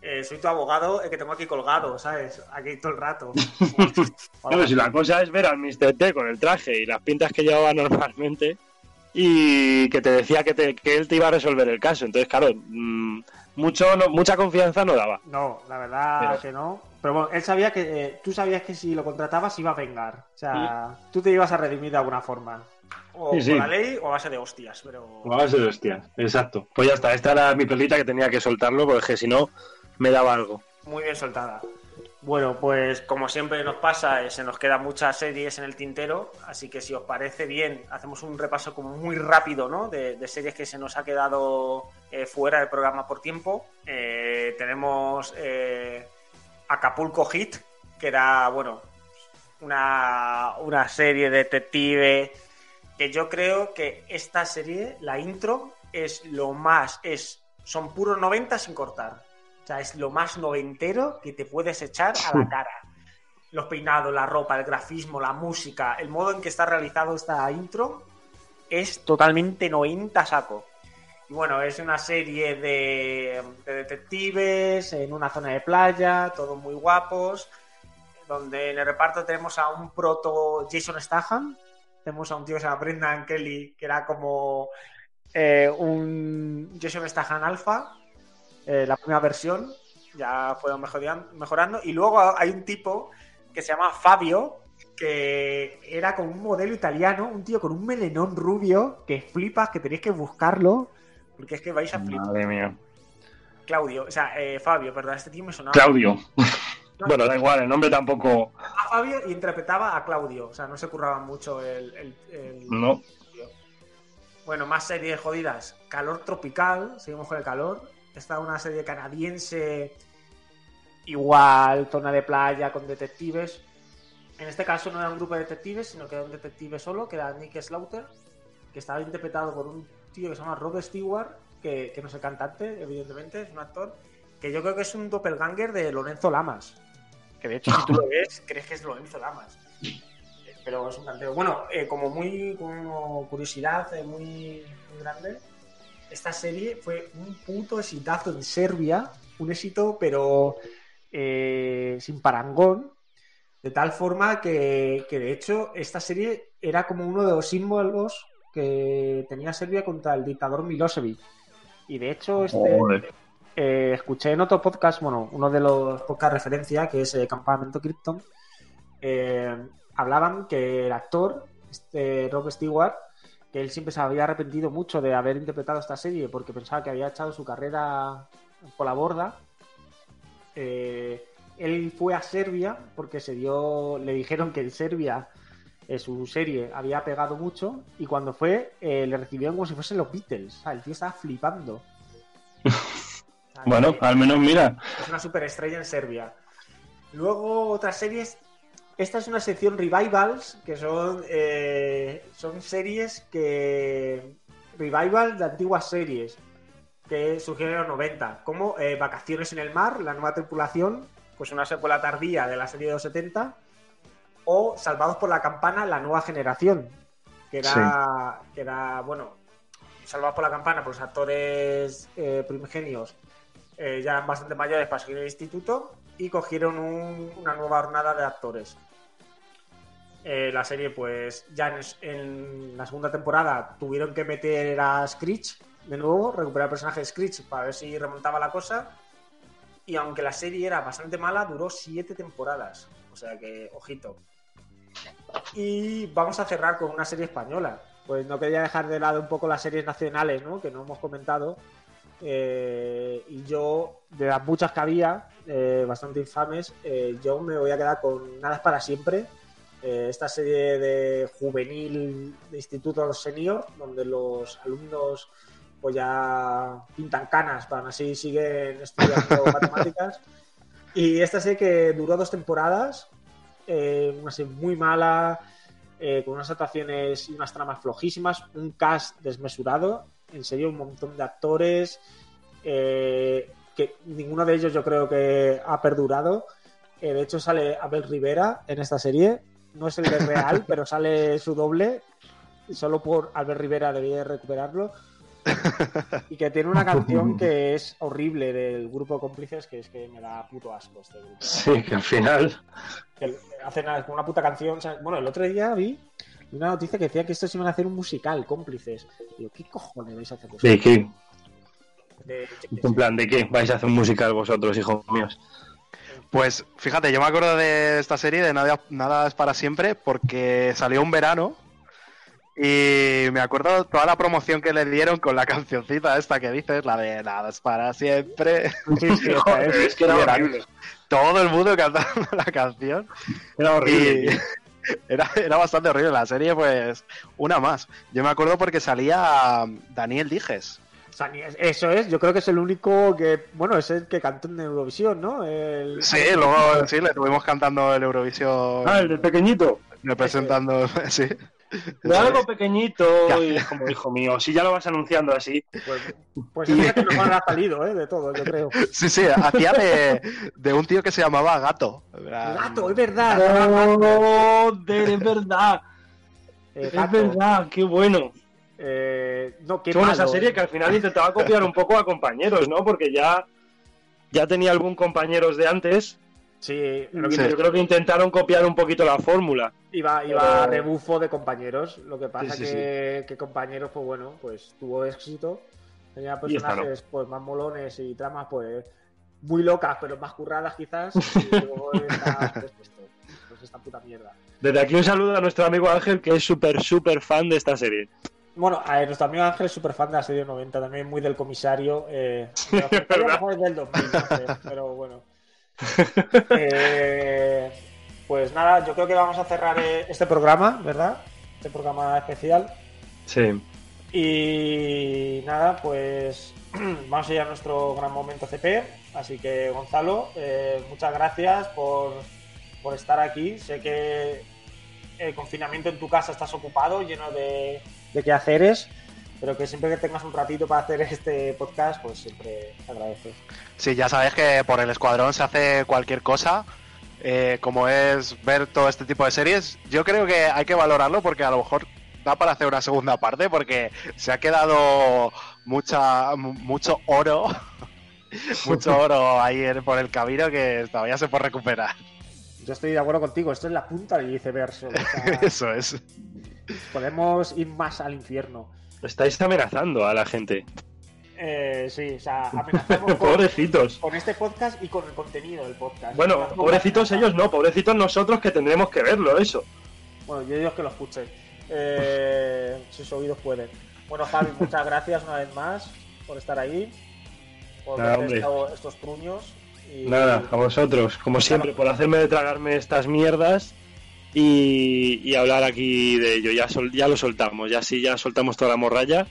eh, soy tu abogado, el que tengo aquí colgado, ¿sabes? Aquí todo el rato. Bueno, si la cosa es ver al Mr. T con el traje y las pintas que llevaba normalmente y que te decía que, te- que él te iba a resolver el caso. Entonces, claro, mm, mucho no- mucha confianza no daba. No, la verdad Pero- que no. Pero bueno, él sabía que. eh, tú sabías que si lo contratabas iba a vengar. O sea, tú te ibas a redimir de alguna forma. O Sí, sí. con la ley o a base de hostias, pero. a base de hostias, exacto. Pues ya está, esta era mi pelita que tenía que soltarlo porque si no me daba algo. Muy bien soltada. Bueno, pues como siempre nos pasa, eh, se nos quedan muchas series en el tintero, así que si os parece bien, hacemos un repaso como muy rápido, ¿no? De, series que se nos ha quedado eh, fuera del programa por tiempo. Eh, tenemos eh, Acapulco Hit, que era, bueno, una, una serie de detective que yo creo que esta serie, la intro, es lo más, es, son puros 90 sin cortar. O sea, es lo más noventero que te puedes echar a la cara. Los peinados, la ropa, el grafismo, la música, el modo en que está realizado esta intro es totalmente 90 saco. Y bueno, es una serie de, de detectives en una zona de playa, todos muy guapos, donde en el reparto tenemos a un proto Jason Statham, tenemos a un tío que se llama Brendan Kelly, que era como eh, un Jason Statham alfa, eh, la primera versión, ya fueron mejorando, y luego hay un tipo que se llama Fabio, que era como un modelo italiano, un tío con un melenón rubio, que flipas, que tenéis que buscarlo, porque es que vais a flipar. Madre mía. Claudio, o sea, eh, Fabio, perdón, este tío me sonaba. Claudio. bueno, da igual, el nombre tampoco. A Fabio y interpretaba a Claudio, o sea, no se curraban mucho el- el- el, No. Bueno, más series jodidas. Calor tropical, seguimos con el calor. Está una serie canadiense, igual, zona de playa con detectives. En este caso no era un grupo de detectives, sino que era un detective solo, que era Nick Slaughter, que estaba interpretado por un tío que se llama Rod Stewart, que, que no es el cantante, evidentemente, es un actor, que yo creo que es un doppelganger de Lorenzo Lamas. Que de hecho, si tú lo ves, crees que es Lorenzo Lamas pero es un canteo. Bueno, eh, como muy curiosidad eh, muy grande, esta serie fue un puto exitazo en Serbia, un éxito, pero eh, sin parangón, de tal forma que, que, de hecho esta serie era como uno de los símbolos que tenía Serbia contra el dictador Milosevic. Y de hecho, este, eh, escuché en otro podcast, bueno, uno de los podcast referencia, que es eh, Campamento Krypton, eh, hablaban que el actor, este Rob Stewart, que él siempre se había arrepentido mucho de haber interpretado esta serie porque pensaba que había echado su carrera por la borda. Eh, él fue a Serbia porque se dio, le dijeron que en Serbia eh, su serie había pegado mucho y cuando fue eh, le recibieron como si fuesen los Beatles. O sea, el tío estaba flipando. O sea, Bueno, que al menos mira. es una superestrella en Serbia. Luego otras series. Esta es una sección revivals, que son, eh, son series que... Revival de antiguas series que surgieron en los 90, como eh, Vacaciones en el Mar, la nueva tripulación, pues una secuela tardía de la serie de los 70, o Salvados por la Campana, la nueva generación, que era, que era bueno, Salvados por la Campana, pues actores eh, primigenios eh, ya bastante mayores para seguir el instituto y cogieron un- una nueva jornada de actores. Eh, la serie, pues ya en, la segunda temporada tuvieron que meter a Screech de nuevo, recuperar el personaje de Screech para ver si remontaba la cosa. Y aunque la serie era bastante mala, duró siete temporadas. O sea que, ojito. Y vamos a cerrar con una serie española. Pues no quería dejar de lado un poco las series nacionales, ¿no? Que no hemos comentado. Eh, y yo, de las muchas que había, eh, bastante infames, yo me voy a quedar con Nada es para siempre. Eh, esta serie de juvenil de instituto senior, donde los alumnos pues ya pintan canas, para así siguen estudiando matemáticas. Y esta serie que duró dos temporadas, eh, una serie muy mala, eh, con unas actuaciones y unas tramas flojísimas, un cast desmesurado, en serio, un montón de actores, eh, que ninguno de ellos yo creo que ha perdurado. De hecho, sale Abel Rivera en esta serie, no es el de real, pero sale su doble, solo por Albert Rivera debía de recuperarlo. y que tiene una canción que es horrible del grupo Cómplices, que es que me da puto asco este grupo. Sí, que al final. Que hacen una puta canción. bueno, el otro día vi una noticia que decía que estos iban a hacer un musical, Cómplices. Digo, ¿qué cojones vais a hacer vosotros? ¿De qué? De- En plan, ¿de qué vais a hacer un musical vosotros, hijos míos? Pues fíjate, yo me acuerdo de esta serie de Nada, Nada es para siempre porque salió un verano y me acuerdo toda la promoción que le dieron con la cancioncita esta que dices, la de Nada es para siempre. Sí, sí, esta Joder, es. que era horrible. Todo el mundo cantando la canción. Era horrible. Era, era bastante horrible la serie, pues una más. Yo me acuerdo porque salía Daniel Dijes. O sea, ni- Eso es, yo creo que es el único que. Bueno, es el que cantó en Eurovisión, ¿no? El- Sí, luego sí, le tuvimos cantando el Eurovisión, Ah, el del pequeñito. representando, sí. De algo pequeñito. ¿Qué Y es como, hijo mío, si ya lo vas anunciando así. Pues, pues es que ha salido, ¿eh? De todo, yo creo. Sí, sí, hacía de, de un tío que se llamaba Gato. Gato, es verdad. Joder, es verdad. Eh, Es Gato. verdad, qué bueno. Eh, no, qué esa serie eh. que al final intentaba copiar un poco a compañeros, ¿no? Porque ya, ya tenía algún compañeros de antes. Sí, que yo creo que intentaron copiar un poquito la fórmula. Iba, iba Pero- a rebufo de compañeros. Lo que pasa Sí, sí, que, que compañeros, pues bueno, pues tuvo éxito. Tenía no. personajes pues más molones y tramas pues muy locas, pero más curradas quizás. Y luego está, pues, esto, pues esta puta mierda. Desde aquí un saludo a nuestro amigo Ángel, que es súper, súper fan de esta serie. Bueno, a ver, nuestro amigo Ángel es súper fan de la serie 90, también muy del comisario. Eh, ¿verdad? mejores del 2000, no sé, pero bueno. Eh, pues nada, yo creo que vamos a cerrar eh, este programa, ¿verdad? Este programa especial. Sí. Y nada, pues vamos a ir a nuestro gran momento CP. Así que, Gonzalo, eh, muchas gracias por, por estar aquí. Sé que el confinamiento en tu casa estás ocupado, lleno de, de quehaceres, pero que siempre que tengas un ratito para hacer este podcast, pues siempre te agradece. Sí, ya sabes que por el escuadrón se hace cualquier cosa, eh, como es ver todo este tipo de series. Yo creo que hay que valorarlo porque a lo mejor da para hacer una segunda parte porque se ha quedado mucha mu- mucho oro, mucho oro ahí por el camino que todavía se puede recuperar. Yo estoy de acuerdo contigo, esto es la punta del iceberg. o sea, Eso es. Podemos ir más al infierno. Estáis amenazando a la gente. Eh, sí, o sea, amenazamos con, Pobrecitos. con este podcast y con el contenido del podcast. Bueno, Amenazamos pobrecitos ellos no, pobrecitos nosotros que tendremos que verlo, eso. Bueno, yo digo que lo escuchen. Eh, sus oídos pueden. Bueno, Javi, muchas gracias una vez más por estar ahí. Por Nada, esto- estos truños. Y, Nada, a vosotros, como siempre, por hacerme de tragarme estas mierdas. Y, y hablar aquí de ello. Ya, sol- ya lo soltamos, ya sí, ya soltamos toda la morralla.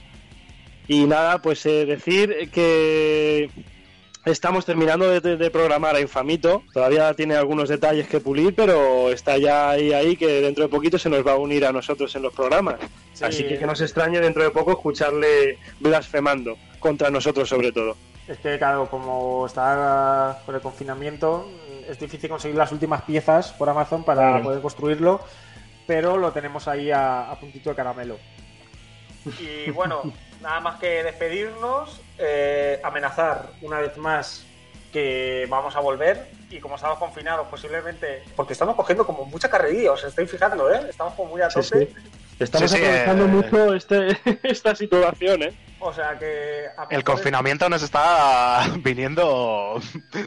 Y nada, pues eh, decir que estamos terminando de, programar a Infamito. Todavía tiene algunos detalles que pulir, pero está ya ahí, ahí que dentro de poquito se nos va a unir a nosotros en los programas. Sí. Así que que nos extrañe dentro de poco escucharle blasfemando contra nosotros sobre todo. Es que, claro, como está por el confinamiento, es difícil conseguir las últimas piezas por Amazon para Claro. poder construirlo, pero lo tenemos ahí a, a puntito de caramelo. Y bueno, nada más que despedirnos, eh, amenazar una vez más que vamos a volver y como estamos confinados posiblemente, porque estamos cogiendo como mucha carrerilla, os estáis fijando, ¿eh? Estamos como muy a Sí, tope. sí. Estamos Sí, sí, aprovechando eh. mucho este, esta situación, ¿eh? O sea que... a El confinamiento nos está viniendo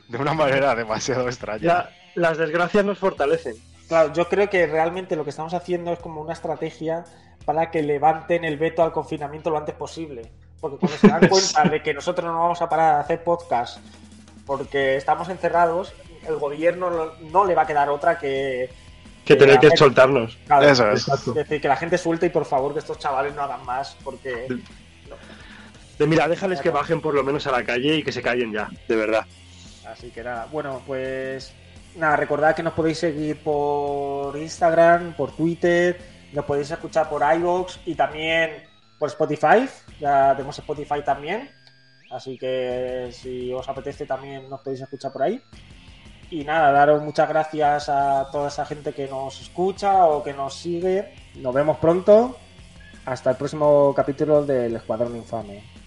de una manera demasiado extraña. Ya, las desgracias nos fortalecen. Claro, yo creo que realmente lo que estamos haciendo es como una estrategia para que levanten el veto al confinamiento lo antes posible. Porque cuando se dan cuenta de que nosotros no vamos a parar de hacer podcast porque estamos encerrados, el gobierno no- no le va a quedar otra que... Que tener que gente- soltarnos. Claro, Eso es. Exacto. es decir, que la gente suelte y por favor que estos chavales no hagan más porque... De mira, déjales que bajen por lo menos a la calle y que se callen ya, de verdad. Así que nada, bueno, pues nada, recordad que nos podéis seguir por Instagram, por Twitter, nos podéis escuchar por iVoox y también por Spotify, ya tenemos Spotify también, así que si os apetece también nos podéis escuchar por ahí. Y nada, daros muchas gracias a toda esa gente que nos escucha o que nos sigue. Nos vemos pronto. Hasta el próximo capítulo del Escuadrón Infame.